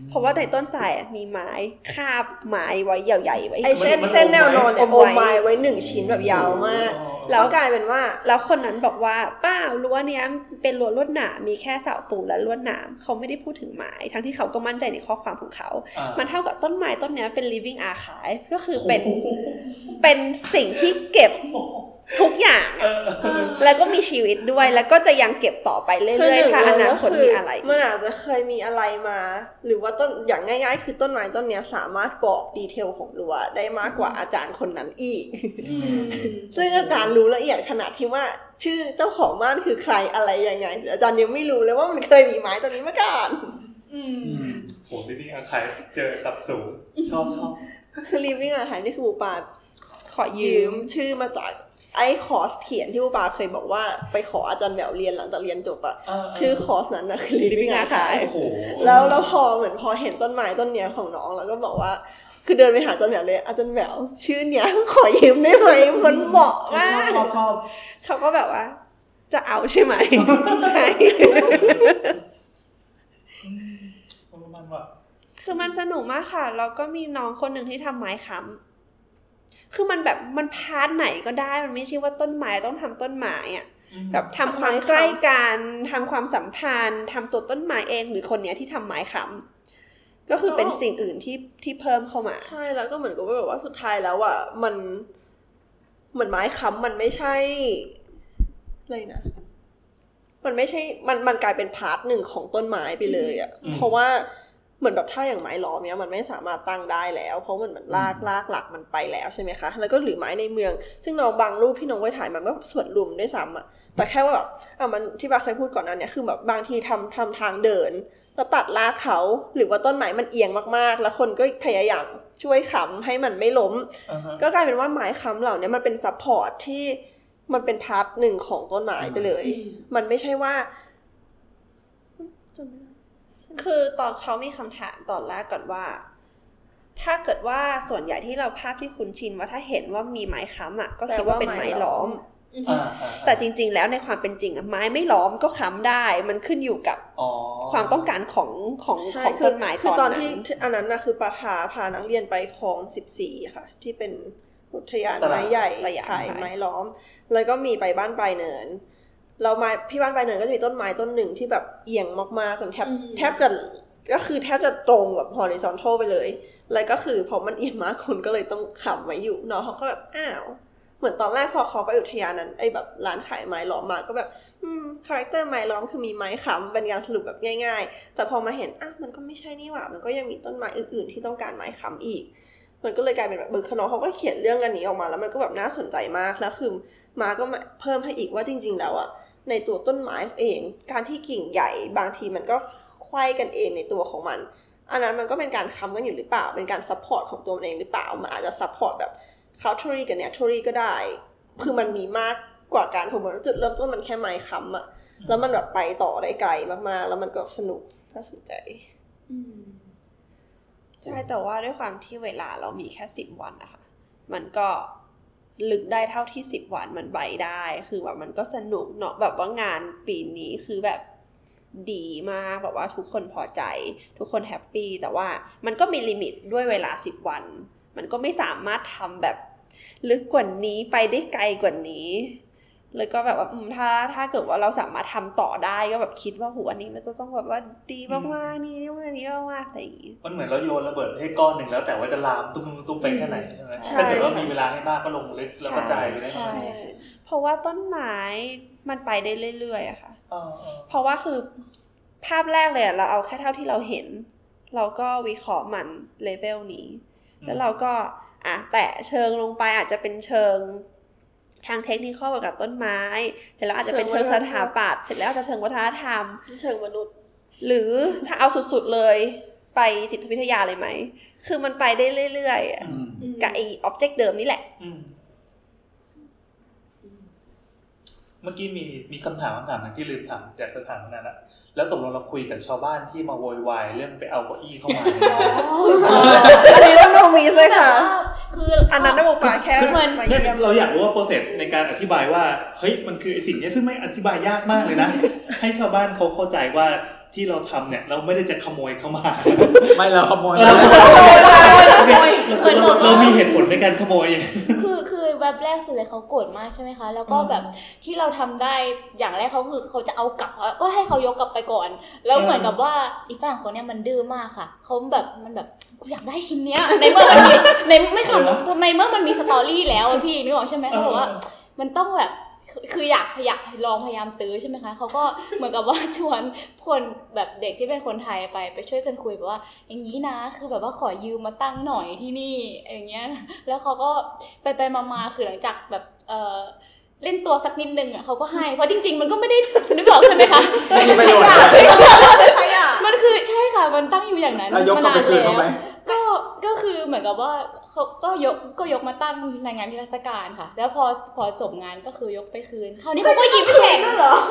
เพราะว่าในต้นสายอะมีไม้คาบไม้ไว้ใหญ่ๆไว้ไอเส้นมันเส้นแนวนอนเนี่ยอโอมมไว้ไม้ไว้หนึ่งชิ้นแบบยาวมาก แล้วกลายเป็นว่า แล้วคนนั้นบอกว่าเป้ารั้วเนี้ยเป็นรั้วลวดหนามมีแค่เสาปูนและลวดหนามเขาไม่ได้พูดถึงไม้ทั้งที่เขาก็มั่นใจในข้อความของเขาอ่ามันเท่ากับต้นไม้ต้นเนี้ยเป็น living archive ก็คือเป็นเป็นสิ่งที่เก็บทุกอย่างเออะอเออแล้วก็มีชีวิตด้วย แล้วก็จะยังเก็บต่อไปเรื่อยๆถ้าอนาคตมีอะไร มันอาจจะเคยมีอะไรมา หรือว่าต้นอย่างง่าย ๆ คือต้นไม้ต้นเนี้ยสามารถบอกดีเทลของรั้วได้มากกว่าอาจารย์คนนั้นอีก ซึ่งอาจารย์รู้ละเอียดขนาดที่ว่า ชื่อเจ้าของบ้านคือใครอะไรยังไง อาจารย์ยังไม่รู้เลยว่ามันเคยมีไม้ต้นนี้มาก่อนโหที่นี่อาคายเจอสับสูงชอบชอบคือ living อะค่ะนี่คือบูปาขอยืมชื่อมาจาก ไอ้คอร์สเขียนที่บูปาเคยบอกว่าไปขออาจารย์แหววเรียนหลังจากเรียนจบอะเออเออชื่อคอร์สนั้นนะคือ living อะค่ะโอ้โหแล้วแล้วพอเหมือนพอเห็นต้นไม้ต้นเนี้ยของน้องแล้วก็บอกว่าคือเดินไปหาอาจารย์แหววเลยอาจารย์แหววชื่อเนี้ยขอยืมได้ไหมมันเหมาะมากชอบชอบเขาก็แบบว่า จะเอาใช่ไหมให้มันว่าคือมันสนุกมากค่ะแล้วก็มีน้องคนหนึ่งที่ทำไม้ค้ำ คือมันแบบมันพาร์ทไหนก็ได้มันไม่ใช่ว่าต้นไม้ต้องทำต้นไม้อะแบบทำความใกล้กันทำความสัมพันธ์ทำตัวต้นไม้เองหรือคนเนี้ยที่ทำไม้ค้ำก็คือเป็นสิ่งอื่นที่ที่เพิ่มเข้ามา ใช่แล้วก็เหมือนกับว่าแบบว่าสุดท้ายแล้วอะมันเหมือนไม้ค้ำมันไม่ใช่อะไรนะมันไม่ใช่ มัน มันกลายเป็น part หนึ่งของต้นไม้ไปเลยอะ เพราะว่า เหมือนแบบถ้าอย่างไม้ล้อมเนี้ยมันไม่สามารถตั้งได้แล้ว เพราะมันมันรากรากหลักมันไปแล้วใช่ไหมคะ แล้วก็หรือไม้ในเมือง ซึ่งน้องบางรูปที่น้องไว้ถ่ายมันก็ส่วนรวมด้วยซ้ำอะแต่แค่ว่าแบบอะมันที่บาเคยพูดก่อนหน้านั้นเนี่ยคือแบบบางทีทำทำทางเดินแล้วตัดรากเขาหรือว่าต้นไม้มันเอียงมากๆ แล้วคนก็พยายามช่วยค้ำให้มันไม่ล้มอ่าฮะก็กลายเป็นว่าไม้ค้ำเหล่านี้มันเป็น support ที่มันเป็น part หนึ่งของต้นไม้ไปเลย มันไม่ใช่ว่าจำไม่ได้ คือตอนเขามีคำถามตอนแรกก่อนว่า ถ้าเกิดว่าส่วนใหญ่ที่เราภาพที่คุ้นชินว่าถ้าเห็นว่ามีไม้ค้ำอะ ก็คิดว่าเป็นไม้ล้อมอ่าอ่าแต่จริง ๆ แล้วในความเป็นจริงอะไม้ไม่ล้อมก็ค้ำได้ มันขึ้นอยู่กับอ๋อความต้องการของของใช่ของคือต้นไม้คือตตออนนนั้ที่นที่อันนั้นนะคือปาพาพานักเรียนไปคลองสิบสี่ค่ะ ที่เป็นอุทยานไม้ใหญ่ขายไม้ล้อม แล้วก็มีไปบ้านปลายเนิน เราไม้พี่บ้านปลายเนินก็จะมีต้นไม้ต้นหนึ่งที่แบบเอียงมากๆจนแทบแทบจะก็คือแทบจะตรงแบบ horizontal ไปเลย แล้วก็คือพอมันเอียงมากคนก็เลยต้องขับไว้อยู่เนาะเขาก็แบบอ้าวเหมือนตอนแรกพอเขาไปอุทยานนั้นไอ้แบบร้านขายไม้ล้อมมาก็แบบ อืม character ไม้ล้อมคือมีไม้ค้ำเป็นการสรุปแบบง่าย ๆ แต่พอมาเห็นอะมันก็ไม่ใช่นี่หว่า มันก็ยังมีต้นไม้อื่น ๆ ที่ต้องการไม้ค้ำอีก มันก็เลยกลายเป็นแบบเบอร์คนอเขาก็เขียนเรื่องอันนี้ออกมาแล้วมันก็แบบน่าสนใจมากแล้วคือมาก็เพิ่มให้อีกว่าจริง ๆ แล้วอะในตัวต้นไม้เอง การที่กิ่งใหญ่บางทีมันก็ไขว้กันเองในตัวของมัน อันนั้นมันก็เป็นการค้ำกันอยู่หรือเปล่า เป็นการ support ของตัวมันเองหรือเปล่า มันอาจจะ support แบบ c u l t u r y กับ natural ก็ได้ คือมันมีมากกว่าการผมว่าจุดเริ่มต้นมันแค่ไม้ค้ำอะแล้วมันแบบไปต่อได้ไกลมากๆ แล้วมันก็สนุกน่าสนใจ ใช่แต่ว่าด้วยความที่เวลาเรามีแค่สิบวันนะคะ มันก็ลึกได้เท่าที่สิบวันมันใบได้ คือแบบมันก็สนุกเนาะแบบว่างานปีนี้คือแบบดีมากแบบว่าทุกคนพอใจ ทุกคนแฮปปี้แต่ว่ามันก็มีลิมิตด้วยเวลาสิบวัน มันก็ไม่สามารถทำแบบลึกกว่านี้ไปได้ไกลกว่านี้ เลยก็แบบว่าอืมถ้าถ้าเกิดว่าเราสามารถทำต่อได้ก็แบบคิดว่าหูอันนี้มันจะต้องแบบว่าดีมากๆนี่นี่ว่านี้มากๆอะไรอย่างงี้มันเหมือนเราโยนระเบิดให้ก้อนหนึ่งแล้วแต่ว่าจะลามตุ้มตุ้มไปแค่ไหนใช่ไหมใช่ถ้าเกิดว่ามีเวลาให้มากก็ลงลึกแล้วกระจายไปได้ใช่ค่ะเพราะว่าต้นไม้มันไปได้เรื่อยๆอะค่ะเออเออเพราะว่าคือภาพแรกเลยอะเราเอาแค่เท่าที่เราเห็น เราก็วิเคราะห์มันเลเวลนี้ แล้วเราก็อะแตะเชิงลงไปอาจจะเป็นเชิง ทางเทคนิคเกี่ยวกับต้นไม้ เสร็จแล้วอาจจะเป็นเชิงสถาปัตย์เสร็จแล้วอาจจะเชิงวัฒนธรรม เชิงมนุษย์ หรือถ้าเอาสุดๆเลยไปจิตวิทยาเลยไหม คือมันไปได้เรื่อยๆอะอืมกับไอ้ object เดิมนี่แหละอืมเมื่อกี้มีมีคำถามคำถามหนึ่งที่ลืมถามจากจะถามมานานละแล้วตกลงเราคุยกับชาวบ้านที่มาโวยวายเรื่องไปเอาเก้าอี้เข้ามาเนี่ยอันนี้ต้องเอา มีเลยค่ะ คืออันนั้นนะบอกปาแค่เหมือนมาเนี่ยเยี่ยมเราอยากรู้ว่าโปรเซสในการอธิบายว่าเฮ้ยมันคือไอ้สิ่งเนี้ยซึ่งไม่อธิบายยากมากเลยนะ ให้ชาวบ้านเขาเข้าใจว่าที่เราทำเนี่ยเราไม่ได้จะขโมยเข้ามา ไม่เราขโมยเราเราเหมือนกับเรามีเหตุผลในการขโมยคือคือ แบบแรกสุดเลยเขาโกรธมากใช่ไหมคะ แล้วก็แบบที่เราทำได้อย่างแรกเขาคือเขาจะเอากลับอะก็ให้เขายกกลับไปก่อน แล้วเหมือนกับว่าอีฝรั่งคนเนี้ยมันดื้อมากค่ะเขาแบบมันแบบกูอยากได้ชิ้นเนี้ยในเมื่อมันมีในไม่ขำทำไมเมื่อมันมีสตอรี่แล้วอะพี่นึกออกใช่ไหมเขาบอกว่า มันต้องแบบ คือคืออยากอยากลองพยายามตื้อใช่ไหมคะเขาก็เหมือนกับว่าชวนคนแบบเด็กที่เป็นคนไทยไปไปช่วยกันคุยแบบว่า อย่างนี้นะ คือแบบว่าขอยืมมาตั้งหน่อยที่นี่อย่างเงี้ย แล้วเขาก็ไปไปมามาคือหลังจากแบบเออเล่นตัวสักนิดนึงอะเขาก็ให้เพราะจริง ๆ มันก็ไม่ได้นึกออกใช่ไหมคะไม่มีประโยชน์มันคือใช่ค่ะมันตั้งอยู่อย่างนั้นแล้วยกมากลับนาไปนคืนแล้เขาวไหมก็ก็คือเหมือนกับว่า เขาก็ยกก็ยกมาตั้งในงานที่ราชการค่ะ แล้วพอพอจบงานก็คือยกไปคืนคราวนี้เขาก็ยิ้มแฉ่ง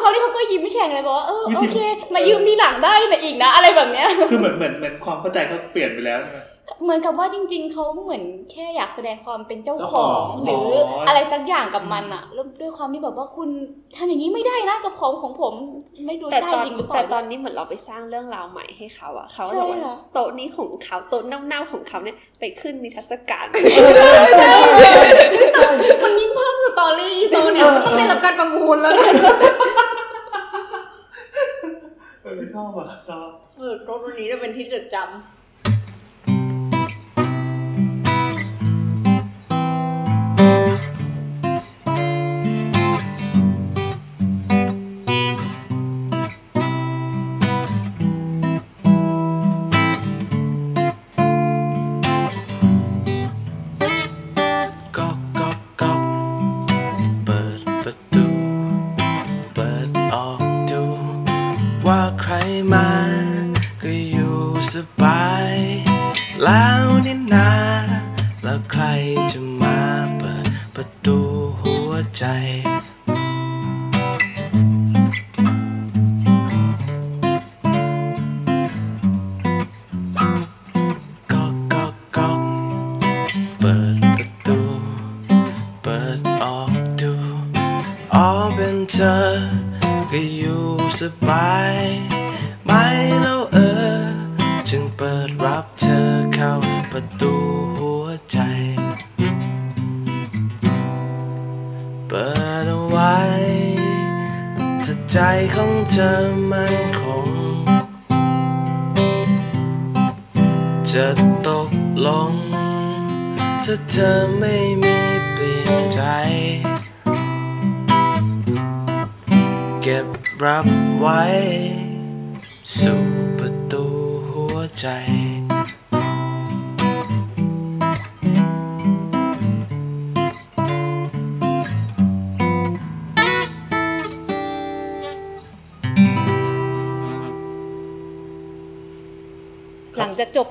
คราวนี้เขาก็ยิ้มแฉ่งเลยบอกว่าเออโอเค มายืมทีหลังได้นะอีกนะ อะไรแบบเนี้ยคือเหมือนเหมือนเหมือนความเข้าใจเขาเปลี่ยนไปแล้วใช่ไหม เหมือนกับว่าจริง ๆเขาเหมือนแค่อยากแสดงความเป็นเจ้าเจ้าขขอองงหรืออ๋อออะไรสักอย่างกับมันอะแล้วด้วยความที่แบบว่าคุณทำอย่างนี้ไม่ได้นะกับของของผมไม่รู้แต่ใจตอนจริงหรือเปล่าแต่ตอนนี้เหมือนเราไปสร้างเรื่องราวใหม่ให้เขาอะเขาใช่บอกว่าค่ะโต๊ะนี้ของเขาโต๊ะเน่าๆของเขาเนี่ยไปขึ้นนิทรรศการมันยิ่งเพิ่มสตอรี่ตัวเนี่ยมันต้องได้รับการประมูลแล้วนะเออชอบอะชอบเออโต๊ะตัวนี้จะเป็นที่จดจำ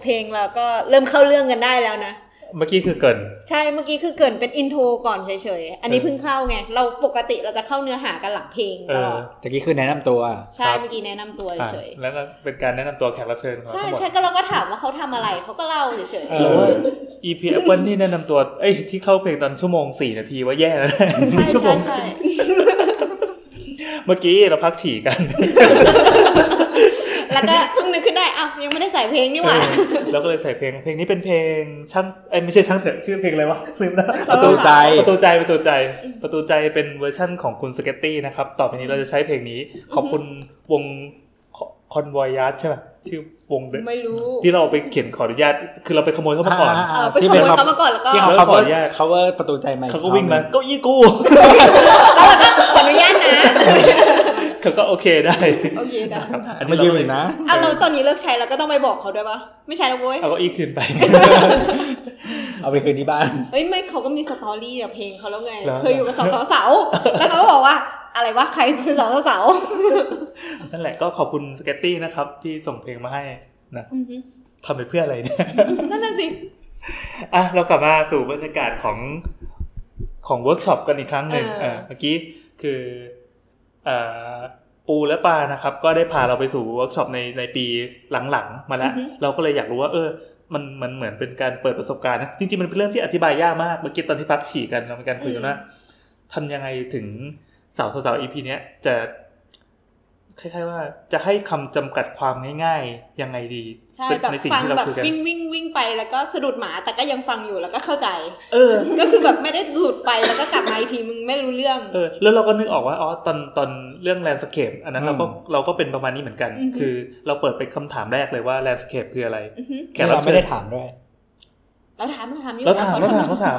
เพลงเราก็เริ่มเข้าเรื่องกันได้แล้วนะ เมื่อกี้คือเกริน ใช่เมื่อกี้คือเกรินเป็นอินโทรก่อนเฉยๆ อันนี้เออเพิ่งเข้าไง เราปกติเราจะเข้าเนื้อหากันหลังเพลงเอตอลอดตะกี้คือแนะนำตัว ใช่ครับเมื่อกี้แนะนำตัวอะเฉยแล้วก็เป็นการแนะนำตัวแขกรับเชิญของๆเราใช่ทั้งหมดใช่ก็เราก็ถามว่าเขาทำอะไรเขาก็เล่าเฉยเอแล้วอว่า EP Apple ที่แนะนำตัวเอ้ยที่เข้าเพลงตอนชั่วโมงสี่นาทีว่าแย่แล้วนะใช่ชั่วโมใช่งใช่เมื่อกี้เราพักฉี่กันๆ แล้วก็เพิ่งนึกขึ้นได้อ้าวยังไม่ได้ใส่เพลงนี่หว่าเออแล้วก็เลยใส่เพลง เพลงนี้เป็นเพลงช่างเอ้ยไม่ใช่ช่างเถอะชื่อเพลงอะไรวะลืมแล้วประตูใจประตูใจประตูใจ ประตูใจเป็นเวอร์ชั่นของคุณสเก็ตตี้นะครับ ต่อไปนี้เราจะใช้เพลงนี้ ขอบคุณวงคอนวอยยัสใช่ไหมชื่อวงเดไม่รู้ที่เราไปเขียนขออนุญาตคือเราไปขโมยเขามาก่อนเออไปขโมยเขามาก่อนแล้วก็ที่เขาแล้วขอ cover อนุญาต cover ประตูใจไหมเขาก็วิ่งมาเก้าอี้กูขออนุญาตนะ เขาก็โอเคได้โอเคได้ครับอันมานี้ยืเรามอีกนะอะเราตอนนี้เลิกใช้แล้วก็ต้องไปบอกเขาด้วยปะไม่ใช่แล้วเว้ยเอาเก้าอี้คืนไป เอาไปคืนที่บ้านเอ้ยไม่เขาก็มี story กับเพลงเขาแล้วไงเหรอเคยอยู่กับสาวสาวๆแล้วเขาก็บอกว่าอะไรวะใครคือสาวสาวนั่นแหละก็ขอบคุณสเก็ตตี้นะครับ ที่ส่งเพลงมาให้นะๆอือฮึทำไปเพื่ออะไรเนี่ยนั่นน่ะสิอะเรากลับมาสู่บรรยากาศของของเวิร์กช็อปกันอีกครั้งหนึ่งเออเออเมื่อกี้คือเอ่อ ปูและปานะครับ ก็ได้พาเราไปสู่เวิร์กช็อปในในปีหลังๆ มาแล้ว เราก็เลยอยากรู้ว่าเออมันมันเหมือนเป็นการเปิดประสบการณ์นะจริงๆมันเป็นเรื่องที่อธิบายยากมากเมื่อกี้ตอนที่พักฉี่กันเรามีการคุยกันว่าทำยังไงถึงสาวสาว EP เนี้ยจะ คล้ายๆว่าจะให้คำจำกัดความง่ายๆยังไงดีใช่เป็นแบบในสิ่งฟังที่เราแบบคุยกันวิ่งวิ่งวิ่งไปแล้วก็สะดุดหมาแต่ก็ยังฟังอยู่แล้วก็เข้าใจ เออ ก็คือแบบไม่ได้หลุดไปแล้วก็กลับมาอีกทีมึงไม่รู้เรื่องเออแล้วเราก็นึกออกว่าอ๋อตอนตอนเรื่องแลนด์สเคปอันนั้นอืมเราก็เราก็เป็นประมาณนี้เหมือนกันอือฮึคือเราเปิดไปคำถามแรกเลยว่าแลนด์สเคปคืออะไรอือฮึแขที่กรับเราเชิไม่ญได้ถามด้วย เราถามเราถามอยู่เราถามขเราถามทำเราถาม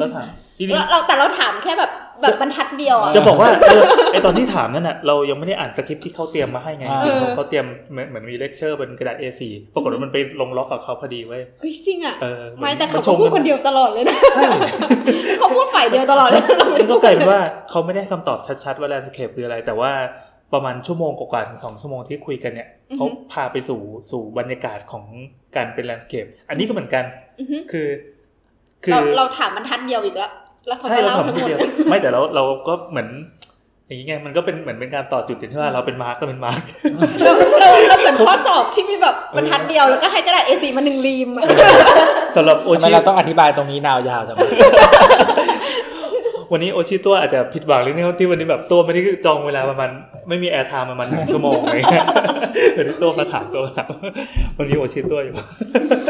เราถามจริงเราเราแต่เราถามแค่แบบแบบบรรทัดเดียวอะๆจะบอกว่าเออไอตอนที่ถามนั่นน่ะเรายังไม่ได้อ่านสคริปต์ที่เขาเตรียมมาให้ไงอ่าจริงๆเขาเขาเตรียมเหมือนเหมือนมีเลคเชอร์บนกระดาษ A4 ปรากฏว่ามันไปลงล็อกกับเขาพอดีเว้ยเฮ้ยจริงอะเออหอนไม่แต่เขานชก็งพูดกัคนเดียวตลอดเลยนะใช่เขาพูดฝ่ายเดียวตลอดเลยมันก็กลายเป็นว่าเขาไม่ได้คำตอบชัดๆว่า landscape คืออะไร แต่ว่า ประมาณชั่วโมงกว่าๆถึงสองชั่วโมงที่คุยกันเนี่ยอือฮึเขาพาไปสู่สู่บรรยากาศของการเป็น landscape อันนี้ก็เหมือนกันอือฮึคือ คือเราเราถามบรรทัดเดียวอีกแล้วแล้วเขาใช่ก็เราเล่าทำทั้งทีหมดเดียวไม่แต่เราเราก็เหมือนอย่างนี้ไงมันก็เป็นเหมือนเป็นการต่อจุดอย่างที่ว่าเราเป็น mark ก็เป็น markเราเราเราเหมือนข้อสอบที่มีแบบบรรทัดเดียวแล้วก็ให้กระดาษ A4 มาหนึ่งรีมอะสำหรับโอทำไมชิเราต้องอธิบายตรงนี้นาวยาวจัง วะวันนี้โอชิตัวอาจจะผิดหวังเรื่องนี้ที่วันนี้แบบตัวไม่ได้จองเวลาประมาณไม่มีแอร์ไทม์ประมาณหนึ่งชั่วโมงอะไรเงี้ยวันนี้ตัวมาถามตัวถามวันนี้โอชิตัวอยู่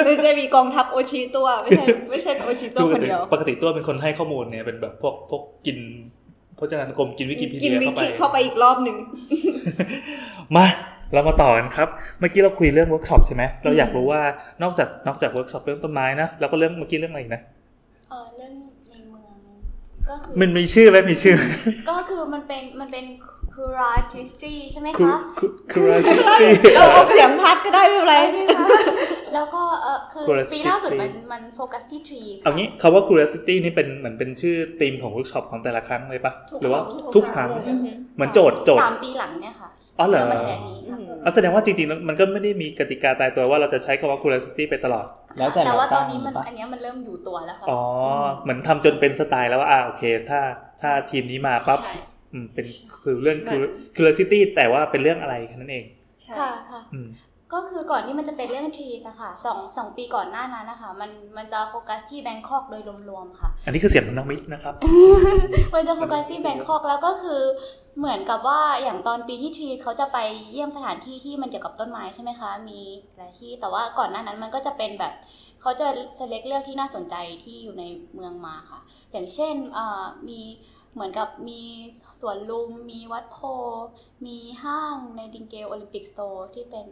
หรือจะมีกองทัพโอชิตัวไม่ใช่ไม่ใช่โอชิตัวคนเดียวปกติตัวเป็นคนให้ข้อมูลเนี่ยเป็นแบบพวกพวกกินพจนานุกรมกินวิกิพีกิเดีนยวิเข้าไปกิเข้าไปอีกรอบหนึ่งมาเรามาต่อกันครับ เมื่อกี้เราคุยเรื่องเวิร์กช็อปใช่ไหมเราอยากรู้ว่านอกจากนอกจากเวิร์กช็อปเรื่องต้นไม้นะแล้วก็เรื่องเมื่อกี้เรื่องอะไรอีกนะเออเรื่องในเมือง ก็คือมันมีชื่อไหมมีชื่อไหมก็คือมันเป็นมันเป็น curiositree ใช่ไหมคือคะคือคืออะไรเราออกเสียงพลาดก็ได้ไม่เป็นไรใช่ไหมคะแล้วก็เออคือ Curiosity ปีล่าสุดมันมันโฟกัสที่ trees เอางี้คำว่า curiosity นี่เป็นเหมือนเป็นชื่อธีมของเวิร์กช็อปของแต่ละครั้งเลยปะหรือว่าทุกครั้งอือฮึเหมือนโจทย์โจทย์สามปีหลังเนี่ยค่ะ อ๋อเหรอมาแชร์นี้ค่ะอ๋อแสดงว่าจริงๆแล้วมันก็ไม่ได้มีกติกาตายตัวว่าเราจะใช้คำว่า curiosity ไปตลอด แล้วแต่แต่เราว่าตอตั้นงนี้มันปะอันเนี้ยมันเริ่มอยู่ตัวแล้วค่ะ อ๋อ เหมือนทำจนเป็นสไตล์แล้วว่าอ่าโอเค ถ้าถ้าธีมนี้มาปั๊บใช่อืมเป็นคือเรื่อง curiosity แต่ว่าเป็นเรื่องอะไรแค่นั้นเอง ค่ะค่ะอืม ก็คือก่อนที่มันจะเป็นเรื่อง trees อะค่ะสองสองปีก่อนหน้านั้นนะคะ มันมันจะโฟกัสที่ Bangkok โดยรวมๆค่ะ อันนี้คือเสียงของน้องมิกนะครับ มันจะโฟกัสที่ Bangkok แล้วก็คือเหมือนกับว่าอย่างตอนปีที่ทีเขาจะไปเยี่ยมสถานที่ที่มันเกี่ยวกับต้นไม้ใช่ไหมคะ มีหลายที่แต่ว่าก่อนหน้านั้นมันก็จะเป็นแบบเขาจะ select เลือกที่น่าสนใจที่อยู่ในเมืองมาค่ะ อย่างเช่นเอ่อมีเหมือนกับมีสวนลุม มีวัดโพธิ์ มีห้างไนติงเกลโอลิมปิก store ที่เป็น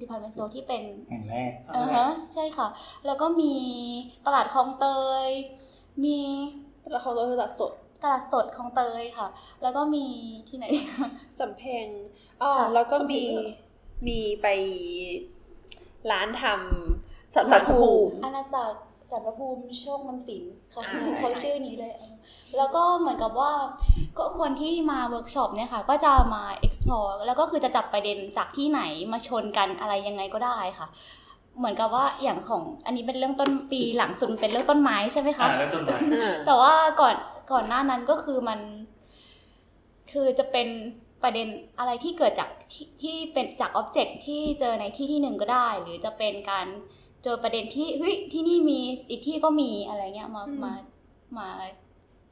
department store ที่เป็นแห่งแรกอ่าฮะใช่ค่ะ แล้วก็มีตลาดคลองเตย มีแล้วเขาก็คือตัดสดตลาดสดคลองเตยค่ะ แล้วก็มีที่ไหนสำเพ็งอ๋อค่ะแล้วก็มีสำเพ็งมีไปร้านทำศาลศาลพระภูมิอาณาจักร ศาลพระภูมิโชคมันสินค่ะอ่าเขาใช่ชื่อนี้เลยเออแล้วก็เหมือนกับว่า ก็คนที่มาเวิร์กช็อปเนี่ยค่ะ ก็จะมา explore แล้วก็คือจะจับประเด็นจากที่ไหนมาชนกันอะไรยังไงก็ได้ค่ะเหมือนกับว่าอย่างของอันนี้เป็นเรื่องต้นปีหลังสุดมันเป็นเรื่องต้นไม้ใช่ไหมคะอ่าเรื่องต้นไม้แต่ว่าก่อนก่อนหน้านั้นก็คือมัน คือจะเป็นประเด็นอะไรที่เกิดจากที่ที่เป็นจากอ็อบเจกต์ที่เจอในที่ที่หนึ่งก็ได้ หรือจะเป็นการ เจอประเด็นที่เฮ้ยที่นี่มีอีกที่ก็มีอะไรเงี้ยมามามา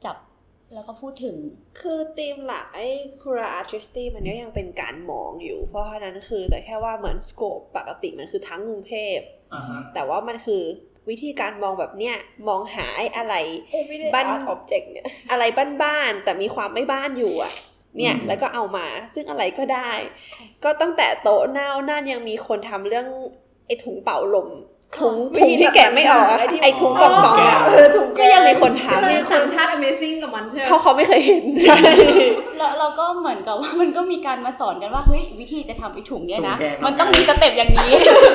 จับแล้วก็พูดถึง คือธีมหลักไอ้คูราอาร์ติสตี้มันก็ยังเป็นการมองอยู่ เพราะฉะนั้นคือแต่แค่ว่าเหมือนสโคปปกติมันคือทั้งกรุงเทพอ่าฮะแต่ว่ามันคือวิธีการมองแบบเนี้ยมองหาไอ้อะไรบ้าบ้านนออบเจกต์เนี่ยอะไรบ้านๆแต่มีความไม่บ้านอยู่อะ เนี่ยแล้วก็เอามาซึ่งอะไรก็ได้ ก็ตั้งแต่โต๊ะเน่านั่นยังมีคนทำเรื่องไอ้ถุงเป่าลม ถุงวิถุงธีที่แกะไม่ออกอะไอ้ที่ไอ้ถุงกล่องๆอะเออถุงแกะก็ยังมีคนทมีต่างชาติ Amazing กับมันใช่ไหมำเพราะเขาไม่เคยเห็นใช่แล้วเราก็เหมือนกับว่ามันก็มีการมาสอนกันว่าเฮ้ยวิธีจะทำไอ้ถุงเนี้ยนะถุงแกะมันต้องมีสเต็ปอย่างนี้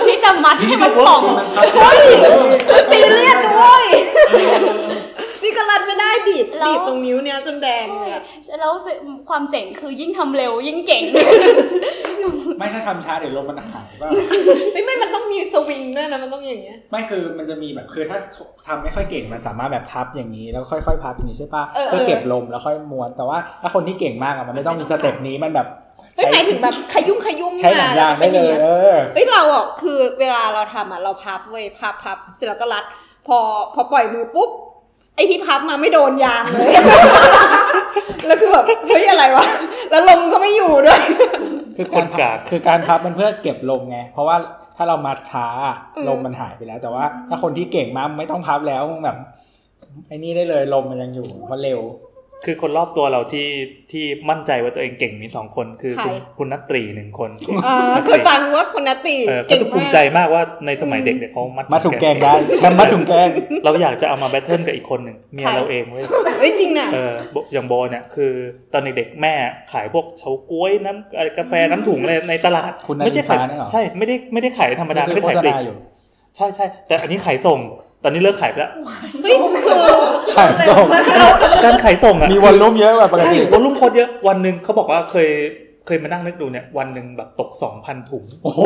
ที่จะมัดให้มันป่องซีเรียสด้วยนี่ ก็รันไม่ได้ดีดแล้วดีดตรงนิ้วเนี้ยจนแดงใช่เลยอะแล้วความเจ๋งคือยิ่งทำเร็วยิ่งเก่ง ไม่ถ้าทำช้าเดี๋ยวลมมันหายว่าไม่ไม่มันต้องมีสวิงด้วยนะมันต้องอย่างเงี้ยไม่คือมันจะมีแบบคือถ้าทำไม่ค่อยเก่งมันสามารถแบบพับอย่างนี้แล้วค่อยๆพับอย่างนี้ใช่ปะเออเออเพื่อเก็บลมแล้วค่อยม้วนแต่ว่าถ้าคนที่เก่งมากอะมันไม่ต้องมีสเต็ปนี้มันแบบไม่หมายถึงแบบขยุ่มขยุ่มใช้หนังยางได้เลยเออเฮ้ยเราอะคือเวลาเราทำอะเราพับเว้ยพับพับเสร็จแล้วก็รัด พอพอปล่อยมือปุ๊บ ไอที่พับมาไม่โดนยางเลย แล้วคือแบบเฮ้ยอะไรวะ แล้วลมก็ไม่อยู่ด้วย คือการพับคือการพับมันเพื่อเก็บลมไง เพราะว่าถ้าเรามัดช้าลมมันหายไปแล้ว แต่ว่าถ้าคนที่เก่งมากไม่ต้องพับแล้วแบบไอ้นี่ได้เลยลมมันยังอยู่เพราะเร็ว คือคนรอบตัวเราที่ที่มั่นใจว่าตัวเองเก่งมีสองคนคือใครคุณคุณนัตตรีหนึ่งคนเออเคยฟังว่าคุณนัตติเออเขาเก่งจะภูมามิกใจมากว่าในสมัยเด็กเนี่ยเขามัดมาถุงแกงได้แชมป์มาถุงแกงเราอยากจะเอามาแบทเทิลกับอีกคนหนึ่งเมียเราเองเว้ยเฮ้ยจริงน่ะเออโบอย่างโบเนี่ยคือตอนเด็กๆแม่ขายพวกเฉาก๊วยน้ำเอ่อกาแฟน้ำถุงอะไรในตลาดคุณไม่ใช่นาขายฬิกาเนี่ยเหรอใช่ไม่ได้ไม่ได้ขายธรรมดาไม่ได้โฆขายษปลีกณาอยู่ใช่ใช่แต่อันนี้ขายส่ง ตอนนี้เลิกขายไปแล้วเฮ้ยคือขายส่งการขายส่งอะมีวอลลุ่มเยอะกว่าปกใช่ติวอลลุ่มโคตรเยอะวันหนึ่งเขาบอกว่าเคยเคยมานั่งนึกดูเนี่ยวันหนึ่งแบบตกสองพันถุงโอ้โห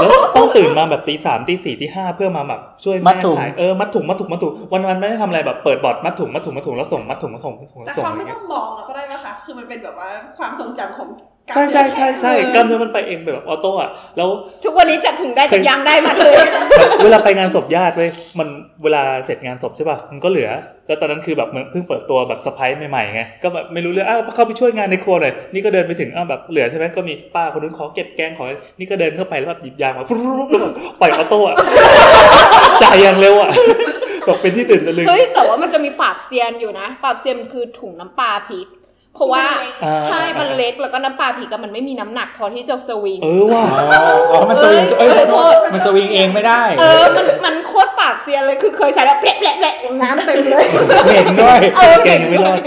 แล้วต้องตื่นมาแบบตีสามตีสี่ตีห้าเพื่อมาแบบช่วยมัแม่ดถุงขายเออมัดถุงมัดถุงมัดถุงวันวันๆไม่ได้ทำอะไรแบบเปิดบอร์ดมัดถุงมัดถุงมัดถุงแล้วส่งมัดถุงมัดถุงมัดถุงแต่แล้วส่งเขาอะไรไม่เงี้ต้ยองมองเราก็ได้นะคะคือมันเป็นแบบว่าความทรงจำของการ ใช่ใช่ใช่ใช่เดินกล้ามเนื้อมันไปเองแบบออโต้อะแล้ว ทุกวันนี้จับถุงได้จับยางได้หมาเลยแบบเวลาไปงานศพญาติเว้ยมันเวลาเสร็จงานศพใช่ป่ะมันก็เหลือ แล้วตอนนั้นคือแบบเหมือนเพิ่งเปิดตัวแบบสไปซ์ใหม่ๆไงก็แบบไม่รู้เรื่องอ้าวเข้าไปช่วยงานในครัวหน่อยนี่ก็เดินไปถึงอ้าวแบบเหลือใช่ไหมก็มีป้าคนนู้นขอเก็บแกงขอนี่ก็เดินเข้าไปแล้วแบบหยิบยางมาฟรุ๊บแล้วแบบปล่อยออโต้อะจ่ายอย่างเร็วอะแบบเป็นที่ตื่นตะลึงเฮ้ยแต่ว่ามันจะมีปราบเซียนอยู่นะปราบเซียนคือถุงน้ำปลาพริก เพราะว่าอ่า ใช่มันเล็กแล้วก็น้ำปลาพริกอะมันไม่มีน้ำหนักพอที่จะสวิง เออว่ะอ๋ออ๋อมันสวิงเอ้ยเอ้ยโทษ มันสวิงเองไม่ได้เออมันมันโคตรปราบเซียนเลยคือเคยใช้แล้วแปะแปะแปะน้ำเต็มเลย เหม็นด้วยเออแกงยังไม่รอด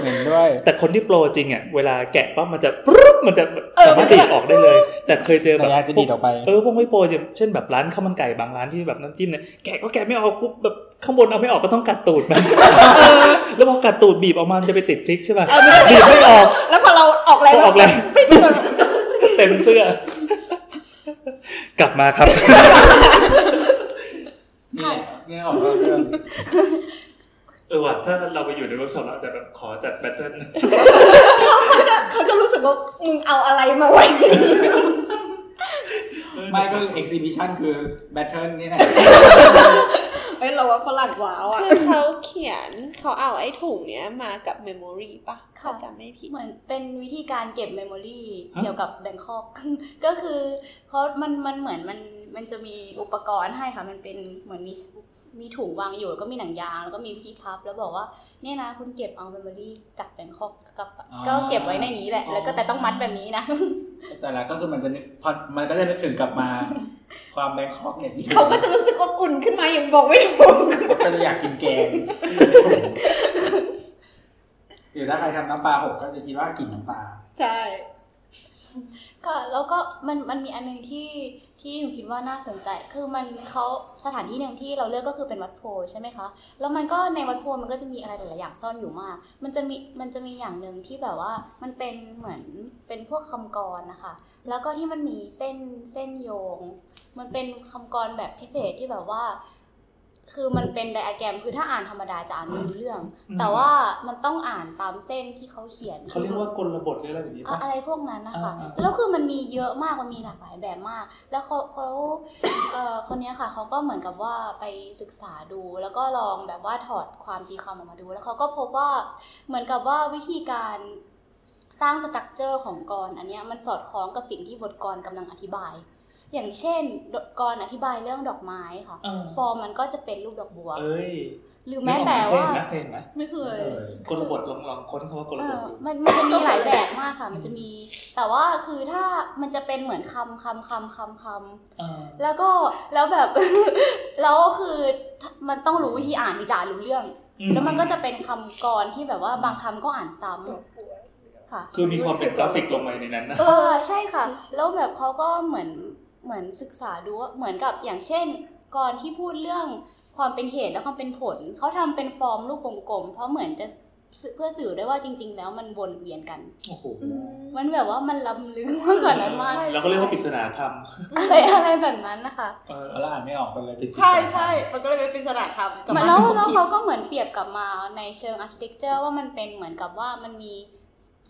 เหม็นด้วย แต่คนที่โปรจริงอะเวลาแกะปั๊บมันจะปุ๊บมันจะเออสามารถดีดออกได้เลย แต่เคยเจอแบบระยะจะดีดออกไป เออพวกไม่โปรจริงเช่นแบบร้านข้าวมันไก่บางร้านที่แบบน้ำจิ้มเนี่ยแกะก็แกะไม่ออกปุ๊บแบบข้างบนเอาไม่ออกก็ต้องกัดตูดมันแล้วพอกัดตูดบีบออกมามันจะไปติดพริกใช่ป่ะเออมันจะบีบไม่ออก แล้วพอเราออกแรงพอออกแรงเต็มเสื้อ กลับมาครับนี่แหละนี่ออกเรื่องเออว่ะถ้าเราไปอยู่ในเวิร์กช็อปเราจะแบบขอจัด battleเขาจะรู้สึกว่ามึงเอาอะไรมาไว้ไม่ก็ exhibition คือ battle นี่แหละ เอ้ยเราว่าฝรั่งว้าวอะคือเขาเขียนเขาเอาไอ้ถุงเนี้ยมากับ memory ป่ะค่ะถ้าจำไม่ผิดเหมือนเป็นวิธีการเก็บ memory เกี่ยวกับ Bangkok ก็คือ เพราะมันมันเหมือนมันมันจะมีอุปกรณ์ให้ค่ะ มันเป็นเหมือนมี มีถุงวางอยู่แล้วก็มีหนังยางแล้วก็มีที่พับ แล้วบอกว่าเนี่ยนะคุณเก็บเอา memory จาก Bangkok กับก็เก็บไว้ในนี้แหละ แล้วก็แต่ต้องมัดแบบนี้นะแต่ละก็คือมันจะนึกพอมันก็จะนึกถึงกลับมา ความแบงคอกเนี่ยที่เขาก็จะรู้สึกอบอุ่นขึ้นมาอย่างบอกไม่ถูกก็จะอยากกินแกงหรือถ้าใครทำน้ำปลาหกก็จะคิดว่ากินน้ำปลาใช่ ก็แล้วก็มันมันมีอันหนึงที่ที่หนูคิดว่าน่าสนใจ คือมันเขาสถานที่หนึ่งที่เราเลือกก็คือเป็นวัดโพธิ์ใช่ไหมคะ แล้วมันก็ในวัดโพธิ์มันก็จะมีอะไรหลายๆอย่างซ่อนอยู่มาก มันจะมีมันจะมีอย่างหนึ่งที่แบบว่ามันเป็นเหมือนเป็นพวกคำกรนะคะ แล้วก็ที่มันมีเส้นเส้นโยง มันเป็นคำกรแบบพิเศษที่แบบว่า คือมันเป็นไดอะแกรมคือถ้าอ่านธรรมดาจะอ่านไม่รู้เรื่อง แต่ว่ามันต้องอ่านตามเส้นที่เขาเขียนเขาเรียกว่ากลบทหรืออะไรแบบนี้อะป่ะอะไรพวกนั้นนะคะอ่าๆแล้วคือมันมีเยอะมากมันมีหลากหลายแบบมาก แล้วเขาเขาเอ่อคนเนี้ยค่ะเขาก็เหมือนกับว่าไปศึกษาดู แล้วก็ลองแบบว่าถอดความตีความออกมาดู แล้วเขาก็พบว่าเหมือนกับว่าวิธีการสร้าง structure ของกลอนอันเนี้ยมันสอดคล้องกับสิ่งที่บทกลอนกำลังอธิบาย อย่างเช่นกลอนอธิบายเรื่องดอกไม้ค่ะเออฟอร์มมันก็จะเป็นรูปดอกบัวเอ้ยหรือแม้แต่ว่าเคยเห็นไหมเคยเห็นไหมไม่เคยกลบทลองลองค้นคำว่ากลเอบทอดูมันมันจะมีหลายแบบมากค่ะ มันจะมี แต่ว่าคือถ้ามันจะเป็นเหมือนคำคำคำคำคำอ่าแล้วก็แล้วแบบแล้วคือมันต้องรู้วิธีอ่านที่จะอ่านรู้เรื่องอืมแล้วมันก็จะเป็นคำกรที่แบบว่าบางคำก็อ่านซ้ำค่ะ คือมีความเป็นกราฟิกลงไปในนั้นนะเออใช่ค่ะ แล้วแบบเขาก็เหมือน เหมือนศึกษาดูว่าเหมือนกับอย่างเช่นกรที่พูดเรื่องความเป็นเหตุและความเป็นผล เขาทำเป็นฟอร์มลูกกลมๆเพราะเหมือนจะสื่อเพื่อสื่อได้ว่าจริง ๆ แล้วมันวนเวียนกันโอ้โหมันแบบว่ามันล้ำลึกมากกว่านั้นมากเราก็เรียกว่าปริศนาธรรมอะไรอะไรแบบนั้นนะคะเออแล้วอ่านไม่ออกกันเลยเป็นจิตใช่ใช่มันก็เลยเป็นปริศนาธรรมกับแล้วแล้วเขาก็เหมือนเปรียบกลับมาในเชิง architecture ว่ามันเป็นเหมือนกับว่ามันมี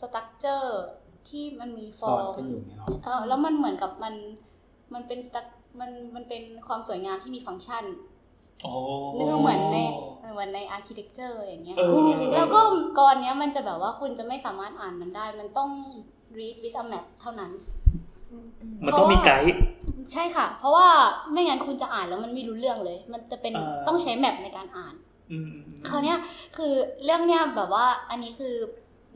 structure ที่มันมีฟซ้อนกันอยู่เนี่ยเนาะเออแล้วมันเหมือนกับมัน มันเป็น struc- มันมันเป็นความสวยงามที่มีฟังก์ชันโอ้นึกว่าเหมือนในเหมือนใน architecture อย่างเงี้ยเออแล้วก็กลอนเนี้ยมันจะแบบว่าคุณจะไม่สามารถอ่านมันได้ มันต้อง read with a map เท่านั้น มันต้องมีไกด์ใช่ค่ะ เพราะว่าไม่งั้นคุณจะอ่านแล้วมันไม่รู้เรื่องเลย มันจะเป็นอ่าต้องใช้ map ในการอ่านอืมคราวเนี้ยคือเรื่องเนี้ยแบบว่าอันนี้คือ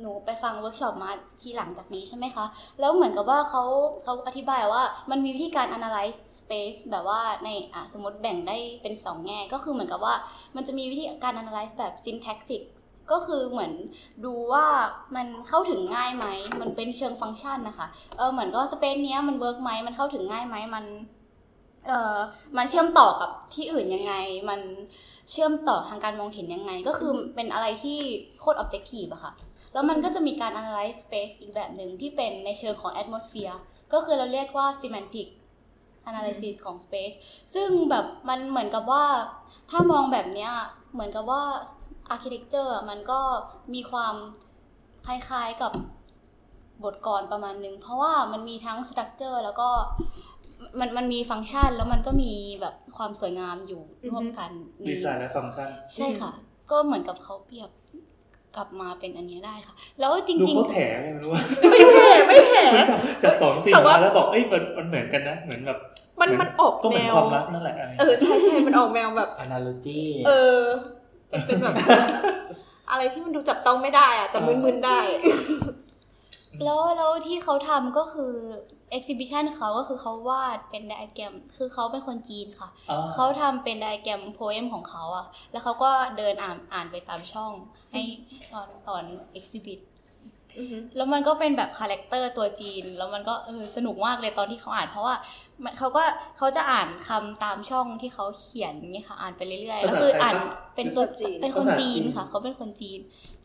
หนูไปฟังเวิร์กช็อปมาทีหลังจากนี้ใช่ไหมคะ แล้วเหมือนกับว่าเขาเขาอธิบายว่ามันมีวิธีการ analyze space แบบว่าในอะสมมติแบ่งได้เป็นสองแง่ ก็คือเหมือนกับว่ามันจะมีวิธีการ analyze แบบ syntactic ก็คือเหมือนดูว่ามันเข้าถึงง่ายไหม มันเป็นเชิงฟังก์ชันนะคะ เออเหมือนก็ space เนี้ยมัน work ไหม มันเข้าถึงง่ายไหม มัน เอ่อมันเชื่อมต่อกับที่อื่นยังไง มันเชื่อมต่อทางการมองเห็นยังไง ก็คือเป็นอะไรที่โคตร objective อะค่ะ แล้วมันก็จะมีการ analyze space อีกแบบหนึ่งที่เป็นในเชิงของ atmosphere ก็คือเราเรียกว่า semantic analysis ของ space ซึ่งแบบมันเหมือนกับว่าถ้ามองแบบเนี้ยเหมือนกับว่า architecture อะมันก็มีความคล้ายๆกับบทกรประมาณหนึ่งเพราะว่ามันมีทั้ง structure แล้วก็มันมันมีฟังก์ชันแล้วมันก็มีแบบความสวยงามอยู่ร่วมกันในดีไซน์และฟังก์ชัน ใช่ค่ะ ก็เหมือนกับเขาเปรียบ กลับมาเป็นอันนี้ได้ค่ะ แล้วจดูริงเขาแถไงไม่รู้ว่าไม่แถไม่แถจับจับสองสิ่งแต่ว่ามาแล้วบอกเอ้ยมันมันเหมือนกันนะเหมือนแบบมันเหมันออกก็เหมืแนอนวความรักนั่นแหละอะไรเออใช่ใช่มันออกแนวแบบ analogy เออ เป็นแบบ อะไรที่มันดูจับต้องไม่ได้อะแต่มึนๆได้ๆ แล้วแล้วที่เขาทำก็คือ exhibition เขาก็คือเขาวาดเป็นไดอะแกรม คือเขาเป็นคนจีนค่ะอ่าเขาทำเป็นไดอะแกรมโพเอมของเขาอะแล้วเขาก็เดินอ่านอ่านไปตามช่อง ให้ตอนตอน exhibit แล้วมันก็เป็นแบบ character ตัวจีน แล้วมันก็เออสนุกมากเลยตอนที่เขาอ่านเพราะว่ามันเขาก็เขาจะอ่านคำตามช่องที่เขาเขียนอย่างเงี้ยค่ะ อ่านไปเรื่อยๆแล้วคืออ่านเป็นตัวจีนเป็นคนจีนค่ะ เขาเป็นคนจีน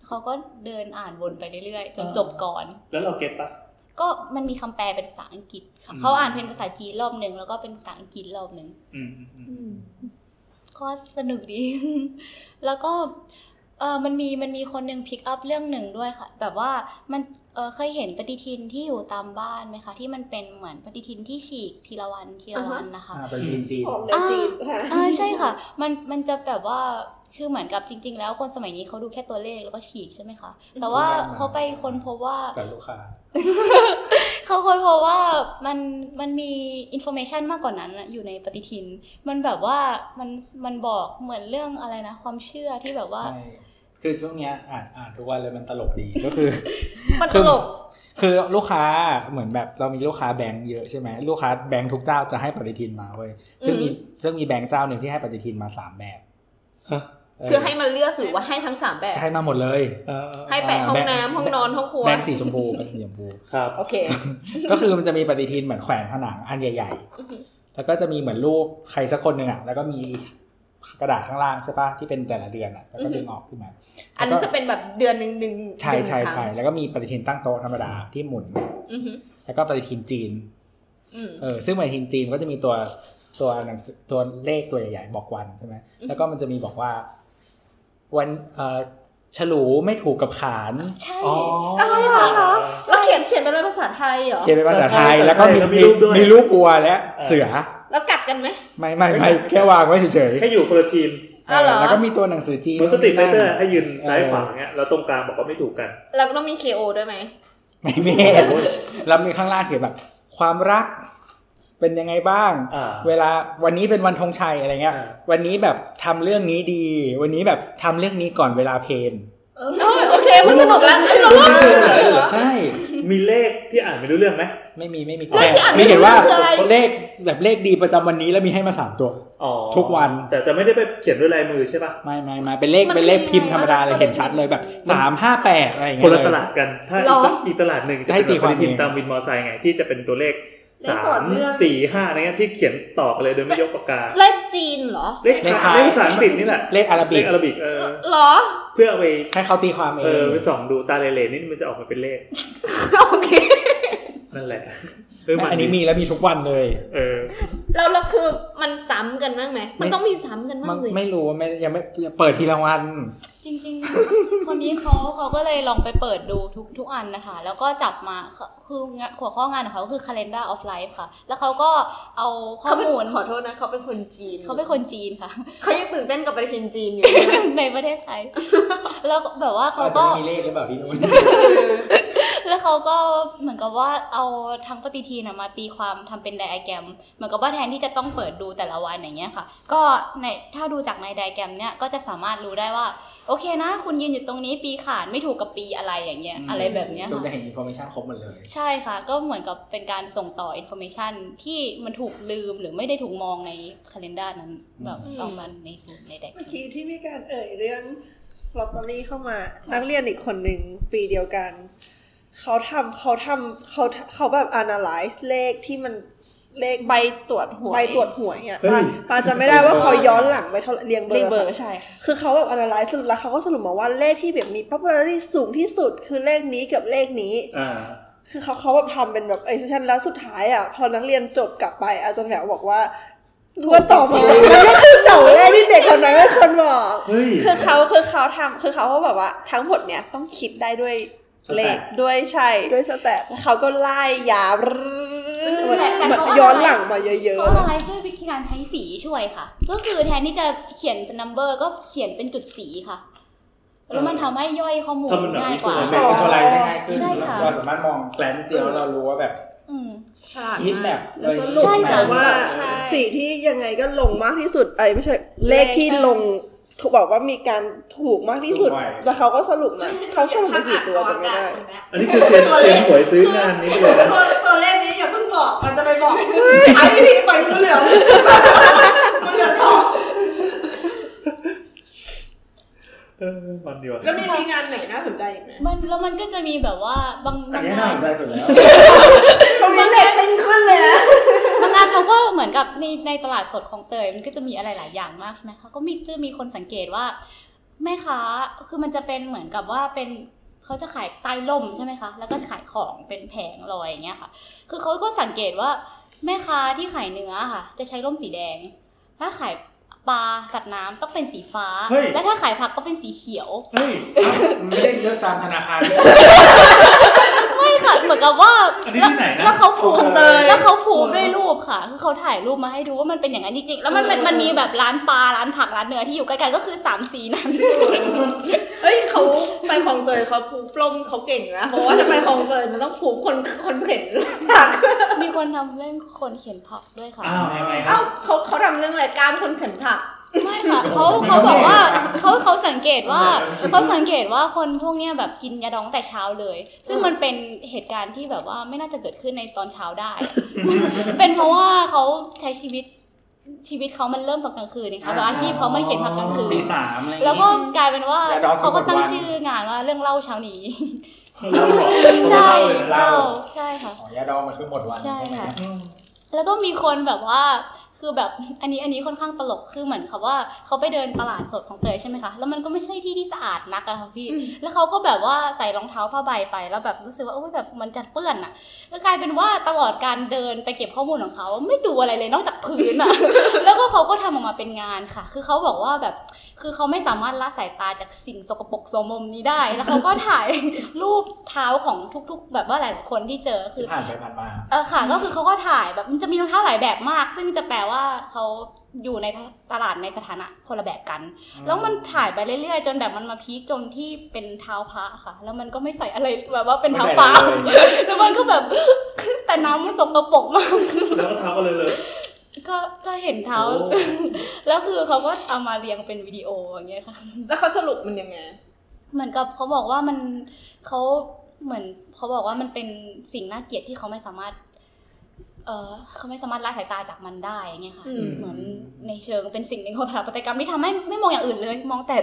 เขาก็เดินอ่านวนไปเรื่อยๆ จนจบก่อน แล้วเรา get ปะก็มันมีคำแปลเป็นภาษาอังกฤษค่ะเขาอ่านเป็นภาษาจีนรอบหนึ่งแล้วก็เป็นภาษาอังกฤษรอบหนึ่งอืมอืมอืมก็สนุกดี แล้วก็เออมันมีมันมีคนหนึ่งพิกอัพเรื่องหนึ่งด้วยค่ะ แบบว่ามันเออเคยเห็นปฏิทินที่อยู่ตามบ้านไหมคะ ที่มันเป็นเหมือนปฏิทินที่ฉีกทีละวันทีละวันนะคะอ่าเป็นจีนจีนออกแนวจีนค่ะอ่าใช่ค่ะ มันมันจะแบบว่า คือเหมือนกับจริง ๆ แล้วคนสมัยนี้เขาดูแค่ตัวเลขแล้วก็ฉีกใช่ไหมคะ แต่ว่าเขาไปค้นพบว่าจากลูกค้าเขาค้นพบว่ามันมันมี information มากกว่านั้นน่ะอยู่ในปฏิทิน มันแบบว่ามันมันบอกเหมือนเรื่องอะไรนะ ความเชื่อที่แบบว่าใช่คือช่วงเนี้ยอ่านอ่านทุกวันเลยมันตลกดีก็คือ มันตลก คือลูกค้าเหมือนแบบเรามีลูกค้าแบงก์เยอะใช่ไหมลูกค้าแบงก์ทุกเจ้าจะให้ปฏิทินมาเว้ยซึ่งมีซึ่งมีแบงก์เจ้าหนึ่งที่ให้ปฏิทินมาสามแบบฮะเคือให้มันเลือกหรือว่าให้ทั้งสามแบบให้มาหมดเลยเออเออให้แปะห้องน้ำห้องนอนห้องครัวแบงก์สีชมพูแบงก์สีชมพูครับโอเค ก็คือมันจะมีปฏิทินเหมือนแขวนผนังอันใหญ่ ๆ แล้วก็จะมีเหมือนรูปใครสักคนหนึ่งอะแล้วก็มีกระดาษข้างล่างใช่ปะที่เป็นแต่ละเดือนอะแล้วก็ดึงออกขึ้นมา อันนั้นจะเป็นแบบเดือนหนึ่งหนึ่งใช่หนึ่งใช่ครั้งใช่แล้วก็มีปฏิทินตั้งโต๊ะธรรมดาที่หมุนอือฮึแล้วก็ปฏิทินจีนอืมเออซึ่งปฏิทินจีนก็จะมีตัวตัวหนังสือตัวเลขตัวใหญ่ๆบอกวันใช่ไหมแล้วก็มันจะมีบอกว่า วันเอ่อฉลูไม่ถูกกับขาลใช่อ๋ออ๋อเหรอเหรอแล้วเขียนเขียนเป็นภาษาไทยเหรอ เขียนเป็นภาษาไทยเออแล้วก็มีแล้วมีมีรูปด้วยมีรูปวัวและเออเสือ แล้วกัดกันไหม ไม่ไม่ไม่แค่วางไว้เฉยๆ แค่อยู่คนละทีมอ๋อเหรอแล้วก็มีตัวหนังสือจีนเหมือน Street Fighter นั่นให้ยืนซ้ายเออขวาเงี้ยแล้วตรงกลางบอกว่าไม่ถูกกัน แล้วก็ต้องมี KO ด้วยไหม ไม่มีแล้วมีข้างล่างเขียนแบบ ความรัก เป็นยังไงบ้างอ่าเวลาวันนี้เป็นวันธงชัยอะไรเงี้ยอ่าวันนี้แบบทำเรื่องนี้ดี วันนี้แบบทำเรื่องนี้ก่อนเวลาเพลนเออโอเคมันสนุกแล้วเอ้ยเราว่าใช่ มีเลขที่อ่านไม่รู้เรื่องไหมไม่มีไม่มีเลขที่อ่านไม่มีเห็นว่ารู้คืออะไรเลขแบบเลขดีประจำวันนี้แล้วมีให้มาสามตัวอ๋อทุกวัน แต่แต่ไม่ได้ไปเขียนด้วยลายมือใช่ปะไม่ไม่ไม่เป็นเลขมันเป็นเลขคือพิมพ์ธรรมดาเลยยังไงเห็นชัดเลยแบบสามห้าแปดอะไรอย่างคเงี้นยละเลยตลาดกันถ้าหรออีกอีกตลาดหนึ่งจะให้เป็นตีความปฏิทินเองตามวินมอไซค์ไงที่จะเป็นตัวเลขเลข สาก่อนมเรื่องสี่ห้าอะไรเงี้ยที่เขียนต่อกันเลยโดยไม่ยกปากกา เลขจีนเหรอ เลขเลขไทยไทยเลขภาษาอังกฤษนี่แหละ เลขอาราบิเลกขอาราบิกเออเหรอ เพื่อเอาไปให้เขาตีความเอเอองไปส่องดูตาเหล่ๆนี่มันจะออกมาเป็นเลข โอเค นั่นแหละเออมัอันนี้มีแล้วมีทุกวันเลย เออแล้วแล้วคือมันซ้ำกันบ้างไหม มันต้องมีซ้ำกันบ้ามังนเลยไม่รู้ว่าไม่ยังไม่เปิดทีละวัน จริงๆ คนนี้เขาเขาก็เลยลองไปเปิดดูทุกทุกอันนะคะ แล้วก็จับมาคือหัวข้องานของเขาคือ calendar of life ค่ะ แล้วเขาก็เอาข้อเขาเป็นมูลขอโทษนะเขาเป็นคนจีนเขาเป็นคนจีนค่ะเขายังตื่นเต้นกับปฏิทินจีนอยู่ในประเทศไทย แล้วแบบว่าเขาอาจจะก็ไม่มีเลขหรือเปล่าที่นู่นแแล้วเขาก็เหมือนกับว่าเอาทั้งปฏิทินอะมาตีความทำเป็นไดอะแกรมเหมือนกับว่าแทนที่จะต้องเปิดดูแต่ละวันอย่างเงี้ยค่ะ ก็ในถ้าดูจากในไดอะแกรมเนี่ยก็จะสามารถรู้ได้ว่า โอเคนะ คุณยืนอยู่ตรงนี้ปีขานไม่ถูกกับปีอะไรอย่างเงี้ยอะไรแบบเนี้ยคุณค่ะจะเห็น information ครบหมดเลย ใช่ค่ะ ก็เหมือนกับเป็นการส่งต่อ information ที่มันถูกลืมหรือไม่ได้ถูกมองในคาล endar นั้นแบบเอามันในสูตรในไดอะแกเมื่อกี้ที่มีการเอ่ยเรื่องลอตเตอรี่เข้ามา นักเรียนอีกคนหนึ่งปีเดียวกันเขาทำเขาทำเขาเขาแบบ analyze เลขที่มัน เลขใบตรวจหวยใบตรวจหวยอะเฮ้ยปาปาจำไม่ได้ว่าเขาย้อนหลังไปเท่าไหร่เรียงเบอร์เรียงเบอร์ค่ะใช่ค่ะคือเขาแบบ analyze สรุปแล้วเขาก็สรุปมาว่าเลขที่แบบมี popularity สูงที่สุดคือเลขนี้กับเลขนี้อ่าคือเขาเขาแบบทำเป็นแบบเอ็กซ์ชันแล้วสุดท้ายอะพอนักเรียนจบกลับไป อาจารย์แหววบอกว่าวันต่อมามันก็คือเสาเลขที่เด็กคนนั้นเป็นคนบอกเฮ้ยคือเขาคือเขาทำคือเขาก็แบบว่าทั้งหมดเนี้ยต้องคิดได้ด้วยเลขด้วยใช่ ด้วยสแตทแล้วเขาก็ไล่ยาว มันแต่แต่มันเขาก็ย้อนหลังมาเยอะเขาอะไรด้วยวิธีการใช้สีช่วยค่ะ ก็คือแทนที่จะเขียนเป็น number ก็เขียนเป็นจุดสีค่ะ แล้วมันทำให้ย่อยข้อมูลทำเป็นแบบง่ายกว่ามันเป็นวิชวลไลซ์ได้ง่ายขึ้นใช่ค่ะเราสามารถมองแกลนเดียวแล้วเรารู้ว่าแบบอืมคิดแบบๆแล้วสรุปใช่ค่ะว่าใช่สีที่ยังไงก็ลงมากที่สุดไอ้ยไม่ใช่เลขที่ลง ถูกบอกว่ามีการถูกมากที่สุด แล้วเขาก็สรุปมาเขาสรุปมากี่ตัวจำไม่ได้ อันนี้คือเซียนเซียนหวยซื้องานนี้ไปเลยนะตัวตัวเลขนี้อย่าเพิ่งบอก มันจะไปบอกขายทีไปมือเหลืองมือเหลืองทองเออมันดีว่ะแล้วมีมีงานไหนน่าสนใจอีกไหมมันแล้วมันก็จะมีแบบว่าบางอันบางนี้งาน่านสนใจสุดแล้วตรงนี้เลตติ้งขึ้นเลยนะบางงานเขาก็เหมือนกับในในตลาดสดของเตยมันก็จะมีอะไรหลายอย่างมากใช่ไหมคะก็มีจะมีคนสังเกตว่าแม่ค้าคือมันจะเป็นเหมือนกับว่าเป็นเขาจะขายใต้ล่มใช่ไหมคะ แล้วก็ขายของเป็นแผงลอยอย่างเงี้ยค่ะ คือเขาก็สังเกตว่าแม่ค้าที่ขายเนื้อค่ะ จะใช้ร่มสีแดง ถ้าขายปลาสัตว์น้ำต้องเป็นสีฟ้าเฮ้ยและถ้าขายผักก็เป็นสีเขียว เฮ้ยมันไม่ได้เลือกตามธนาคารด้วยไม่ค่ะ เหมือนกับว่า อันนี้ที่ไหนนะแล้วเขาผูกคลองเตยแล้วเขาผูกด้วยรูปค่ะ คือเขาถ่ายรูปมาให้ดูว่ามันเป็นอย่างนั้นจริงๆ แล้วมันมันมันมีแบบร้านปลาร้านผักร้านเนื้อที่อยู่ใกล้กันก็คือสามสีนั้น เฮ้ยเขาไปคลองเตยเขาผูกปล้มเขาเก่งนะ เพราะว่าถ้าไปคลองเตยมันต้องผูกคนคนเข็นผักมีคนทำเรื่องคนเขียนผักด้วยค่ะ อ้าวยังไงครัเอ้าบเขาเขาทำเรื่องอะไรกล้ามคนเข็นผัก ไม่ค่ะเขาเขาบอกว่าเขาเขาสังเกตว่าเขาสังเกตว่าคนพวกเนี้ยแบบกินยาดองแต่เช้าเลย ซึ่งมันเป็นเหตุการณ์ที่แบบว่าไม่น่าจะเกิดขึ้นในตอนเช้าได้ เป็นเพราะว่าเขาใช้ชีวิตชีวิตเขามันเริ่มตอนกลางคืนนะคะแต่อาชีพเขามันเขียนผักกลางคืนตีสามอะไรอย่างงี้แล้วก็กลายเป็นว่ายาดองเขาก็ตั้งทุกวันชื่องานว่าเรื่องเล่าเช้านี้เล่าหรอใช่เล่าเล่าใช่ค่ะอ๋อยาดองมันคือหมดวันใช่ไหมค่ะแล้วก็มีคนแบบว่า คือแบบอันนี้อันนี้ค่อนข้างตลกคือเหมือนเขาว่าเขาไปเดินตลาดสดของเตยใช่ไหมคะแล้วมันก็ไม่ใช่ที่ที่สะอาดนักอะค่ะพี่ แล้วเขาก็แบบว่าใส่รองเท้าผ้าใบไป แล้วแบบรู้สึกว่าโอ้ยแบบมันจะเปื้อนอะแล้วกลายเป็นว่าตลอดการเดินไปเก็บข้อมูลของเขาไม่ดูอะไรเลยนอกจากพื้นอะแล้วก็เขาก็ทำออกมาเป็นงานค่ะ คือเขาบอกว่าแบบคือเขาไม่สามารถละสายตาจากสิ่งสกปรกโสมมนี้ได้ แล้วเขาก็ถ่ายรูปเท้าของทุก ๆ แบบว่าหลายคนที่เจอคือที่ผ่านไปผ่านมาเออค่ะ ก็คือเขาก็ถ่ายแบบมันจะมีรองเท้าหลายแบบมาก ซึ่งจะแปลว่าเขาอยู่ในตลาดในสถานะคนละแบบกัน แล้วมันถ่ายไปเรื่อยๆ จนแบบมันมาพีคจนที่เป็นเท้าพระค่ะ แล้วมันก็ไม่ใส่อะไรแบบว่าเป็นเท้าเปล่าไม่ใส่อะไรเลยแล้วมันก็แบบแต่น้ำมันสกปรกมากแล้วก็เท้าก็เลยเลยก็ก็เห็นเท้าโอ้แล้วคือเขาก็เอามาเรียงเป็นวิดีโออย่างเงี้ยค่ะ แล้วเขาสรุปมันยังไง เหมือนกับเขาบอกว่ามันเขาเหมือนเขาบอกว่ามันเป็นสิ่งน่าเกลียดที่เขาไม่สามารถ เออเขาไม่สามารถละสายตาจากมันได้อย่างเงี้ยค่ะอืมเหมือนในเชิงเป็นสิ่งหนึ่งของสถาปัตยกรรมที่ทำให้ไม่มองอย่างอื่นเลย มองแต่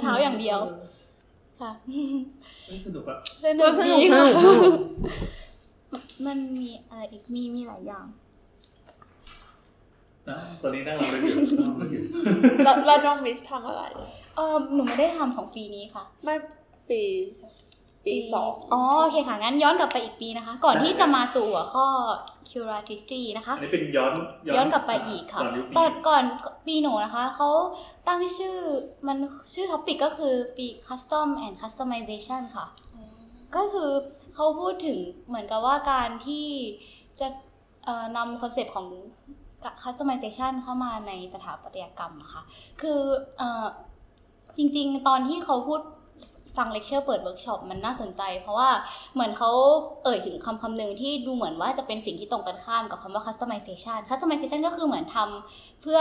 เท้าอย่างเดียว ค่ะสนุกอะสนุกดีสนุค่ะกสนุกมันมีอะไรอีกมีมีหลายอย่างนะตอนนี้นั่งเราเลยอยู่นั่งเราอยู่แล้วแล้วน้องมิสทำอะไรเออหนูไม่ได้ทำของปีนี้ค่ะ ไม่ปี ปีสองอ๋อโอเคค่ะ งั้นย้อนกลับไปอีกปีนะคะ ก่อนที่จะมาสู่หัวข้อ curatoristry นะคะอันนี้เป็นย้อนย้อนกลับไปอีกค่ะยุคตอนก่อนปีหนูนะคะเขาตั้งชื่อมันชื่อ topic ก็คือปี custom and customization ค่ะ ก็คือเขาพูดถึงเหมือนกับว่าการที่จะเอ่อนำ concept ของ customization เข้ามาในสถาปัตยกรรมนะคะ คือเออจริงๆ ตอนที่เขาพูด ฟังเลคเชอร์เปิดเวิร์กช็อปมันน่าสนใจ เพราะว่าเหมือนเขาเอ่ยถึงคำคำหนึ่งที่ดูเหมือนว่าจะเป็นสิ่งที่ตรงกันข้ามกับคำว่า customization customization ก็คือเหมือนทำเพื่อ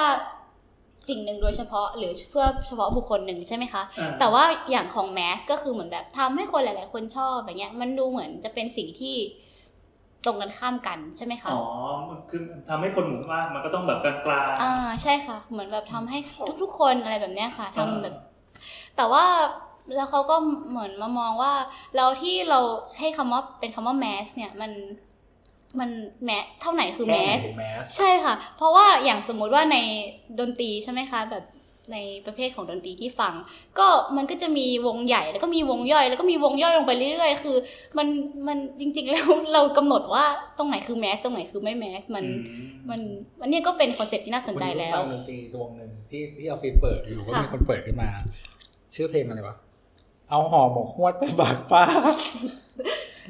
สิ่งหนึ่งโดยเฉพาะหรือเพื่อเฉพาะบุคคลหนึ่งใช่ไหมคะอ่าแต่ว่าอย่างของแมสก็คือเหมือนแบบทำให้คนหลาย ๆ คนชอบอย่างเงี้ยมันดูเหมือนจะเป็นสิ่งที่ตรงกันข้ามกันใช่ไหมคะอ๋อมันคือทำให้คนหมู่มากมันก็ต้องแบบกลางๆอ่าใช่ค่ะ เหมือนแบบทำให้ทุกๆคนอะไรแบบเนี้ยค่ะทำอ่าแบบ แต่ว่า แล้วเขาก็เหมือนมามองว่า เราที่เราให้คำว่าเป็นคำว่าแมสเนี่ยมันมัน mass เท่าไหนคือ mass แค่ไหนคือ mass ใช่ค่ะ เพราะว่าอย่างสมมุติว่าในดนตรีใช่ไหมคะ แบบในประเภทของดนตรีที่ฟัง ก็มันก็จะมีวงใหญ่แล้วก็มีวงย่อย แล้วก็มีวงย่อยลงไปเรื่อยๆ คือ มันมันจริงๆแล้วเรากำหนดว่าตรงไหนคือ mass ตรงไหนคือไม่ mass มันมันมันเนี่ยก็เป็น concept ที่น่าสนใจแล้วคุณรู้ฟังดนตรีวงหนึ่งที่ที่ออฟฟิศเปิดอยู่ก็ค่ะมีคนเปิดขึ้นมา ชื่อเพลงอะไรวะ เอาห่อหมกฮวดไปฝากป้า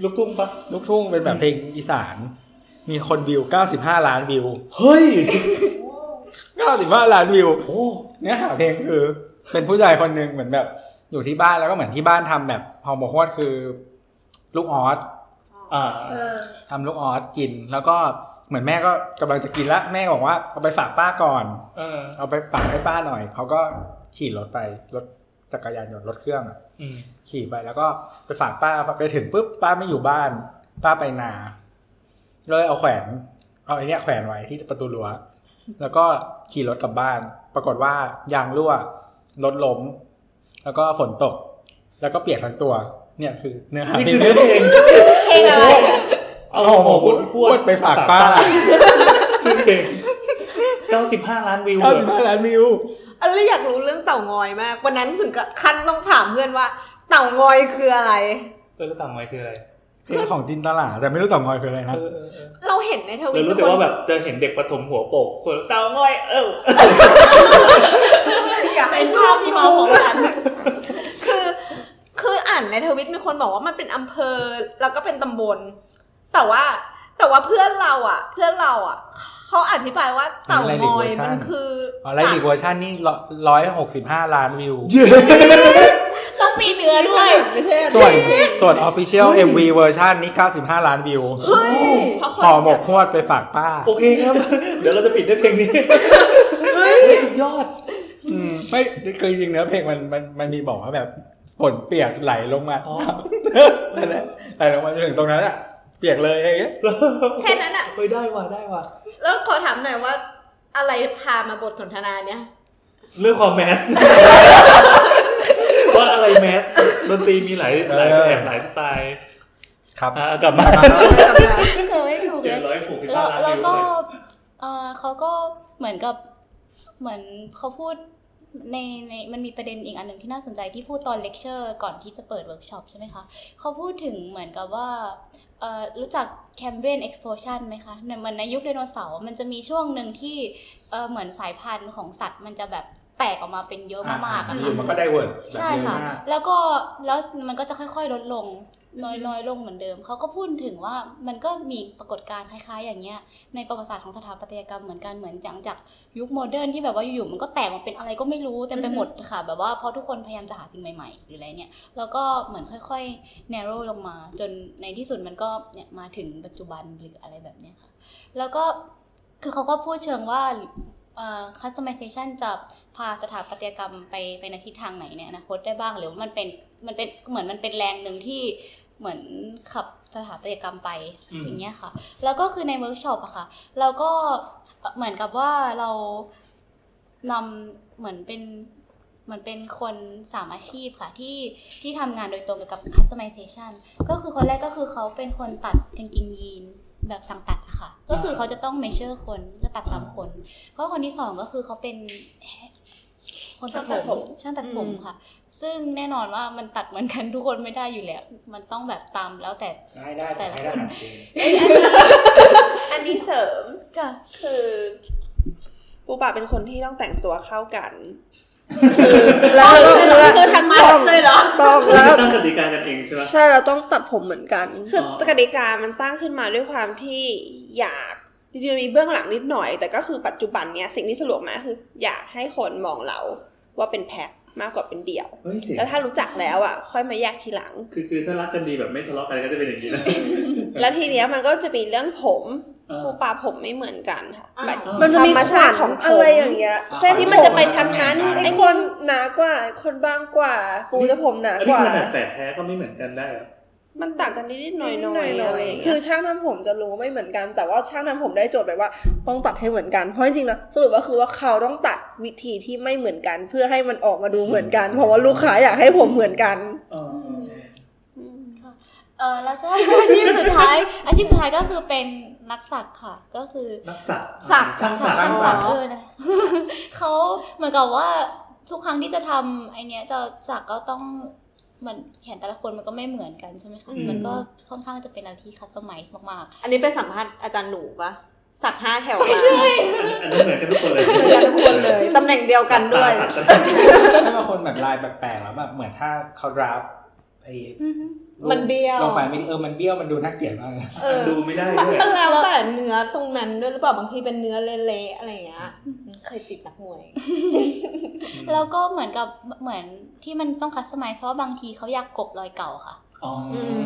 ลูกทุ่งปะลูกทุ่งเป็นแบบเพลงอีสาน มีคนวิว95ล้านวิว เฮ้ย95ล้านวิวเนื้อหาเพลงคือ เป็นผู้ชายคนหนึ่งเหมือนแบบ อยู่ที่บ้านแล้วก็เหมือนที่บ้านทำแบบห่อหมกฮวดคือ ลูกออสอ่าเออทำลูกออสกินแล้วก็เหมือนแม่ก็กำลังจะกินละแม่บอกว่าเอาไปฝากป้าก่อน เออเอาไปฝากให้ป้าหน่อยเขาก็ขี่รถไปรถ จักรยานยนต์รถเครื่องอะอืมขี่ไปแล้วก็ไปฝากป้าไปถึงปุ๊บป้าไม่อยู่บ้าน ป้าไปนาเลยเอาแขวน เอาไอ้เนี้ยแขวนไว้ที่ประตูรั้วแล้วก็ขี่รถกลับบ้าน ปรากฏว่ายางรั่วรถล้ม แล้วก็ฝนตก แล้วก็เปียกทั้งตัว เนี่ยคือเนื้อหานี่คือเนื้อเพลงเพลงอะไรเอาห่อหมกพูดพูดไปฝากป้าชื่อเพลง95ล้านวิวเก้าเหรสิบอห้าล้านวิว อันนี้อยากรู้เรื่องเต่างอยมาก วันนั้นถึงกับขั้นต้องถามเพื่อนว่า เต่างอยคืออะไร เออแล้วต่างไว้คืออะไรเพลงของจินตลาแต่ไม่รู้ต่องอยคืออะไรนะเออเออเออเราเห็นในทวิเราตรู้แต่ว่าแบบจะเห็นเด็กประถมหัวโปกคนเต่าง่อย เอออยากให้เป็นภาพที่มาของกันคือ คืออ่านในทวิตมีคนบอกว่ามันเป็นอำเภอ แล้วก็เป็นตำบล แต่ว่าแต่ว่าเพื่อนเราอะ เพื่อนเราอะเขาอธิบายว่าเต่างอยมันคืออ๋อ lyric version นี่ร้อยหกสิบห้าล้านวิว ต้องมีเนื้อด้วย ส่วนส่วน Official MV version นี่95ล้านวิวเฮ้ยห่อหมกฮวดไปฝากป้า โอเคครับ เดี๋ยวเราจะปิดด้วยเพลงนี้เฮ้ยสุดยอดอืมไม่คือจริงๆเนื้อเพลงมันมันมันมีบอกว่าแบบฝนเปียกไหลลงมาอ๋อนั่นแหละไหลลงมาจนถึงตรงนั้นอะ เปียกเลยอะไรอย่างเงี้ยแค่นั้นอะเฮ้ยได้ว่ะได้ว่ะแล้วขอถามหน่อยว่า อะไรพามาบทสนทนาเนี้ยเรื่องความแมสว่าอะไรแมสดนตรีมีหลายหลายแบบหลายสไตล์ครับอะกลับมาเกิดไม่ถูกเจ็เลดยร้อยหกสิบแล้วล้านแล้ววิวก็เลยเออเขาก็เหมือนกับ เหมือนเขาพูด ในในมันมีประเด็นอีกอันหนึ่งที่น่าสนใจที่พูดตอนเลคเชอร์ก่อนที่จะเปิดเวิร์กช็อปใช่ไหมคะเขาพูดถึงเหมือนกับว่าเอ่อรู้จัก Cambrian explosion ไหมคะเหมือนในยุคไดโนเสาร์มันจะมีช่วงหนึ่งที่เอ่อเหมือนสายพันธุ์ของสัตว์มันจะแบบแตกออกมาเป็นเยอะมากๆอะอค่ะยู่มันก็ diverse แบบใช่เยอะค่ะมากแล้วก็แล้วมันก็จะค่อยๆลดลง น้อยน้อยลงเหมือนเดิม เขาก็พูดถึงว่ามันก็มีปรากฏการณ์คล้าย ๆ อย่างเงี้ยในประวัติศาสตร์ของสถาปัตยกรรมเหมือนกันเหมือนจากจากยุคโมเดิร์นที่แบบว่าอยู่ๆมันก็แตกมาเป็นอะไรก็ไม่รู้เต็มไปหมดค่ะ แบบว่าเพราะทุกคนพยายามจะหาสิ่งใหม่ๆหรืออะไรเนี่ยแล้วก็เหมือนค่อยๆ narrow ลงมา จนในที่สุดมันก็เนี่ยมาถึงปัจจุบันหรืออะไรแบบเนี้ยค่ะ แล้วก็คือเขาก็พูดเชิงว่า customization จะพาสถาปัตยกรรมไปไปในทิศทางไหนเนี่ยอนาคตได้บ้างหรือว่ามันเป็นมันเป็นเหมือนมันเป็นแรงหนึ่งที่ เหมือนกับสถาปัตยกรรมไปอืมอย่างเงี้ยค่ะ แล้วก็คือในเวิร์กช็อปอะค่ะ เราก็เหมือนกับว่าเรานำเหมือนเป็นเหมือนเป็นคนสามอาชีพค่ะที่ที่ทำงานโดยตรงเกี่ยวกับ customization ก็คือคนแรกก็คือเขาเป็นคนตัดกางเกงยีนแบบสั่งตัดอะค่ะ ก็คือเขาจะต้อง measure คนก็ตัดตามคน เพราะคนที่สองก็คือเขาเป็น คนตัดผมช่างตัดผมค่ะ ซึ่งแน่นอนว่ามันตัดเหมือนกันทุกคนไม่ได้อยู่แล้ว มันต้องแบบตามแล้วแต่ได้ได้แต่ละให้ได้คนหาจริงอันนี้เสริมก็คือปูปะเป็นคนที่ต้องแต่งตัวเข้ากันแล้วคือทั้งหมดเลยเหรอต้องคือแล้วตั้งกติกากันเองใช่ไหมใช่เราต้องตัดผมเหมือนกัน คืออ๋อกติกามันตั้งขึ้นมาด้วยความที่อยากจริงๆมันมีเบื้องหลังนิดหน่อย แต่ก็คือปัจจุบันเนี้ยสิ่งที่สรุปมาคือ อยากให้คนมองเรา ว่าเป็นแพทมากกว่าเป็นเดี่ยวเฮ้ยเจ๋งแล้วถ้ารู้จักแล้วอะ ค่อยมาแยกทีหลัง คือคือถ้ารักกันดีแบบไม่ทะเลาะกันก็จะเป็นอย่างนี้นะ แล้วทีเนี้ยมันก็จะมีเรื่องผมอ่าปูปลาผมไม่เหมือนกันค่ะหมายมันจะมีธรรมขชาวัญติของผมอะไรอย่างเงี้ยอ่าเส้นที่มันจะไปทางนั้นไอ้ไอ้คนหนากว่าไอ้คนบางกว่า ปูจะผมหนาอันกนี้ว่าขนาดแฝดแท้ก็ไม่เหมือนกันได้เหรอ มันต่างกันนิดๆหน่อยนิดๆหน่อยอะไรอย่างๆเงี้ยคือช่างทำผมจะรู้ไม่เหมือนกัน แต่ว่าช่างทำผมได้โจทย์ไปว่าต้องตัดให้เหมือนกัน เพราะจริงๆแล้วสรุปก็คือว่าเขาต้องตัดวิธีที่ไม่เหมือนกัน เพื่อให้มันออกมาดูเหมือนกัน เพราะว่าลูกค้าอยากให้ผมเหมือนกันเออแล้วก็อาชีพสุดท้ายอาชีพสุดท้ายก็คือเป็นนักสักค่ะ ก็คือนักสักสักช่างสักช่างสัสักกเออนะเขาเหมือนกับว่าทุกครั้งที่จะทำไอเนี้ยจะสักก็ต้องเห มือนแขนแต่ละคนมันก็ไม่เหมือนกันใช่ไหมคะอืมมันก็ค่อนข้างจะเป็นอะไรที่คัสตอมไมซ์มากอันนี้เป็นสัมภาษณ์อาจารย์หนูปะสักห้าแถวมาอันนี้เหมือนกันทุกคนเลยเหมือนกันทุกคนเลย ตำแหน่งเดียวกันด้วยตาสักถ้าบางคนแบบลายแปลกๆแล้วแบบเหมือนถ้าเขาดราฟไอ้ๆอือฮึ มันเบี้ยวลงไปไม่ดีเออมันเบี้ยวมันดูน่าเกลียดมากนะเออดูไม่ได้มันด้วยมันแล้วแต่เนื้อตรงนั้นด้วยหรือเปล่าบางทีเป็นเนื้อเละๆอะไรอย่างเงี้ยเคยจิบนักมวยแล้วก็เหมือนกับเหมือนที่มันต้อง customize เพราะว่าบางทีเขาอยากกลบรอยเก่าค่ะอ๋ออม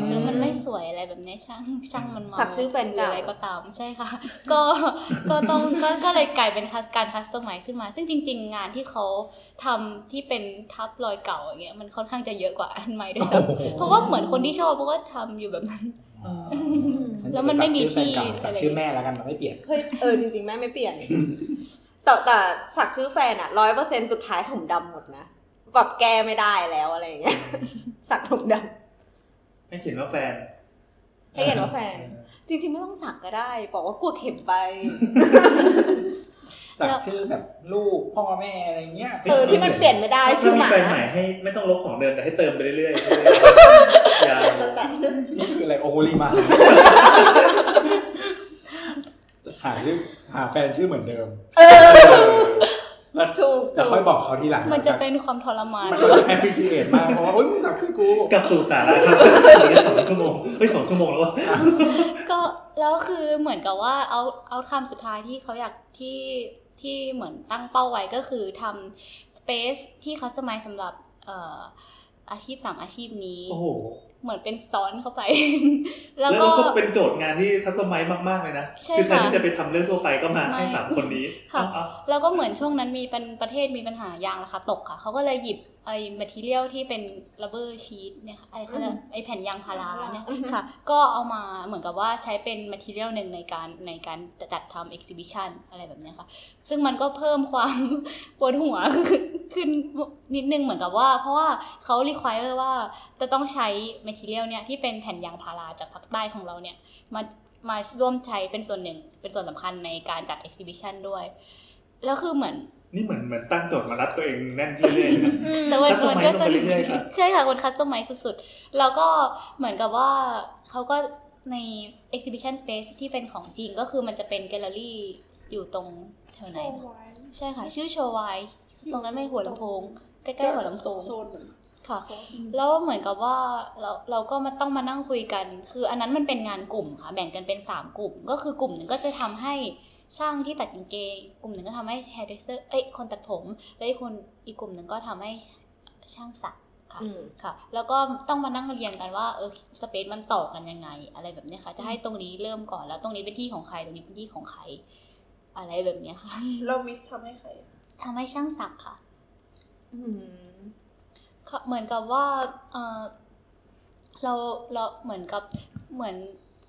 แล้วมันไม่สวยอะไรแบบนี้ช่างช่างมันเมาสักชื่อแฟนหรือเก่าอะไรก็ตามใช่ค่ะ ก็ก็ต้องก็ก็เลยกลายเป็นคัสการ customize ขึ้นมา ซึ่งจริง ๆ งานที่เขาทำที่เป็นทับรอยเก่าอย่างเงี้ยมันค่อนข้างจะเยอะกว่าอันใหม่ด้วยซ้ำเพราะว่าเหมือนคนที่ชอบเขาก็ทำอยู่แบบนั้นแล้วมันไม่มีที่สักชื่อแม่แล้วกันมันไม่เปลี่ยนเฮ้ยเออจริง ๆ แม่ไม่เปลี่ยนแต่แต่สักชื่อแฟนอะร้อยเปอร์เซ็นสุดท้ายผมดำหมดนะแบบแก้ไม่ได้แล้วอะไรอย่างเงี้ยสักผมด ให้เขียนว่าแฟนำให้เห็นว่าแฟน จริงๆ ไม่ต้องสักก็ได้ บอกว่ากลัวเข็มไปสักชื่อแบบลูกพ่อแม่อะไรเงี้ยเออที่มันเปลี่ยนไม่ได้ชื่อหมาถ้าแฟนใหม่ให้ไม่ต้องลบของเดิมแต่ให้เติมไปเรื่อยๆยาวนี่คืออะไรโอโหลีมาหาชื่อหาแฟนชื่อเหมือนเดิม เออแล้วถูกจะถูค่อยกบอกเขาทีหลังมันจะเป็นความทรมานมันจะแอปพลิเคชันมากเพราะว่าอุ้ยมึงสักชื่อกูกลับสู่สาระครับเหลือสองชั่วโมงเฮ้ยสองชั่วโมงแล้ววะก็แล้วคือเหมือนกับว่าเอาเอาคำสุดท้ายที่เขาอยากที่ที่เหมือนตั้งเป้าไว้ก็คือทำสเปซที่คัสตอมไมซ์สำหรับเอ่ออาชีพสามอาชีพนี้ โอ้โห เหมือนเป็นซ้อนเข้าไป แล้แล้ววก็ก็เป็นโจทย์งานที่คัสตอมไมซ์มากๆเลยนะใช่คือแทนค่ะที่จะไปทำเรื่องทั่วไปก็มาไม่ให้สามคนนี้ค่ะเอาแล้วก็เหมือนช่วงนั้นมีเป็นประเทศมีปัญหายางราคาตกค่ะเขาก็เลยหยิบ ไอ้ material ที่เป็น rubber sheet เนี่ยค่ะไอ้เขาเรียกไอ้แผ่นยางพาราเนี่ยค่ะ ก็เอามาเหมือนกับว่าใช้เป็น material หนึ่งในการในการจัดทำ exhibition อะไรแบบเนี้ยค่ะ ซึ่งมันก็เพิ่มความปวดหัวขึ้นนิดนึงเหมือนกับว่า เพราะว่าเขา require ว่าจะต้องใช้ material เนี่ยที่เป็นแผ่นยางพาราจากภาคใต้ของเราเนี่ยมามาร่วมใช้เป็นส่วนหนึ่งเป็นส่วนสำคัญในการจัด exhibition ด้วยแล้วคือเหมือน นี่เหมือนเหมือนตั้งโจทย์มารัดตัวเองแน่นที่เรื่อยๆนะแต่วัน Customize มันก็สลงไปนุกเรื่อยๆครับใช่ค่ะคนคัสตอมไมซ์สุดๆ แล้วก็เหมือนกับว่าเขาก็ใน exhibition space ที่เป็นของจริงก็คือมันจะเป็นแกลเลอรี่อยู่ตรงแถวไหนนะใช่ค่ะ ชื่อโชว์ไวตรงนั้นไม่หัวลำโพง ใกล้ๆหัวลำโพงโซนเหมือนค่ะ แล้วเหมือนกับว่าเราเราก็มาต้องมานั่งคุยกัน คืออันนั้นมันเป็นงานกลุ่มค่ะ แบ่งกันเป็นสามกลุ่ม ก็คือกลุ่มหนึ่งก็จะทำให้ ช่างที่ตัดกางเกงกลุ่มหนึ่งก็ทำให้ hairdresser เอ้ยคนตัดผม แล้วอีกคนอีกกลุ่มหนึ่งก็ทำให้ช่างสักค่ะอืมค่ะ แล้วก็ต้องมานั่งเรียงกันว่าเออสเปซมันต่อกันยังไง อะไรแบบเนี้ยค่ะ จะให้ตรงนี้เริ่มก่อนแล้วตรงนี้เป็นที่ของใครตรงนี้เป็นที่ของใคร อะไรแบบเนี้ยค่ะ เรามิสทำให้ใครอะทำให้ช่างสักค่ะอืมค่ะเหมือนกับว่าเออเราเราเหมือนกับเหมือน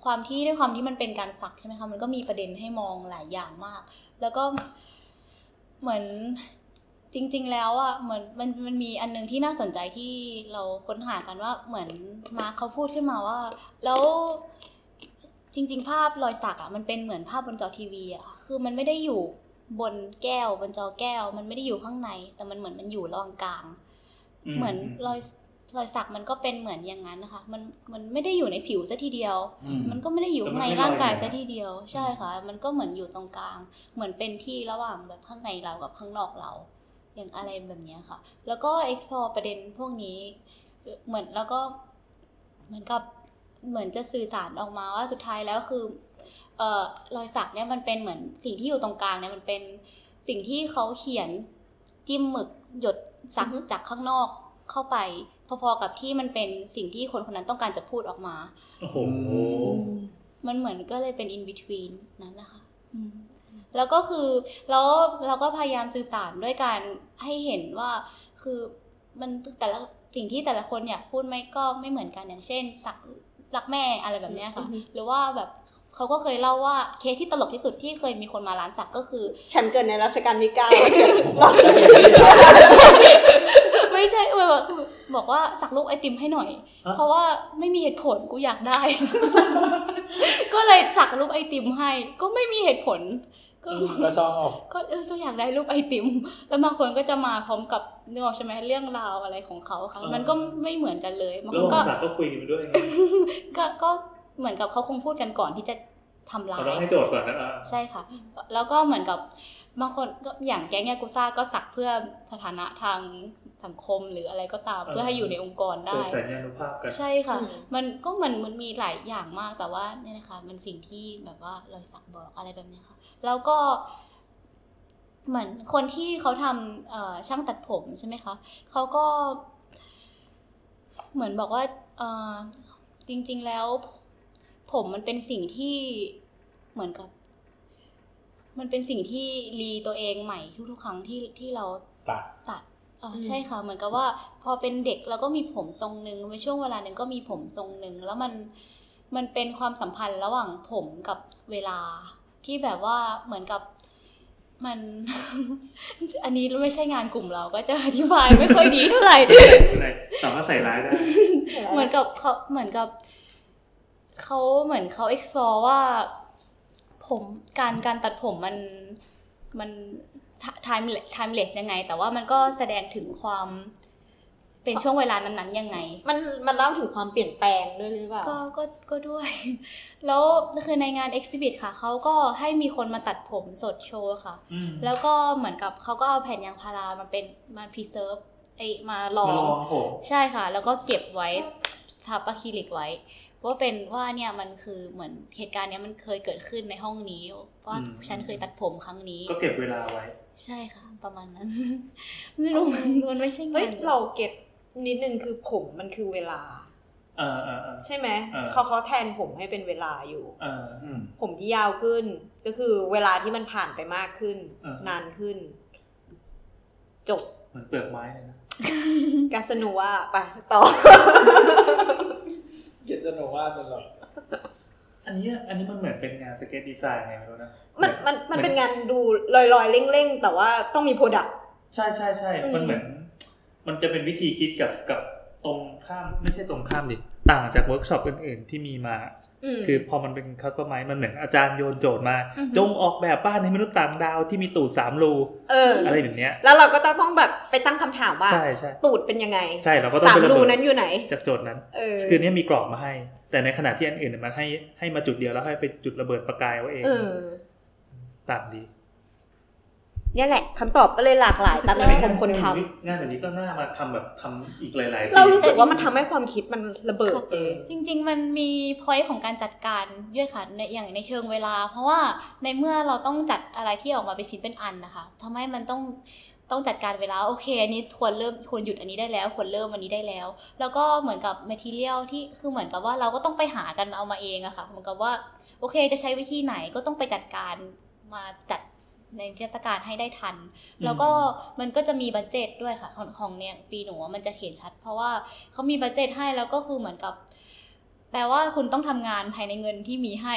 ความที่ด้วยความที่มันเป็นการสักใช่ไหมคะมันก็มีประเด็นให้มองหลายอย่างมาก แล้วก็เหมือนจริง ๆ แล้วอะเหมือนมันมันมีอันหนึงที่น่าสนใจที่เราค้นหากันว่าเหมือนมาร์คเขาพูดขึ้นมาว่า แล้วจริง ๆ ภาพรอยสักอะมันเป็นเหมือนภาพบนจอทีวีอะค่ะคือมันไม่ได้อยู่บนแก้วบนจอแก้ว มันไม่ได้อยู่ข้างใน แต่มันเหมือนมันอยู่ระหว่างกลาง เหมือนรอย รอยสักมันก็เป็นเหมือนอย่างนั้นนะคะ มันมันไม่ได้อยู่ในผิวซะทีเดียวอืมมันก็ไม่ได้อยู่ข้างในร่างกายซะทีเดียว ใช่ค่ะ มันก็เหมือนอยู่ตรงกลาง เหมือนเป็นที่ระหว่างแบบข้างในเรากับข้างนอกเรา อย่างอะไรแบบเนี้ยค่ะ แล้วก็ explore ประเด็นพวกนี้ เหมือนแล้วก็เหมือนกับเหมือนจะสื่อสารออกมาว่าสุดท้ายแล้วคือเอ่อรอยสักเนี่ยมันเป็นเหมือนสิ่งที่อยู่ตรงกลางเนี่ยมันเป็นสิ่งที่เขาเขียนจิ้มหมึกหยดสักจากข้างนอก เข้าไป พอๆกับที่มันเป็นสิ่งที่คนคนนั้นต้องการจะพูดออกมาโอ้โหมันเหมือนก็เลยเป็น in between นั้นนะคะอืมแล้วก็คือแล้วเราก็พยายามสื่อสารด้วยการให้เห็นว่าคือมันแต่ละสิ่งที่แต่ละคนอยากพูดไม่ก็ไม่เหมือนกันอย่างเช่นสักรักแม่อะไรแบบเนี้ยค่ะ หรือว่าแบบเขาก็เคยเล่าว่าเคสที่ตลกที่สุดที่เคยมีคนมาร้านสักก็คือ ฉันเกิดในรัชกาลที่เก้า ไม่ใช่เออบอกบอกว่าสักรูปไอติมให้หน่อย เพราะว่าไม่มีเหตุผลกูอยากได้ ก็เลยสักรูปไอติมให้ ก็ไม่มีเหตุผล ก็ชอบก็เออก็อยากได้รูปไอติม แล้วบางคนก็จะมาพร้อมกับเนื้อใช่ไหมเรื่องราวอะไรของเขาค่ะมันก็ไม่เหมือนกันเลยบางแล้ควนก็ก็คุยกันไปด้วยก็ก็เหมือนกับเขาคงพูดกันก่อนที่จะ ทำร้าเราต้องยให้โจทย์ก่อนนะอะใช่ค่ะ แล้วก็เหมือนกับบางคนก็อย่างแก๊งยากุซ่าก็สักเพื่อสถานะทางสังคมหรืออะไรก็ตาม เพื่อให้อยู่ในองค์กรโชได้ว์สัญญาณุภาพกันใช่ค่ะอืมมันก็เหมือนมันมีหลายอย่างมากแต่ว่าเนี่ยนะคะ มันสิ่งที่แบบว่ารอยสักบอกอะไรแบบเนี้ยค่ะ แล้วก็เหมือนคนที่เขาทำเอ่อช่างตัดผมใช่ไหมคะเขาก็ เหมือนบอกว่าเอ่อจริง ๆ แล้วผ มมันเป็นสิ่งที่เหมือนกับ มันเป็นสิ่งที่รีตัวเองใหม่ทุกๆครั้งที่ที่เราตัดตัดอ่าใช่ค่ะ เหมือนกับว่า พอเป็นเด็กเราก็มีผมทรงหนึ่งในช่วงเวลาหนึ่งก็มีผมทรงหนึ่งแล้วมันมันเป็นความสัมพันธ์ระหว่างผมกับเวลา ที่แบบว่าเหมือนกับมัน อันนี้ไม่ใช่งานกลุ่มเราก็จะอธิบายไม่ค่อยดีเท่าไหร่ไหนสามารถใส่ร้ายได้เหมือนกับเขาเหมือนกับ เขาเหมือนเขา explore ว่าผมการการตัดผมมันมัน time timeless ยังไง แต่ว่ามันก็แสดงถึงความเป็นช่วงเวลานั้นๆยังไง มันมันเล่าถึงความเปลี่ยนแปลงด้วยหรือเปล่า ก็ก็ก็ด้วย แล้วคือในงาน exhibit ค่ะ เขาก็ให้มีคนมาตัดผมสดโชว์ค่ะอืมแล้วก็เหมือนกับเขาก็เอาแผ่นยางพารามาเป็นมา preserve ไอมาลอมาลงองผมใช่ค่ะ แล้วก็เก็บไว้ทับอะคริลิกไว้ ว่าเป็นว่าเนี่ยมันคือเหมือนเหตุการณ์เนี้ยมันเคยเกิดขึ้นในห้องนี้ว่าฉันเคยตัดผมครั้งนี้ ก็เก็บเวลาไว้ ใช่ค่ะ ประมาณนั้น ไม่รู้มันมันไม่ใช่งาเฮ้ยนเราเก็ตนิดนึงคือผมมันคือเวลาเออเออเออใช่ไหมเออเขาเขาแทนผมให้เป็นเวลาอยู่เอออืมผมที่ยาวขึ้น ก็คือเวลาที่มันผ่านไปมากขึ้นเออนานขึ้น จบ เหมือนเปลือกไม้เลยนะกาสโนว่าไปต่อ เก็ตจะโนว่าตลอดอันนี้อันนี้มันเหมือนเป็นงานสเก็ตดีไซน์ไงไม่รู้นะมันมันมันเป็นงานดูลอยๆเร่งๆ แต่ว่าต้องมี productต์ใช่ใช่ใช่อืมมันเหมือน มันจะเป็นวิธีคิดกับกับตรงข้ามไม่ใช่ตรงข้ามดิต่างจากเวิร์กช็อปอื่นๆที่มีมา คือพอมันเป็น customize มันเหมือนอาจารย์โยนโจทย์มาอือฮึจงออกแบบบ้านให้มนุษย์ต่างดาวที่มีตูดสามรูเอออะไรแบบเนี้ย แล้วเราก็ต้องต้องแบบไปตั้งคำถามว่าใช่ใช่ตูดเป็นยังไง ใช่เราก็ต้องสามไประรูเบิดนั้นอยู่ไหน จากโจทย์นั้นเออคือเนี้ยมีกรอบมาให้ แต่ในขณะที่อันอื่นเนี่ยมันให้ให้มาจุดเดียวแล้วให้ไปจุดระเบิดประกายเอาเองเออต่างดี เนี่ยแหละคำตอบก็เลยหลากหลายตามที่ผมคนทงานแบบนี้ก็น่ามาทำแบบทำอีกหลายๆำเรารู้สึกว่ามันทำให้ความคิดมันระเบิดเองจริง ๆ มันมีพอยต์ของการจัดการด้วยค่ะในอย่างในเชิงเวลา เพราะว่าในเมื่อเราต้องจัดอะไรที่ออกมาเป็นชิ้นเป็นอันนะคะทำให้มันต้องต้องจัดการเวลาโอเคอันนี้ควรเริ่มควรหยุดอันนี้ได้แล้วควรเริ่มอันนี้ได้แล้ว แล้วก็เหมือนกับ material ที่คือเหมือนกับว่าเราก็ต้องไปหากันเอามาเองอะค่ะเหมือนกับว่าโอเคจะใช้วิธีไหนก็ต้องไปจัดการมาจัด ในเทศกาลให้ได้ทัน แล้วก็มันก็จะมีบัตเจตด้วยค่ะ ของของเนี่ยปีหนูอะมันจะเห็นชัด เพราะว่าเขามีบัตเจตให้แล้วก็คือเหมือนกับ แปลว่าคุณต้องทำงานภายในเงินที่มีให้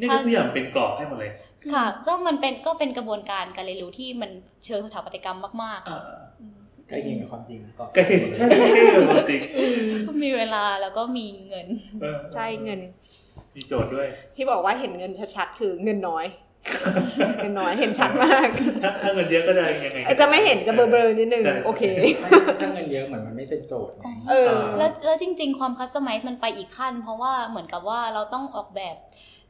นี่คือทุกอย่างเป็นกรอบให้หมดเลย ค่ะซึ่งมันเป็นก็เป็นกระบวนการการเรียนรู้ที่มันเชิงสถาปัตยกรรมมากๆอ่าค่ะอืมใกล้เคียงกับความจริงก็ก็คือใช่ใช่ใช่ความจริงมีเวลาแล้วก็มีเงินเออใช่เงินมีโจทย์ด้วย ที่บอกว่าเห็นเงินชัดๆคือเงินน้อย เงินน้อยเห็นชัดมากถ้าถ้าเงินเยอะก็จะยังไงจะไม่เห็นจะเบลอๆนิดนึงใช่โอเคถ้าเงินเยอะเหมือนมันไม่เป็นโจทย์ไงเออแล้วแล้วจริง ๆ ความ customize มันไปอีกขั้น เพราะว่าเหมือนกับว่าเราต้องออกแบบ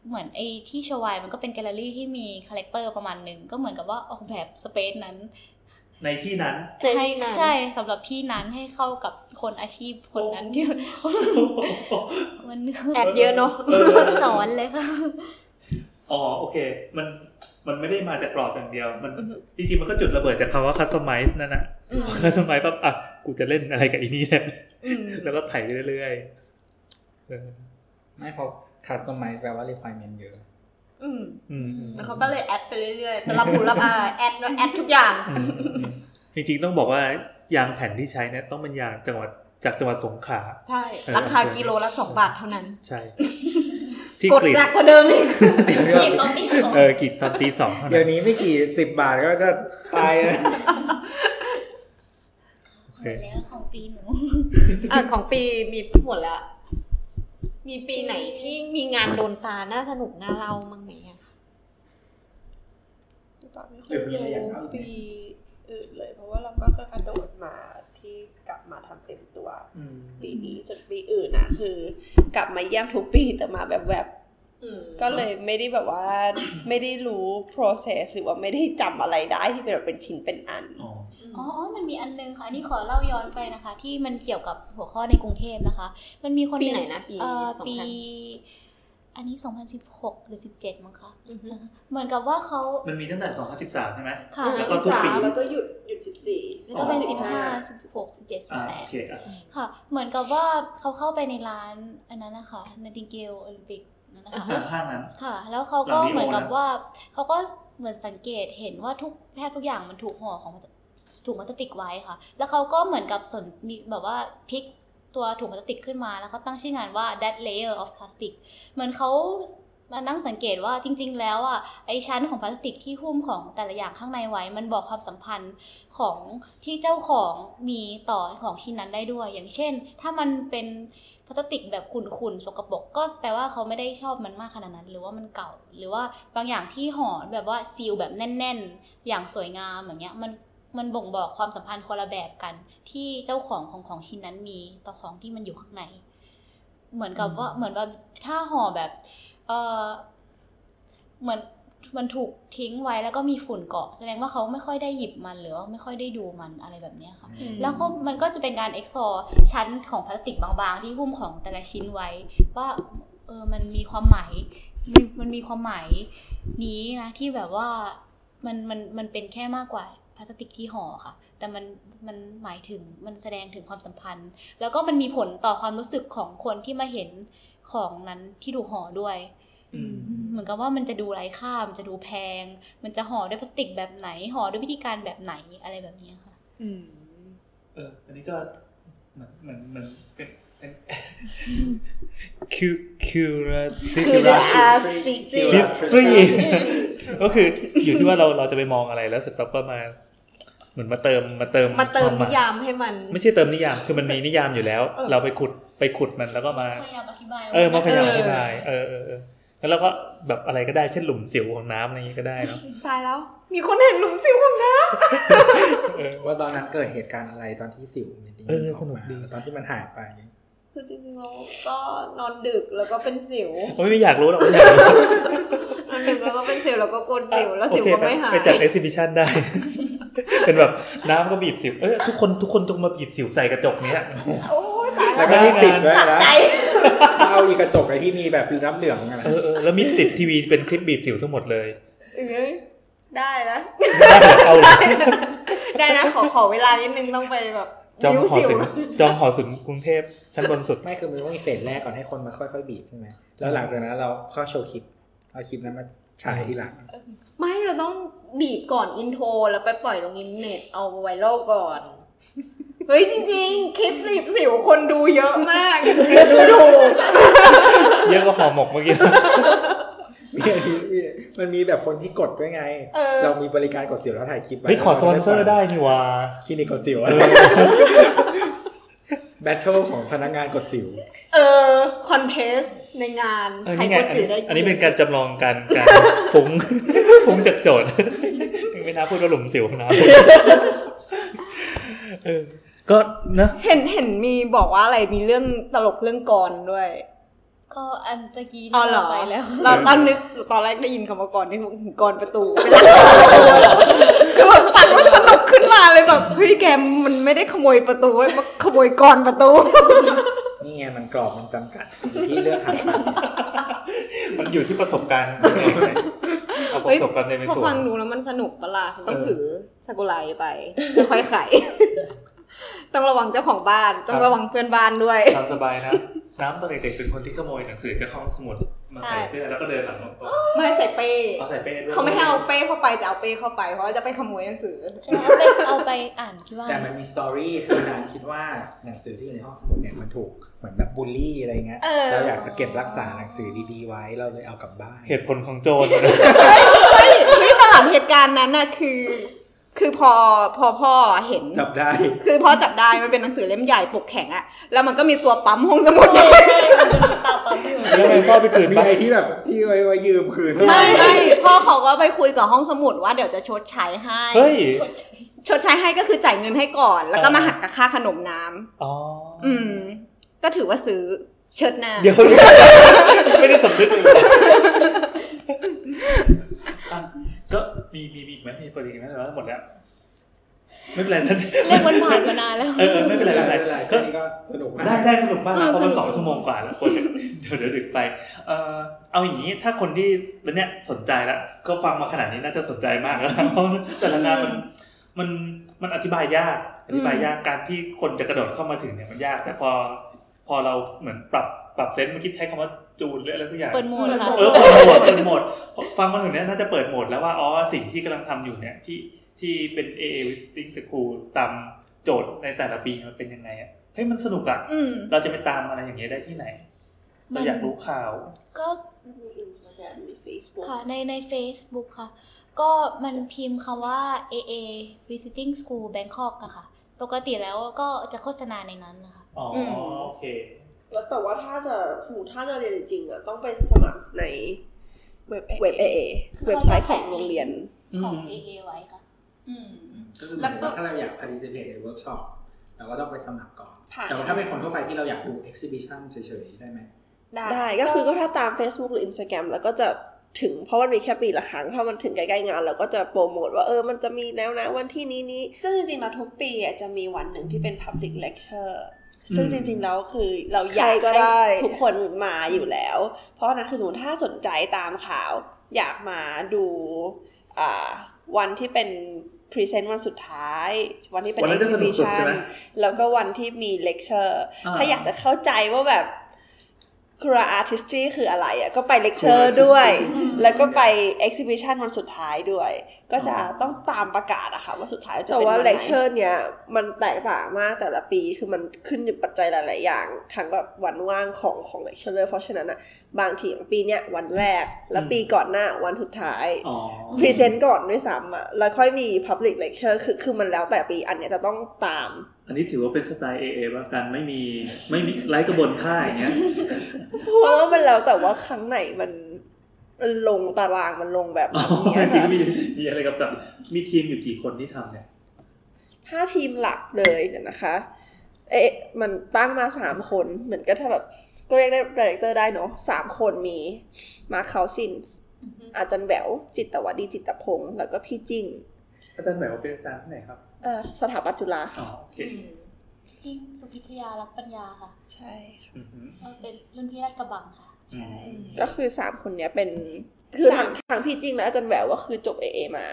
เหมือนไอ้ที่โชว์งานมันก็เป็นแกลเลอรี่ที่มี character ประมาณหนึ่งก็เหมือนกับว่าออกแบบ space นั้นในที่นั้นในที่ให้นั้นใช่สำหรับที่นั้นให้เข้ากับคนอาชีพคนนั้นที่มันแอดเยอะเนาะเออสอนเลยค่ะ อ๋อโอเค มันมันไม่ได้มาจากกรอบอย่างเดียว มันจริงๆมันก็จุดระเบิดจากคำว่า customize นั่นน่ะ customize ปั๊บอะกูจะเล่นอะไรกับอีนี่เนี่ยอืมแล้วก็ไถไปเรื่อยๆเออไม่พอ customize แปลว่า requirement เยอะอืมอืมแล้วเขาก็เลยแอดไปเรื่อยๆแต่รับหูรับอาแอดแอดทุกอย่างอืมอืมจริงๆต้องบอกว่ายางแผ่นที่ใช้เนี่ยต้องเป็นยางจังหวัดจากจังหวัดสงขลาใช่เออราคากิโลละสองบาทเท่านั้น ใช่ ที่กดกรีดหนักกว่าเดิมอีกกินตอนตีสองเออกรีดตอนตีสองเท่าเดี๋ยนั้วนนี้ไม่กี่สิบบาทก็จะตายแล้วโอเคแล้วของปีหนูอะของปีมีหมดแล้วมีปีไหนที่มีงานโดนตาน่าสนุกน่าเล่ามั้งไหมอะตอนไม่ค่อยรู้ปีอื่นเลยเพราะว่าเราก็กระโดดมาที่กลับ มาทำเต็มตัวอืมปีนี้ส่วนปีอื่นนะคือ กลับมาเยี่ยมทุกปีแต่มาแบบแบบๆอืมก็เลยไม่ได้แบบว่าไม่ได้รู้ process หรือว่าไม่ได้จำอะไรได้ที่เป็นแบบเป็นชิ้นเป็นอันอ๋ออ๋อมันมีอันนึงค่ะอันนี้ขอเล่าย้อนไปนะคะ ที่มันเกี่ยวกับหัวข้อในกรุงเทพนะคะ มันมีคนปีงไหนนะปีเอ่อสองปีพัน อันนี้ 2016 หรือ 17 มั้งคะอือฮึเหมือนกับว่าเขามันมีตั้งแต่ 2013 ใช่ไหมค่ะแล้วก็ทุกปีแล้วก็หยุดหยุดสิบสี่แล้วก็เป็นอ๋อ15 16 17อ่าโอเค18อะค่ะ เหมือนกับว่าเขาเข้าไปในร้านอันนั้นนะคะนาติงเกลโอลิมปิกนั่นนะคะห้างนั้นค่ะ แล้วเขาก็หลังนี้เหมือนกับโอนะว่าเขาก็เหมือนสังเกตเห็นว่าทุกแทบทุกอย่างมันถูกห่อของพลาสถุงพลาสติกไว้ค่ะ แล้วเขาก็เหมือนกับสนมีแบบว่าพลิก ตัวถุงพลาสติกขึ้นมาแล้วเขาตั้งชื่องานว่า that layer of plastic เหมือนเขามานั่งสังเกตว่าจริง ๆ แล้วอะไอชั้นของพลาสติกที่หุ้มของแต่ละอย่างข้างในไว้ มันบอกความสัมพันธ์ของที่เจ้าของมีต่อของชิ้นนั้นได้ด้วย อย่างเช่น ถ้ามันเป็นพลาสติกแบบขุ่นๆสกปรกก็แปลว่าเขาไม่ได้ชอบมันมากขนาดนั้น หรือว่ามันเก่า หรือว่าบางอย่างที่ห่อแบบว่าซีลแบบแน่น ๆ อย่างสวยงามอย่างเงี้ยมัน มันบ่งบอกความสัมพันธ์คนละแบบกัน ที่เจ้าของของของชิ้นนั้นมีต่อของที่มันอยู่ข้างใน เหมือนกับว่าเหมือนว่าถ้าห่อแบบเออเหมือนมันถูกทิ้งไว้แล้วก็มีฝุ่นเกาะ แสดงว่าเขาไม่ค่อยได้หยิบมันหรือว่าไม่ค่อยได้ดูมันอะไรแบบเนี้ยค่ะ แล้วก็มันก็จะเป็นการ explore ชั้นของพลาสติกบางๆ ที่หุ้มของแต่ละชิ้นไว้ ว่าเออมันมีความหมายมันมันมีความหมายนี้นะที่แบบว่ามันมันมันเป็นแค่มากกว่า พลาสติกที่ห่อค่ะ แต่มันมันหมายถึงมันแสดงถึงความสัมพันธ์ แล้วก็มันมีผลต่อความรู้สึกของคนที่มาเห็นของนั้นที่ถูกห่อด้วยอืมเหมือนกับว่ามันจะดูไร้ค่ามันจะดูแพง มันจะห่อด้วยพลาสติกแบบไหนห่อด้วยวิธีการแบบไหนอะไรแบบเนี้ยค่ะเอออันนี้ก็เหมือนเหมือนเหมือนเป็นเป็นคิวคิวราซิคือซิก็คืออยู่ที่ว่าเราเราจะไปมองอะไรแล้วเสร็จปั๊บก็มาเห มือนมาเติมมาเติมมาเติมควนิยามให้มัน ไม่ใช่เติมนิยามคือมันมีนิยามอยู่แล้ว เราไปขุดไปขุดมันแล้วก็มาพยายามอธิบายเออมาพยายามเอออธิบายเออเออเออแล้วเราก็แบบอะไรก็ได้เช่นหลุมสิวของน้ำอะไรอย่างนี้ก็ได้เนาะตายแล้ว มีคนเห็นหลุมสิวของน้าเออว่าตอนนั้นเกิดเหตุการณ์อะไรตอนที่สิวมันเออสนุกดีตอนที่มันหายไปคือจริงๆเราก็นอนดึกแล้วก็เป็นสิวโอ้ยไม่อยากรู้หรอกไม่อยากรู้นอนดึกแล้วก็เป็นสิวแล้วก็โกนสิวแล้วสิวโอเคก็ไม่หายไปจัดเอ็กซิบิชันได้ เป็นแบบน้ำก็บีบสิวเอ้ยทุกคนทุกคนจงมาบีบสิวใส่กระจกเนี้ยโอ้ยตายแล้วแล้วก็ที่ติดไว้นะใจเอาอีกกระจกไอ้ที่มีแบบน้ำเหลืองอะนะเออเออแล้วมีติดทีวีเป็นคลิปบีบสิวทั้งหมดเลยเอ้ยได้นะได้เหรอเอาเหรอได้นะขอขอเวลานิดนึงต้องไปแบบจองบิ้วหอสิวสุนจองหอศิลป์กรุงเทพชั้นบนสุด ไม่คือมันต้องมี phase แรกก่อนให้คนมาค่อยๆบีบใช่ไหมแล้วหลังจากนั้นเราเข้าโชว์คลิปเอาคลิปนั้นมา ฉายทีหลัง ไม่เราต้องบีบก่อน intro แล้วไปปล่อยลงอินเทอร์เน็ตเอาไวรัลก่อน เฮ้ยจริง ๆ คลิปบีบสิวคนดูเยอะมากดูดูเยอะกว่าห่อหมกเมื่อกี้มีมีมันมีแบบคนที่กดด้วยไงเออเรามีบริการกดสิวแล้วถ่ายคลิปไว้เฮ้ยขอสปอนเซอร์ได้นี่หว่าคลินิกกดสิวเออ battle ของพนักงานกดสิว เออ contest ในงานเออใครนี่ไงกดสิวได้อันนี้เป็นการจำลองการการฟุ้งฟุ้งจากโจทย์ไม่น่าพูดว่าหลุมสิวนะเออก็นะเห็นเห็นมีบอกว่าอะไรมีเรื่องตลกเรื่องกรด้วย ก็อันตะกี้อ๋อที่เหรอเราไปแล้วเราตอนนึกตอนแรกได้ยินคำว่ากรที่ถึงกรประตู คือแบบฟังแล้วสนุกขึ้นมาเลยแบบเฮ้ยแกมันไม่ได้ขโมยประตูเว้ยมันขโมยกรประตู นี่ไงมันกรอบมันจำกัดอยู่ที่เลือกหักไปมันอยู่ที่ประสบการณ์เอากับปเฮ้ยระสบการณ์ในพอสวนฟังดูแล้วมันสนุกปะล่ะต้องเออถือซากุไรไปค่อยๆไขต้องระวังเจ้าของบ้าน ต้องระวังเพื่อนบ้านด้วยตามสบายนะ น้ำตอนเด็กๆเป็นคนที่ขโมยหนังสือจากห้องสมุด มาใส่เสื้อแล้วก็เดินหลังโต๊ะไม่ใส่เป้เอาใส่เป้ด้วยเขาไม่ให้เอาเป้เข้าไปแต่เอาเป้เข้าไปเพราะว่าจะไปขโมยหนังสือเอาไปเอาไปอ่านที่บ้านแต่มันมีสตอรี่คือนางคิดว่าหนังสือที่อยู่ในห้องสมุดเนี่ยมันถูกเหมือนแบบบูลลี่อะไรเงี้ยเออเราอยากจะเก็บรักษาหนังสือดีๆไว้เราเลยเอากลับบ้านเหตุผลของโจรนะเฮ้ยนี่ตลอดเหตุการณ์นั้นน่ะคือ คือพอพอพ่อเห็น จับได้ คือพ่อจับได้มันเป็นหนังสือเล่มใหญ่ปกแข็งอะแล้วมันก็มีตัวปั๊มห้องสมุดใช่ใช่มันจะมีตาปั๊มอยู่แล้วไงพ่อไปคืนมีบ้าไอ้ที่แบบที่ไว้ไว้ยืมคืนใช่ใช่พ่อเขาก็ไปคุยกับห้องสมุดว่าเดี๋ยวจะชดใช้ให้เฮ้ยชดใช้ให้ก็คือจ่ายเงินให้ก่อน แล้วก็มาหักกับค่าขนมน้ำอ๋ออืม ก็ถือว่าซื้อเชิดหน้าเดี๋ยวไม่ได้สำนึกเลยอะ ก็มีมีมีอีกไหมมีประเด็นอีกไหมหรือว่าหมดแล้วไม่เป็นไรท่านเรื่องมันผ่านมานานแล้วเออเออไม่เป็นไรไม่เป็นไรก็ก็นี่ก็สนุกมากได้ได้สนุกมากนะเออเพราะมันสนุกสองชั่วโมงกว่าแล้วคนเดี๋ยวเดี๋ยวดึกไปเออเอาอย่างนี้ถ้าคนที่แล้วเนี่ยสนใจแล้วก็ฟังมาขนาดนี้น่าจะสนใจมากแล้วนะเพราะแต่ละงานมันมันมันอธิบายยากอธิบายยากการที่คนจะกระโดดเข้ามาถึงเนี่ยมันยาก แต่พอพอเราเหมือนปรับปรับ sense เมื่อกี้ใช้คำว่า จูนหรืออะไรสักอย่างเปิดโหมดค่ะเออเปิดโหมดเปิดโหมดฟังมาถึงเนี้ยน่าจะเปิดโหมดแล้วว่าอ๋อสิ่งที่กำลังทำอยู่เนี่ยที่ที่เป็น AA Visiting School ตามโจทย์ในแต่ละปีมันเป็นยังไงอะเฮ้ยมันสนุกอะอืมเราจะไปตามอะไรอย่างเงี้ยได้ที่ไหนเราอยากรู้ข่าว ก็มีอินสตาแกรมมีเฟซบุ๊กค่ะในใน Facebook ค่ะ ก็มันพิมพ์คำว่า AA Visiting School Bangkok อะค่ะ ปกติแล้วก็จะโฆษณาในนั้นนะคะอ๋ออมโอเค แล้วแต่ว่าถ้าจะสมมติถ้าจะเรียนจริงๆอะต้องไปสมัครในเว็บเว็บ AA เว็บไซต์ของโรงเรียนของอืม AA ไว้ค่ะอืมก็คือเหมือนว่าถ้าเราอยาก participate ในเวิร์กช็อปเราก็ต้องไปสมัครก่อนผ่านแต่ว่าถ้าเป็นคนทั่วไปที่เราอยากดู exhibition เฉยๆ ได้ไหมได้ได้ก็คือก็ถ้าตาม Facebook หรือ Instagram แล้วก็จะถึงเพราะมันมีแค่ปีละครั้ง ถ้ามันถึงใกล้ๆงานเราก็จะโปรโมทว่าเออมันจะมีแล้วนะวันที่นี้นี้ซึ่งจริงๆแล้วทุกปีอะจะมีวันหนึ่งที่เป็น public lecture อืม ซึ่งจริงๆแล้วคือเราอยากใครก็ได้ให้ทุกคนมาอยู่แล้ว เพราะฉะนั้นคือสมมติถ้าสนใจตามข่าว อยากมาดูอ่าวันที่เป็น present วันสุดท้าย วันที่เป็นวันนั้นจะสนุกสุด exhibition ใช่ไหมแล้วก็วันที่มี lecture อ่าถ้าอยากจะเข้าใจว่าแบบ ครัว artistry คืออะไรอะก็ไป lecture ด้วย แล้วก็ไป exhibition วันสุดท้ายด้วย ก็จะต้องตามประกาศอะค่ะว่าสุดท้ายจะแต่เป็นว่าวันไหนเลคเชอร์เนี้ยมันแตกต่างมากแต่ละปีคือมันขึ้นอยู่ปัจจัยหลาย ๆ อย่างทั้งแบบวันว่างของของ lecturer เพราะฉะนั้นอะบางทีอย่างปีเนี้ยวันแรกแล้วปีก่อนหน้าวันสุดท้ายอ๋อ present ก่อนด้วยซ้ำอะแล้วค่อยมี Public Lecture คือคือมันแล้วแต่ปีอันเนี้ยจะต้องตาม อันนี้ถือว่าเป็นสไตล์ AA ว่าการไม่มีไม่มีไร้กระบวนท่าอย่างเงี้ยเพราะว่ามันแล้วแต่ว่าครั้งไหนมันมันลงตารางมันลงแบบอ๋อนั้นเนี้ยจริงค่ะมีมีอะไรกับแบบมีทีมอยู่กี่คนที่ทำเนี่ยห้าทีมหลักเลยเดี๋ยวนะคะ เอ๊ะมันตั้งมาสามคนเหมือนก็ถ้าแบบก็เรียกได้ director ได้เนาะสามคนมีมาร์คเคาซินอาจารย์แหววจิตตวดีจิตตพงศ์แล้วก็พี่จิ้งอาจารย์แบบว่าเป็นอาจารย์ที่ไหนครับ เอ่อสถาปัตย์จุฬาอ๋อค่ะโอเคจริงสุพิทยารักปัญญาค่ะใช่ค่ะอือหือก็เป็นรุ่นพี่ลาดกระบังค่ะ ใช่ ก็คือสามคนเนี้ยเป็นคือทางทางพี่จิ้งและอาจารย์แหววก็คือจบ AA มา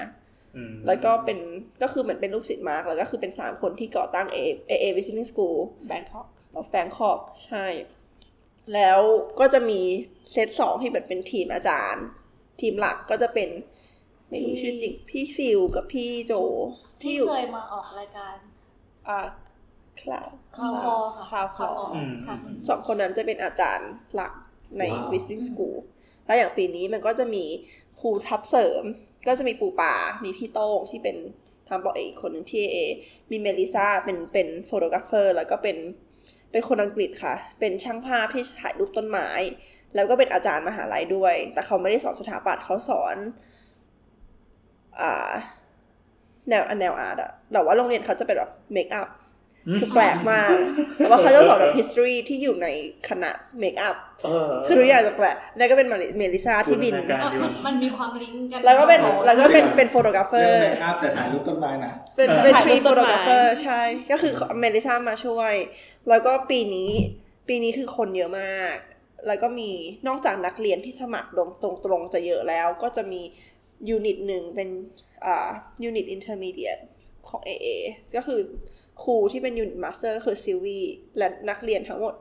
อืมแล้วก็เป็นก็คือเหมือนเป็นลูกศิษย์มาร์กแล้วก็คือเป็นสามคนที่ก่อตั้งเอเอเอวิสิติ้งสกูล Bangkok แฟงคอกใช่ แล้วก็จะมีเซตสองที่แบบเป็นทีมอาจารย์ ทีมหลักก็จะเป็น ไม่รู้ชื่อจริง พี่ฟิลกับพี่โจ ที่ที่อยู่เคยมาออกรายการอ่าคลาวคาวฟอร์ค่ะคราวฟอร์อืมค่ะสองคนนั้นจะเป็นอาจารย์หลักในว้าว visiting school แล้วอย่างปีนี้มันก็จะมีครูทัพเสริม ก็จะมีปูป่า มีพี่โต้งที่เป็นทำบอกเอกคนหนึ่งที่เอ มีเมลิซาเป็นเป็น photographer แล้วก็เป็นเป็นคนอังกฤษค่ะ เป็นช่างภาพที่ถ่ายรูปต้นไม้ แล้วก็เป็นอาจารย์มหาลัยด้วย แต่เขาไม่ได้สอนสถาปัตย์เขาสอน อ่า แนวแนว art อะแต่ว่าโรงเรียนเขาจะเป็นแบบ makeup คือแปลกมากแต่ว่าเขาจะสอนแบบ history ที่อยู่ในคณะ makeupเออคือทุกอย่างจะแปลกนั่นก็เป็นเมลิซาที่บินบูรณาการดีว่ะมันมีความลิงก์กัน แล้วก็เป็นแล้วก็เป็นเป็น photographer เรื่อง makeup แต่ถ่ายรูปต้นไม้นะ เป็นเออเป็นถ่ายรูปต้นไม้กราฟเฟอร์ใช่ ก็คือเมลิซามาช่วย แล้วก็ปีนี้ปีนี้คือคนเยอะมาก แล้วก็มีนอกจากนักเรียนที่สมัครตรงตรงๆจะเยอะแล้ว ก็จะมี unit หนึ่งเป็นอ่า unit intermediate ของ AA ก็คือครูที่เป็น unit master คือซิลวีและนักเรียนทั้งหมด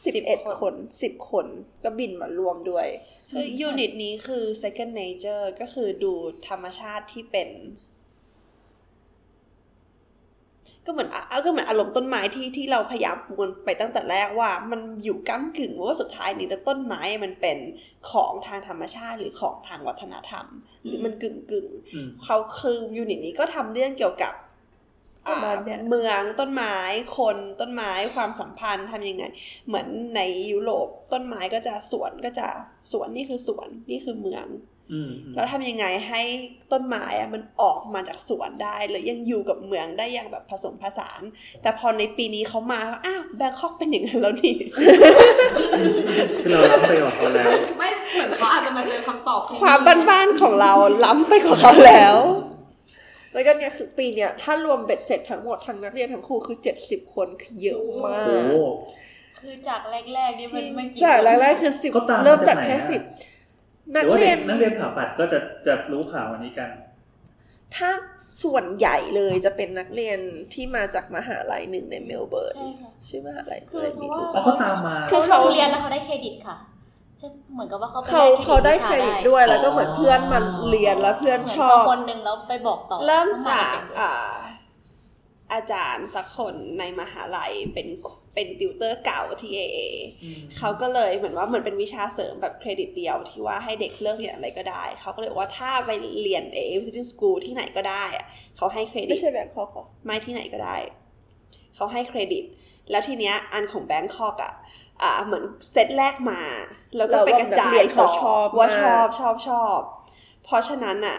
11คน10คนก็บินมารวมด้วย คือ unit นี้คือ second nature ก็คือดูธรรมชาติที่เป็น ก็เหมือนอะก็เหมือนอารมณ์ต้นไม้ที่ที่เราพยายามปูนไปตั้งแต่แรกว่า มันอยู่ก้ากึ่งว่าสุดท้ายนี้แล้วต้นไม้มันเป็นของทางธรรมชาติหรือของทางวัฒนธรรม หรือมันกึ่งกึ่งๆอืมเขาคือยูนิตนี้ก็ทำเรื่องเกี่ยวกับอ่าประมาณเนี้ยเมืองต้นไม้คนต้นไม้ความสัมพันธ์ทำยังไง เหมือนในยุโรปต้นไม้ก็จะสวนก็จะสวนนี่คือสวนนี่คือเมืองอืมอืม แล้วทำยังไงให้ต้นไม้อะมันออกมาจากสวนได้หรือยังอยู่กับเมืองได้อย่างแบบผสมผสาน แต่พอในปีนี้เขามาอ้าวแบงคอกเป็นอย่างนั้นแล้วนี่คือเรารับไปกับเขาแล้วไม่เหมือนเขาอาจจะมาเจอคำตอบที่ความบ้านๆของเราล้ำไปกว่าเขาแล้วแล้วก็เนี่ยคือปีเนี้ยถ้ารวมเบ็ดเสร็จทั้งหมดทั้งนักเรียนทั้งครูคือเจ็ดสิบคนคือเยอะมาโอ้กโหคือจากแรกๆนี่มันไม่กี่จากแรกๆคือสิบเขาตามมาเริ่มจากจากไหนแค่อะสิบห นัรืกอว่าเรีเด็ยกนนักเรียนถาปัดก็จะจะรู้ข่าวอันนี้กัน ถ้าส่วนใหญ่เลยจะเป็นนักเรียนที่มาจากมหาลัยหนึ่งในเมลเบิร์นใช่ค่ะชื่อมหาลัยคืออะไรเพมีราะว่าถูกแล้วเขาตามมาคือเขาเรียนแล้วเขาได้เครดิตค่ะจะเหมือนกับว่าเขาไปเขาเขาได้เครดิตด้วยแล้วก็เหมือนเพื่อนมันเรียนแล้วเพื่อนเหมือนชอบคนหนึ่งแล้วไปบอกต่อเริ่มจากเต็มเลยอ่าอาจารย์สักคนในมหาลัยเป็น เป็นติวเตอร์เก่าที่ AA เขาก็เลยเหมือนว่าเหมือนเป็นวิชาเสริมแบบเครดิตเดียวที่ว่าให้เด็กเลือกเรียนอะไรก็ได้ เขาก็เลยบอกว่าถ้าไปเรียน AA Visiting School ที่ไหนก็ได้อะเขาให้เครดิไม่ตใช่แบงคอกหรอไม่ที่ไหนก็ได้ เขาให้เครดิต แล้วทีเนี้ยอันของแบงคอกอะอ่าเหมือนเซตแรกมา แล้วก็ไปกระจายต่อว่าชอบชอบชอบ เพราะฉะนั้นอะ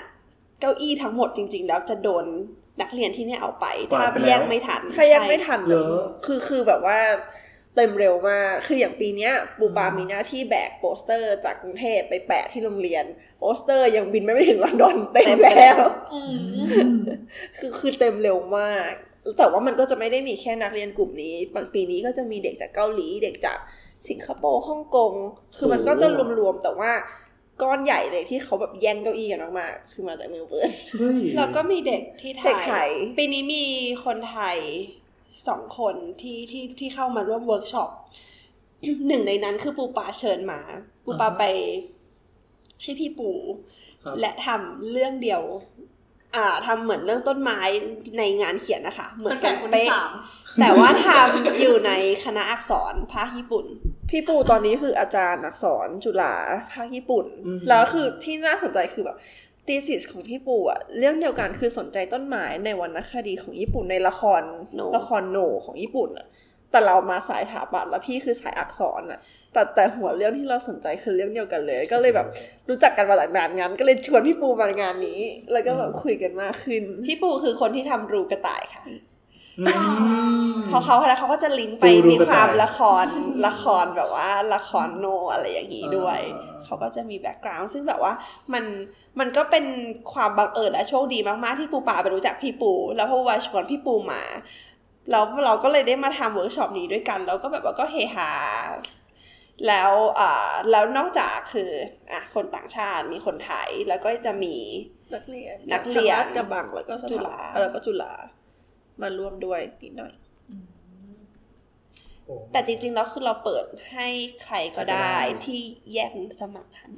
เก้าอี้ทั้งหมดจริง ๆ แล้วจะโดน นักเรียนที่เนี่ยเอาไปกวาถ้าดไปแล้วแยกไม่ทันถ้ายังใช่ไม่ทันเยอะคือคือแบบว่าเต็มเร็วมาก คืออย่างปีเนี้ยปูป่ามีหน้าที่แบกโปสเตอร์จากกรุงเทพไปแปะที่โรงเรียน โปสเตอร์ยังบินไม่ไปถึงลอนดอนเต็มแล้วอืมคือคือเต็มเร็วมาก แต่ว่ามันก็จะไม่ได้มีแค่นักเรียนกลุ่มนี้ บางปีนี้ก็จะมีเด็กจากเกาหลี เด็กจากสิงคโปร์ฮ่องกง คือมันก็จะรวมๆ แต่ว่า ก้อนใหญ่เลยที่เขาแบบแย่งเก้าอี้กันมากๆ คือมาจากเมลเบิร์นเฮ้ยแล้วก็มีเด็กที่ไทเด็กไทยยปีนี้มีคนไทยสองคนที่ที่ที่เข้ามาร่วมเวิร์กช็อปหนึ่งในนั้นคือปูป่าเชิญมา ปูป่าไปชื่อพี่ปูครับและทำเรื่องเดียว อ่าทำเหมือนเรื่องต้นไม้ในงานเขียนนะคะ เหมือนเป็นแฟกันนคนที่เป๊ะสามแต่ว่าทำอยู่ในคณะอักษรภาคญี่ปุ่น พี่ปูตอนนี้คืออาจารย์อักษรจุฬาภาคญี่ปุ่นอืมแล้วคือที่น่าสนใจคือแบบตีสิสของพี่ปูอะเรื่องเดียวกันคือสนใจต้นไม้ในวรรณคดีของญี่ปุ่นในละครโนละครโนของญี่ปุ่นอะแต่เรามาสายถาปัดแล้วพี่คือสายอักษรอะแต่แต่หัวเรื่องที่เราสนใจคือเรื่องเดียวกันเลย ก็เลยแบบรู้จักกันมาจากนานงั้นก็เลยชวนพี่ปูมางานนี้ แล้วก็แบบคุยกันมากขึ้น พี่ปูคือคนที่ทำรูกระต่ายค่ะอืมเพราะเขาแล้วเขาก็จะลิงก์ไปปูรูมีกระคต่ายวามละครละครแบบว่าละครโนอะไรอย่างนี้ด้วยอ่าเขาก็จะมี background ซึ่งแบบว่ามันมันก็เป็นความบังเอิญและโชคดีมากๆที่ปูป่าไปรู้จักพี่ปู แล้วพอวาชวนพี่ปูมาแล้วเราก็เลยได้มาทำเวิร์กช็อปนี้ด้วยกัน แล้วก็แบบว่าก็เฮฮาแล้วอ่าแล้วนอกจากคืออะคนต่างชาติมีคนไทยแล้วก็จะมีนักเรียนนักเรียนจากธรรมศาสตร์กระบังแล้วก็สถจุฬาแล้วก็จุฬา มาร่วมด้วยนิดหน่อยโอ้แต่จริงๆแล้วคือเราเปิดให้ใครก็ได้ที่แยกสมัครทัน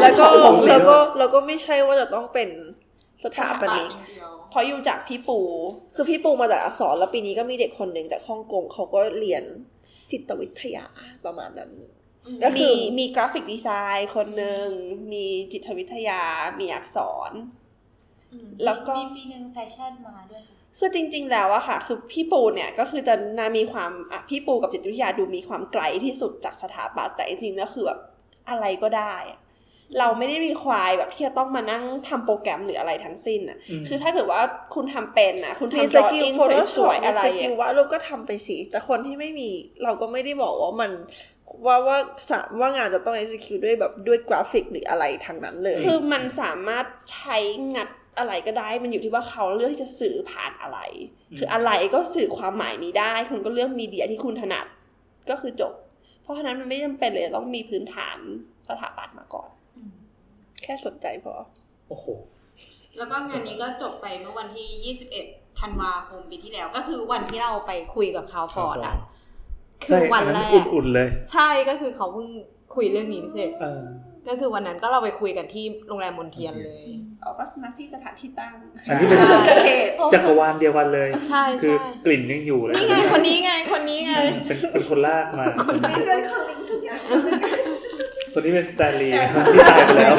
แล้วก็ผมเสียแล้วก็ด้วยแล้วก็ไม่ใช่ว่าจะต้องเป็นสถาปนิกเพราะอยู่จากพี่ปู คือพี่ปูมาจากอักษรแล้วปีนี้ก็มีเด็กคนหนึ่งจากฮ่องกงเขาก็เรียนจิตวิทยาประมาณนั้นก็คืมีอมีกราฟิกดีไซน์คนหนึ่งมีจิตวิทยา มีอักษร แล้วก็มีปีหนึ่งแฟชั่นมาด้วยค่ะ คือจริง ๆ แล้วอะค่ะ คือพี่ปูเนี่ยก็คือจะนามีความอะพี่ปูกับจิตวิทยาดูมีความไกลที่สุดจากสถาปัตย์แต่จริงๆแล้วคือแบบอะไรก็ได้อะเราไม่ได้ require แบบที่จะต้องมานั่งทำโปรแกรมหรืออะไรทั้งสิ้นอะมคือถ้าเกิดว่าคุณทำเป็นนะคุณมีทำ skill drawing photo สวยๆอะไรสอะกิลว่าเราก็ทำไปสิ แต่คนที่ไม่มีเราก็ไม่ได้บอกว่ามันว่าว่าสาว่างานจะต้อง execute ด้วยแบบด้วยกราฟิกหรืออะไรทางนั้นเลย คือมันสามารถใช้งัด อะไรก็ได้ มันอยู่ที่ว่าเขาเลือกที่จะสื่อผ่านอะไรอืมคืออะไรก็สื่อความหมายนี้ได้ คุณก็เลือก media ที่คุณถนัดก็คือจบ เพราะฉะนั้นมันไม่จำเป็นเลยจะต้องมีพื้นฐานสถาปัตย์มาก่อน แค่สนใจพอ โอ้โห แล้วก็งานนี้ก็จบไปเมื่อวันที่ 21 ธันวาคมปีที่แล้ว ก็คือวันที่เราไปคุยกับคาวฟอร์ดอะ คือวันแรก อุ่นๆเลย ใช่ ก็คือเขาเพิ่งคุยเรื่องนี้เสร็จเออ ก็คือวันนั้นก็เราไปคุยกันที่โรงแรมมนเทียนเลยเอาก็นัดที่สถานที่ตั้งอันนี้เป็นใช่จักรวาลเดียวกันเลย ใช่คือใช่กลิ่นยังอยู่เลยนี่ไงคนนี้ไงคนนี้ไง เป็นเป็นคนลากมาไม่เชื่อคอลิงทุกอย่างคนนี้เป็นสแตนลีย์นะครับที่ตายไปแล้ว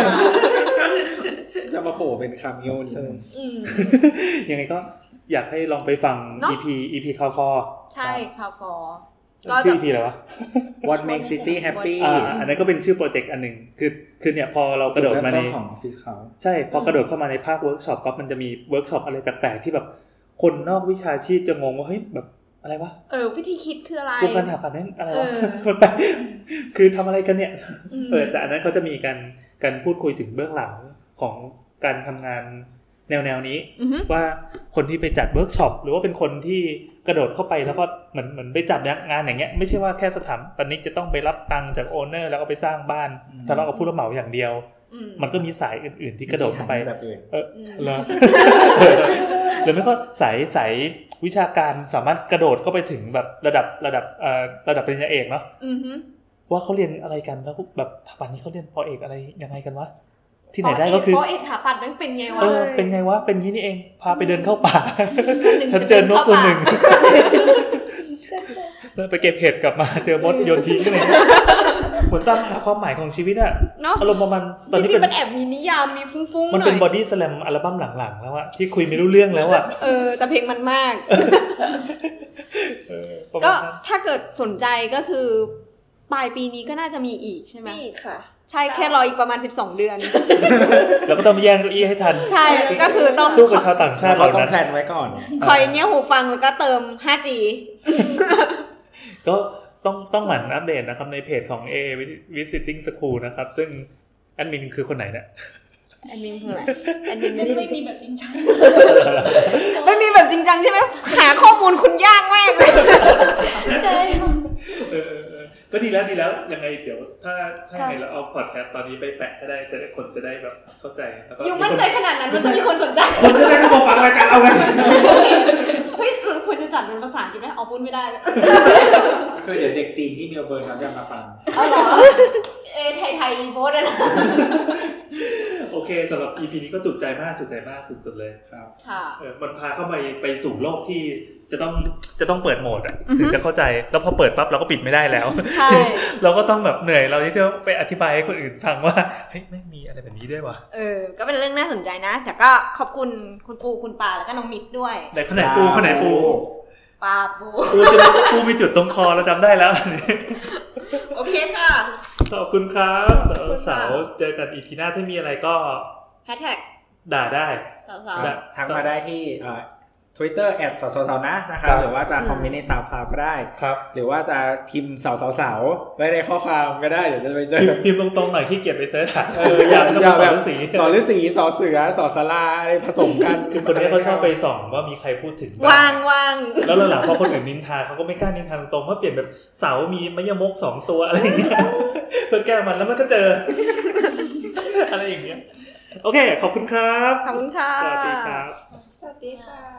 จะมาโผล่เป็น cameo นี่เอออืมยังไงก็อยากให้ลองไปฟังเนอะ EP EP คาฟอร์ใช่คาวฟอร์ ก็ชื่อจะ EP อะไรวะวัน make city happy อ่าอันนั้นก็เป็นชื่อโปรเจกต์อันหนึ่งคือคือเนี่ยพอเรากระโดดมาในจุเริ่ต้ของออฟฟิศเขาใช่พอกระโดดเข้ามาในภาคเวิร์กช็อปปั๊บมันจะมีเวิร์กช็อปอะไรแปลกๆที่แบบคนนอกวิชาชีพจะงงว่าเฮ้ยแบบอะไรวะ เออ วิธีคิดคืออะไรกูการถาปัดนั่นอะไรวะเออมันแปลกคือทำอะไรกันเนี่ยมเออแต่อันนั้นเขาจะมีการการพูดคุยถึงเบื้องหลังของการทำงานแนวแนวๆนี้อือฮึว่าคนที่ไปจัดเวิร์กช็อปหรือว่าเป็นคนที่ กระโดดเข้าไปแล้วก็เหมือนเหมือนไปจัดงานอย่างเงี้ยไม่ใช่ว่าแค่สถาปนิกจะต้องไปรับตังค์จาก owner แล้วก็ไปสร้างบ้านอืมทะเลาะกับผู้รับเหมาอย่างเดียวอืมมันก็มีสายอื่น ๆ ที่กระโดดเข้าไปแบบอื่นเอออืมเหรอหรือไม่ก็สายสายวิชาการสามารถกระโดดเข้าไปถึงแบบระดับระดับเอ่อระดับปริญญาเอกเนาะอือฮึว่าเขาเรียนอะไรกันแล้วแบบสถาปันนี้เขาเรียนปอเอกอะไรยังไงกันวะ ที่ไหนได้ก็คือเพราะเอกถาปัดมันเป็นไงวะเออเป็นไงวะเป็นงี้นี่เอง พาไปเดินเข้าป่าหนึ่งฉันเจอนกตัวหนึ่งเข้าป่าแล้วไปเก็บเห็ดกลับมาเจอมดโยนทิ้งอะไรเงี้ยเหมือนตามหาความหมายของชีวิตอะเนาะอารมณ์ประมาณตอนจนี้ริงเป็นๆมันแอบมีนิยามมีฟุ้งๆหมันน่เป็นบออยดี้สแลมอัลบั้มหลังๆแล้วอะที่คุยไม่รู้เรื่องแล้วอะเออ แต่เพลงมันมากเออประมาก็ณนั้นถ้าเกิดสนใจก็คือ ปลายปีนี้ก็น่าจะมีอีกใช่ไหมนี่ค่ะ ใช่แค่รออีกประมาณ 12 เดือนแล้วก็ต้องมาแย่งเก้าอี้ให้ทัน ใช่ก็คือต้องสู้กับชาวต่างชาติเหเราล่าต้องนั้น plan ไว้ก่อน คอยเงี่ยหูฟังแล้วก็เติม 5G ก็ต้องต้องหมั่นอัปเดตนะครับในเพจของ AA Visiting School นะครับ ซึ่งแอดมินคือคนไหนเนี่ยแอดมินคืออะไรแอดมินไม่ได้ไม่มีแบบจริงจังไม่มีแบบจริงจังใช่ไหมหาข้อมูลคุณยากมากเลยใช่ เออเออเออก็ดีแล้วดีแล้วยังไงเดี๋ยว ถ้าถ้าค่ะไงเราเอาพอดแคสต์ตอนนี้ไปแปะก็ได้จะได้คนจะได้แบบเข้าใจแล้วก็อยู่มั่นใจขนาดนั้นว่าจะมีคนสนใจ คนจะได้เข้ามาฟังรายการเราไงเฮ้ยเราควรจะจัดเป็นภาษาอังกฤษไหมเอาพูดไม่ได้เลยคือเดี๋ยวเด็กจีนที่เมลเบิร์นเขาจะมาฟังเอาเหรอ เอไทยไทยโพสต์อะนะโอเคสำหรับ EP นี้ก็จุใจมากจุใจมากสุดๆเลยครับค่ะเออมันพาเข้าไปไปสู่โลกที่จะต้องจะต้องเปิดโหมดอะอือฮึถึงจะเข้าใจแล้วพอเปิดปั๊บเราก็ปิดไม่ได้แล้วใช่เราก็ต้องแบบเหนื่อยเราที่จะไปอธิบายให้คนอื่นฟังว่าเฮ้ยไม่มีอะไรแบบนี้ด้วยวะเออ ก็เป็นเรื่องน่าสนใจนะ แต่ก็ขอบคุณคุณปูคุณปาแล้วก็น้องมิกด้วยแต่คนไหนปูคนไหนปูปาปูปูจะปูมีจุดตรงคอเราจำได้แล้ว โอเคค่ะ ขอบคุณครับขอบคุณค่ะสาวๆเจอกันอีพีหน้าถ้ามีอะไรก็แฮชแท็กด่าได้ สาวได้ทักมาได้ที่ ทวิตเตอร์แอดสาวสาวนะนะครัครับบหรือว่าจะคอมเมนต์ในสาวคลาวก็ได้ครับหรือว่าจะพิมพ์สาวสาวสาวไว้ในข้อความก็ได้เดี๋ยวจะไปเจอพิมพ์ตรงๆหน่อยที่เกียจไปเสิร์ชหาเอออย่าต้องอย่าสแบอบนสีสอนฤาษีสอเสือสอสลาอะไรผสมกันคือคนนี้เขาชอบไปส่องว่ามีใครพูดถึงบ้วางวางแล้วหลังๆพอคนอื่นนินทาเขาก็ไม่กล้านินทาตรงๆเพราะเปลี่ยนแบบเสามีมะยมกสองตัวอะไรอย่างเงี้ยเพื่อแก้มันแล้วมันก็เจอ อะไรอย่างเงี้ยโอเค ขอบคุณครับขอบคุณค่ะสวัสดีครับสวัสดีค่ะ